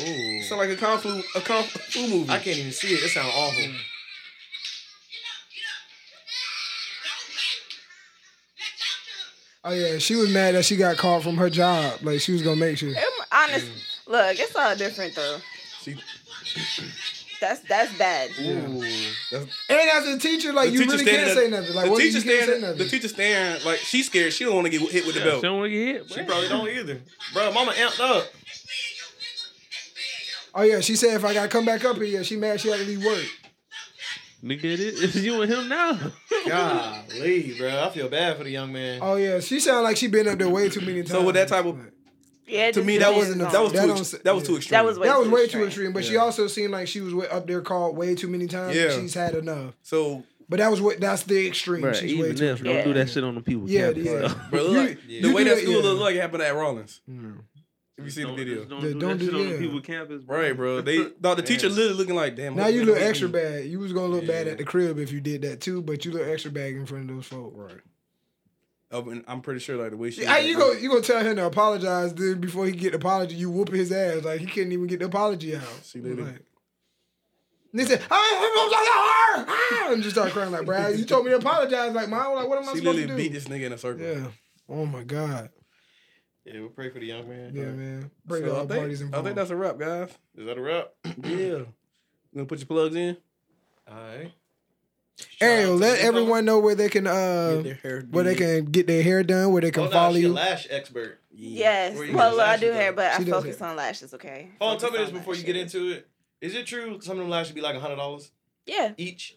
Oh. Sound like a kung fu, a kung fu movie. I can't even see it. It sounds awful. Mm. Oh yeah, she was mad that she got called from her job. Like she was gonna make sure. I'm honest. Look, it's all different though. She, That's that's bad. Ooh. that's, And as a teacher, like the you teacher really can't there- say nothing. Like the what? teacher You can't say staring, nothing. the teacher staring, like she's scared. She don't want to get hit with the she belt. don't want to get hit. She boy. probably don't either. Bro, mama amped up. Oh yeah, she said if I gotta come back up here, yeah, she mad she had to leave work. Nigga, it is it's you and him now. Golly, bro. I feel bad for the young man. Oh yeah, she sounded like she been up there way too many times. So with that type of, Yeah, to me, that wasn't that was That too don't ex- that was too extreme. That was way that was too way too extreme. extreme, but she also seemed like she was way up there called way too many times. Yeah. She's had enough. So But that was what that's the extreme. Bruh, She's way too if extreme. don't do that shit on the people Yeah, campus. yeah. though. Bro, You- like, you the way that that, school yeah. look like it happened at Rollins. Mm. If you see the Don't- video. Don't, Yeah, do don't that do- shit on yeah. people campus. bro. Right, bro. They thought the teacher literally looking like, damn. Now you look extra you- bad. You was gonna look bad at the crib if you did that too, but you look extra bad in front of those folks. Right. Oh, and I'm pretty sure like the way she. How you go? You gonna tell him to apologize? Then before he get the apology, you whooping his ass like he couldn't even get the apology out. She did it. Like, and they said, "Ah," ah," and just start crying like, "Brad, you told me to apologize." Like, mom, like, what am I She supposed to do? She literally beat this nigga in a circle. Yeah. Oh my god. Yeah, we'll pray for the young man. Yeah, man. Break So all I think, parties I think that's a wrap, guys. Is that a wrap? Yeah. You gonna put your plugs in? All right. Ariel, let everyone know where they can uh Get their hair where they can get their hair done, where they can Oh, no, follow she you. lash expert. Yes. Where you Well, I do hair, but She I does focus hair. on lashes. Okay. Hold on, tell me this on before you get into it. Is it true some of them lashes be like a hundred dollars Yeah, each?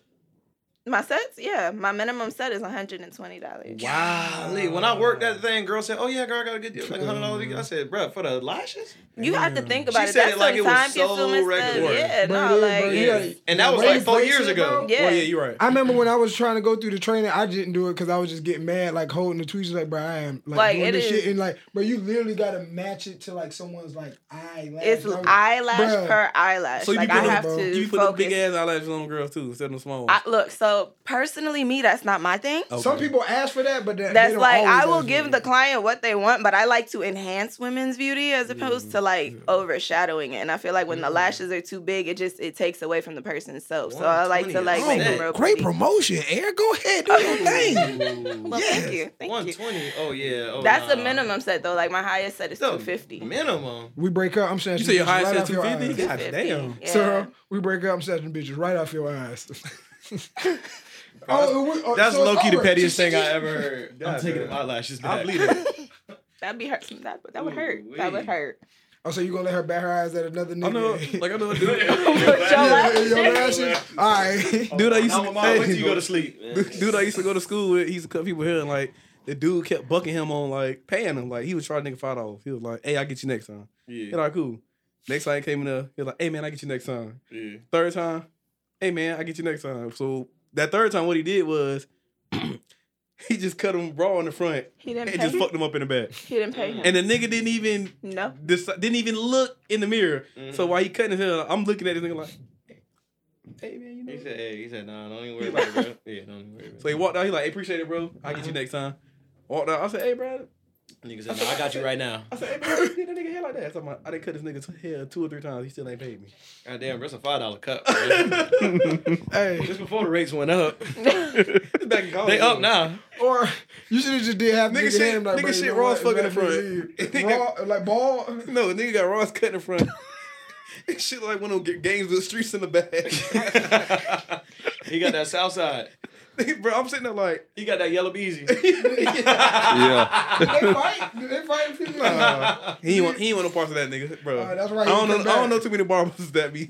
My sets. Yeah, my minimum set is one hundred and twenty dollars. Golly, when I worked that thing, girl said, "Oh yeah, girl, I got a good deal, like hundred dollars." I said, "Bro, for the lashes," You have to think about She it. said That's it like some it was time so consuming regular. stuff. Yeah, Bro, no, it- like bro, yeah. yeah. and that was Braids like four bracelet, years ago. bro. Yeah. Oh yeah, you're right. I remember when I was trying to go through the training, I didn't do it because I was just getting mad, like holding the tweezers, like, bro, I am like, Like, doing it this is- shit, and like, bro, you literally gotta match it to like someone's like eyelash. It's bro. eyelash Bruh. per eyelash. So you like put I them- have bro. to you put the focus. big ass eyelashes on them girls too, instead of the small ones. I, look, so personally, me, that's not my thing. Okay. Some people ask for that, but that, That's they don't like I will give for the client what they want, but I like to enhance women's beauty as opposed to like overshadowing it. And I feel like when the mm-hmm. lashes are too big, it just it takes away from the person's self. So I like to like is make them real oh, Great pretty. promotion, Air. Go ahead, do your thing. Well, Yes. thank you, thank One you. twenty. Oh yeah. Oh, That's the minimum set though. Like my highest set is The two fifty. Minimum. We break up. I'm saying You say your highest right set off your 250? God damn. Yeah. Sir, we break up. I'm setting bitches right off your eyes. oh, we- oh, That's so low key the pettiest She- thing she I ever heard. I'm God, taking man. my eyelashes I back. believe it. That'd be hurt. That, that would hurt. That would hurt. Oh, so you gonna let her bat her eyes at another nigga? I know, like I know a dude. Put your lashes. your lashes. All right. dude, I used to. mom, wait till you go to sleep. dude, I used to go to school with. He used to cut people hair, and like the dude kept bucking him on like paying him. Like he was trying to nigga five dollars. He was like, "Hey, I will get you next time." He Yeah. like, "Cool." Next time he came in there, he was like, "Hey man, I get you next time." Yeah. Third time, "Hey man, I get you next time." So that third time, what he did was. He just cut him raw in the front He didn't and pay just him. fucked him up in the back. He didn't pay him. And the nigga didn't even no. deci- didn't even look in the mirror. Mhm. So while he cutting his hair, I'm looking at this nigga like, hey man, you know. He said, "Hey," he said, "Nah, don't even worry about it, bro." Yeah, don't even worry about it. So he walked out. He like, hey, appreciate it, bro. I will get you next time. Walked out. I said, hey, bro. It. Nigga said, "Nah, I got you right now." I said, hey, bro, you did that nigga hair like that. So I'm like, I didn't cut this nigga's hair two or three times. He still ain't paid me. God damn, bro, it's a five dollar cut. Hey, Just before the rates went up, It's back in they up now. or you should have just did half Nigga nigga shit- hand like, nigga shit Ross raw what? as fuck in the front. Raw, like ball. No, the nigga got Ross cut in the front. Shit like one of them games with the streets in the back. he got that south side. bro, I'm sitting there like, He got that yellow beezy. Yeah. Did they fight? They fight? in Philly? uh, he ain't want, he ain't want no parts of that nigga, bro. Uh, that's right, I don't know. come I don't know too many barbers that be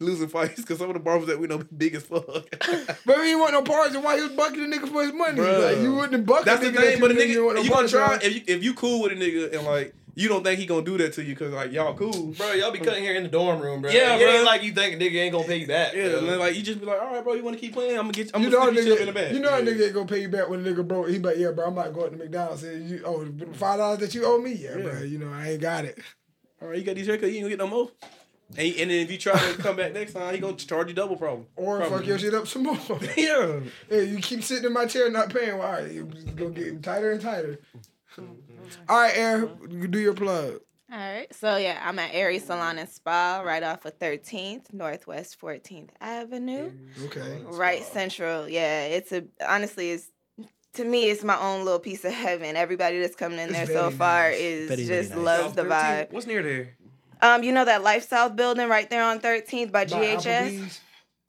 losing fights because some of the barbers that we know be big as fuck. But he want no parts, and why he was bucking the nigga for his money? Bruh. Like, you wouldn't have bucked That's the nigga that thing, but a you nigga, didn't want no you gonna try if you if you cool with a nigga and like you don't think he gonna do that to you because like y'all cool. Bro, y'all be cutting here in the dorm room, bro. Yeah, it bro. ain't like you think a nigga ain't gonna pay you back. Yeah, bro. and then like you just be like, all right, bro, you want to keep playing? I'm gonna get. I'm You gonna know, a slip you in the back. you know a nigga ain't gonna pay you back when a nigga broke. He like, yeah, bro, I'm not going to McDonald's. And you, oh, five dollars that you owe me, yeah, Yeah. bro. You know, I ain't got it. All right, you got these haircuts, you ain't gonna get no more. And, and then if you try to come back next time, he gonna charge you double problem. Or Probably. fuck your shit up some more. Yeah. hey, you keep sitting in my chair not paying. Well, all right, you gonna get tighter and tighter. Mm-hmm. All right, Air, you do your plug. All right. So yeah, I'm at Airy's Salon and Spa, right off of 13th Northwest 14th Avenue, Okay. right central. Yeah, it's a honestly, it's to me, it's my own little piece of heaven. Everybody that's coming in It's there so very far nice. is Very, very just nice. loves the 13? vibe. What's near there? Um, you know that LifeSouth building right there on 13th by By GHS. Applebee's.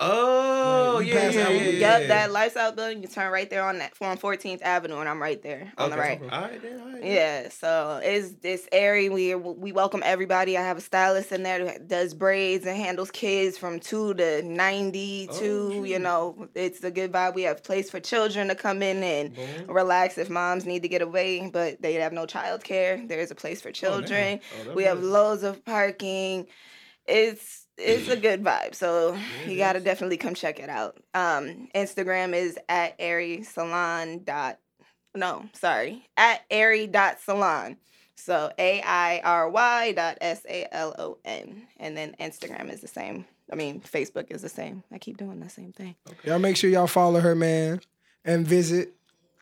Oh, Right, you yeah, yeah, yeah, Yep, that lifestyle building. You turn right there on that on 14th Avenue, and I'm right there on the right. All right, then, all right. then. Yeah, so it's it's airy. We we welcome everybody. I have a stylist in there who does braids and handles kids from two to ninety oh, two. Oh, you know, it's a good vibe. We have place for children to come in and Boom. relax if moms need to get away, but they have no child care. There is a place for Oh, children. Oh, that's we have good. loads of parking. It's it's a good vibe. So you gotta definitely come check it out. Um, Instagram is at airy salon dot no, sorry, at airy dot salon. So A I R Y dot S A L O N. And then Instagram is the same. I mean, Facebook is the same. I keep doing the same thing. Y'all make sure y'all follow her, man, and visit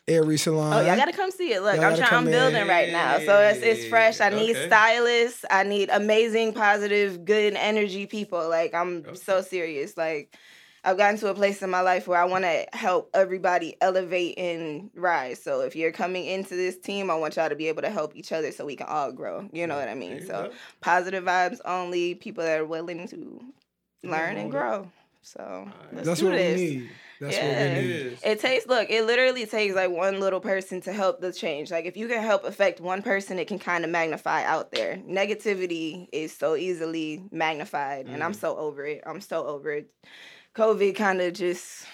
Airy Salon. Oh, y'all gotta come see it. Look, Y'all I'm trying. I'm building in. right now, so it's it's fresh. I need Okay. stylists. I need amazing, positive, good energy people. Like I'm so serious. Like I've gotten to a place in my life where I want to help everybody elevate and rise. So if you're coming into this team, I want y'all to be able to help each other so we can all grow. You know what I mean? So positive vibes only. People that are willing to learn and grow. So let's That's do what this. we need. That's Yeah. what we need. It takes look, it literally takes like one little person to help the change. Like if you can help affect one person, it can kind of magnify out there. Negativity is so easily magnified and Mm. I'm so over it. I'm so over it. COVID kind of just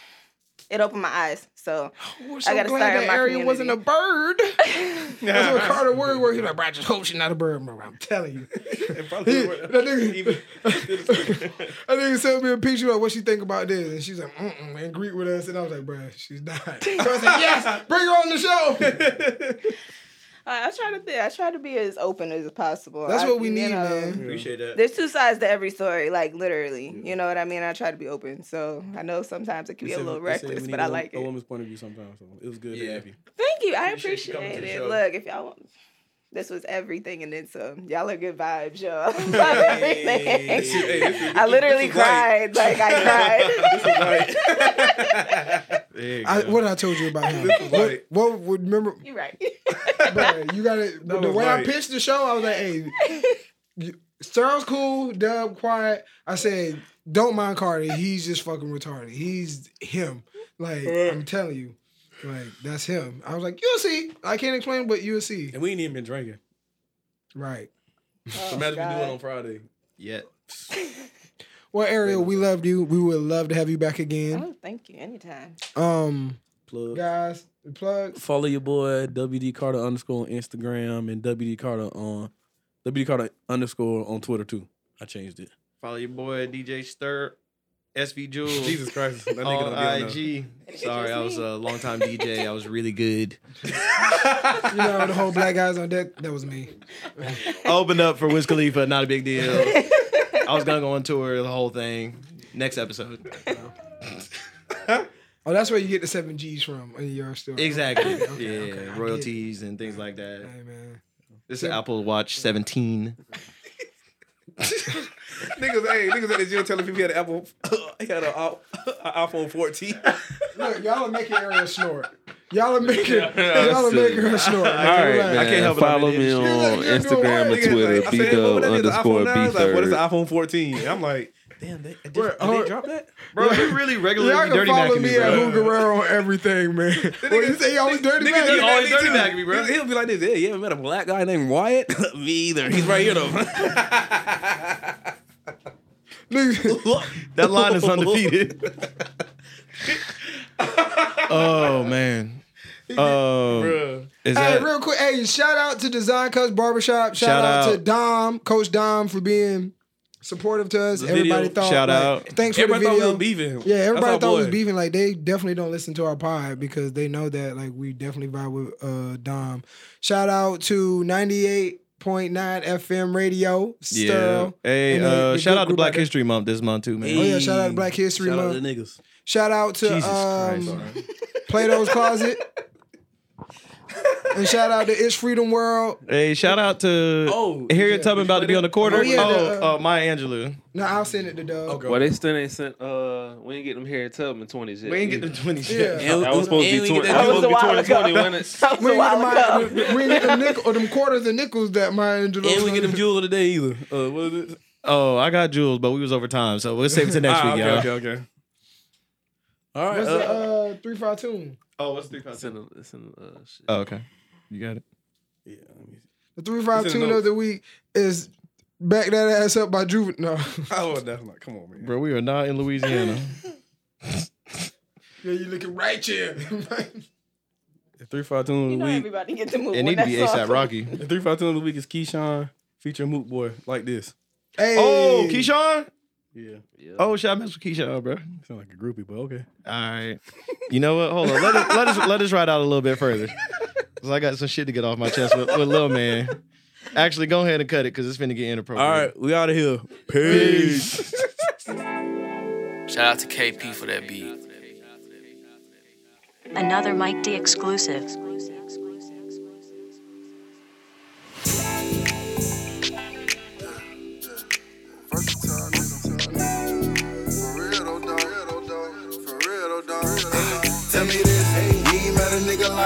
it opened my eyes. So We're I gotta glad start in that my area wasn't a bird. That's what Carter word where he's like, bro, I just hope she's not a bird, bro. I'm telling you. He- that nigga, even- that nigga sent me a picture like what she think about this, and she's like, mm and greet with us, and I was like, bro, she's not. So I said, yes, bring her on the show. I, I try to be I try to be as open as possible. That's I- what we need, know, man. Appreciate that. There's two sides to every story, like literally. You know what I mean? I try to be open. So I know sometimes it can be a little reckless, but I I a- like a it. woman's point of view sometimes. So it was good to Yeah. have you. Thank you. I Appreciate appreciate to it. Look, if y'all want, this was everything and then some. Y'all are good vibes, y'all. Love everything. Hey, this is- I literally this light. cried. Like I cried. There you I, go. what I told you about him? What, what would remember? You're right. Bro, uh, you got to The was way I pitched the show, I was like, hey, you- Sterl's cool, Dub quiet. I said, don't mind Carter. He's just fucking retarded. He's him. Like I'm telling you, like that's him. I was like, you'll see. I can't explain, but you'll see. And we ain't even been drinking. Right. Oh, Imagine we do it on Friday. Yet. Well, Ariel, we loved you. We would love to have you back again. Oh, thank you. Anytime. Um, Plug. guys, plug. Follow your boy WD Carter underscore on Instagram and WD Carter on WD Carter underscore on Twitter too. I changed it. Follow your boy DJ Stir, SV Jules. Jesus Christ, that nigga on don't be on. IG. Sorry, I was a long time DJ. I was really good. You know the whole black guys on deck. That was me. I opened up for Wiz Khalifa, not a big deal. I was gonna go on tour, the whole thing. Next episode. Oh, that's where you get the seven G's from in your story. Exactly. Okay, yeah, okay, get it. royalties and things like that. Hey man. This is Apple Watch 17. niggas, hey, niggas at the gym telling people he had an Apple, he had an iPhone 14. Look, y'all are making Ariel snort. Y'all are making Yeah, y'all are making her snort. All right, man. I can't help it, Follow me on You're Instagram and work. Twitter, I b said, what dub underscore b He's Like, what is the iPhone 14? I'm like, damn, they, did, Wait, did hold- they drop that? Bro, you really regularly Y'all be can dirty follow macking me me, at bro. Who Guerrero on everything, man. What you say? Y'all was dirty Niggas man. do He always that dirty too. macking me, bro. He'll be like this. Yeah, you ever met a black guy named Wyatt? me either. He's right here though. Nigga, That line is undefeated. oh man. Um, is Hey, that real quick, hey, shout out to Design Cuts Barbershop. Shout, Shout out, to. Dom, Coach Dom, for being supportive to us. The everybody video. thought, Shout like, out. Thanks for Everybody the thought we video. was beefing. Yeah, everybody our thought we was boy. beefing. Like they definitely don't listen to our pod because they know that like we definitely vibe with uh Dom. Shout out to ninety eight point nine FM radio. yeah? Hey, And the- uh, the shout out to Black out there. History Month this month too, man. Oh, yeah, shout out to Black History Shout out Month. to the niggas. Shout out to Jesus um, Christ. Plato's Closet. and shout out to It's Freedom World. Hey, shout out to Oh, Harriet yeah, Tubman about to be on the quarter. Oh, Oh, yeah, the, uh, uh, Maya Angelou. No, I'll send it to Doug. Okay. Well, they still ain't sent. Uh, we ain't get them Harriet Tubman twenties yet. We ain't get the 20 Yeah. shit. And- That was supposed to and be we 20. get That that- was supposed to be That was a while 2020, ago. wasn't it? That was We a ain't while get ago. them, my, we ain't get them nickel or them quarters and nickels that Maya Angelou. And we get them jewel of the day either. Uh, what is it? Oh, I got jewels, but we was over time, so we'll save it to next Ah, week, okay, y'all. okay, okay. All right. What's uh, the uh, three five tune? Oh, what's three It's in, the- it's in, the, uh, shit. Oh, okay. You got it. yeah, let me see. The three five It's in the tune of the week is back that ass up by Juvenile. No. Oh, that's not. Come on, man. Bro, we are not in Louisiana. yeah, you looking right here. The three five two You of the know week. everybody get to move. it when need to be song ASAP Rocky. The three five two of the week is Keshon featuring Mook Boy like this. hey. Oh, Keshon? Yeah. Yeah. Oh, shit, I mess with Keisha, bro. Sound like a groupie, but okay. All right. You know what? Hold on. Let us let us let us ride out a little bit further. Cause I got some shit to get off my chest with, with Lil Man. Actually, go ahead and cut it because it's finna get inappropriate. All right, we out of here. Peace. Shout out to KP for that beat. Another Mike D exclusive.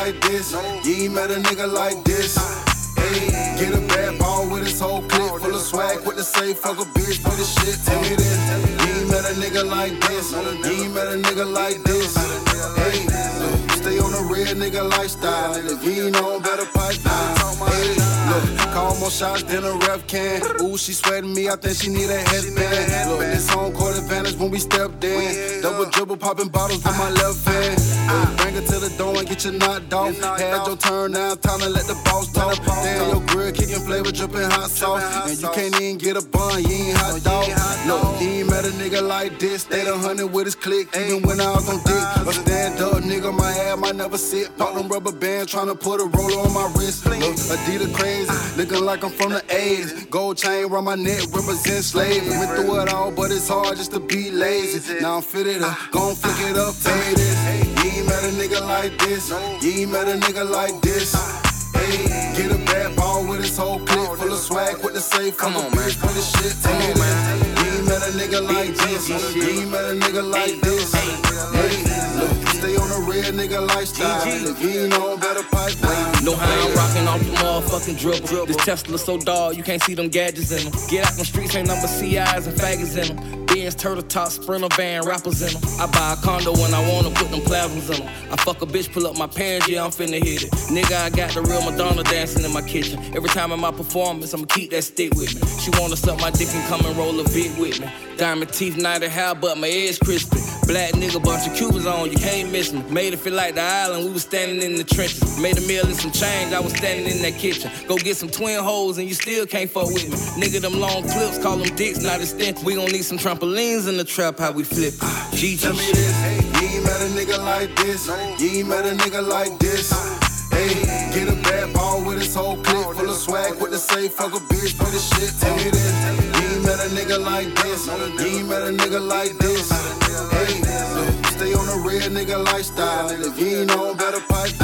Like this. You ain't met a nigga like this. Hey, get a bad ball with his whole clip full of swag with the say fuck a bitch for the shit. Tell me this, you ain't met a nigga like this. You ain't met a nigga like this. Look, stay on a real nigga lifestyle. And if you ain't on, better pipe down. Hey, look, call more shots than a ref can. Ooh, she sweating me, I think she need a headband. Look, this on court advantage when we stepped in. Double dribble, popping bottles with my left hand. Look, bring it to the door and get you knocked off. Had your turn now, time to let the boss talk. Damn, your grill kicking flavor, dripping hot sauce. And you can't even get a bun, you ain't hot dog. Look, he ain't met a nigga like this. Stayed a hundred with his click, even when I was on dick. A stand up nigga, my head might never sit. Pop them rubber bands, trying to put a roller on my wrist. Look, Adidas crazy, looking like I'm from the 80s. Gold chain around my neck, represent slavery. Went through it all, but it's hard just to be lazy. Now I'm fitted up, gon' flick it up, me this. You ain't met a nigga like this. You ain't met a nigga like this. Hey, get a bad ball with his whole clip full of swag with the safe. Come on, man. For the shit, tell me man. You ain't met a nigga like this. You ain't met a nigga like this. Hey, look, stay on a real nigga lifestyle. If you ain't on, better pipe down. Know how I'm rocking off the motherfucking dribble. This Tesla so dog, you can't see them gadgets in them. Get out them streets, ain't number CIs and faggots in them. Benz, turtle top, sprinter van, rappers in them. I buy a condo when I wanna put them plasmas in them. I fuck a bitch, pull up my pants, yeah, I'm finna hit it. Nigga, I got the real Madonna dancing in my kitchen. Every time in my performance, I'ma keep that stick with me. She wanna suck my dick and come and roll a bit with me. Diamond teeth, night of hair, but my edge crispy. Black nigga, bunch of Cubans on, you can't miss me. Made it feel like the island, we was standing in the trenches. Made a meal and some change, I was standing in that kitchen. Go get some twin hoes and you still can't fuck with me. Nigga, them long clips, call them dicks, not extensions. We gon' need some trampolines in the trap, how we flip ah, it. GG Tell me shit. this, you ain't met a nigga like this. You ain't met a nigga like this. Ah. Hey, get a bad ball with his whole clip oh, full of swag oh, with the safe fuck a bitch for the shit. Tell me this, oh. you ain't met a nigga like this. You ain't met a nigga like this. Hey, stay on a real nigga lifestyle. If you ain't on, better pipe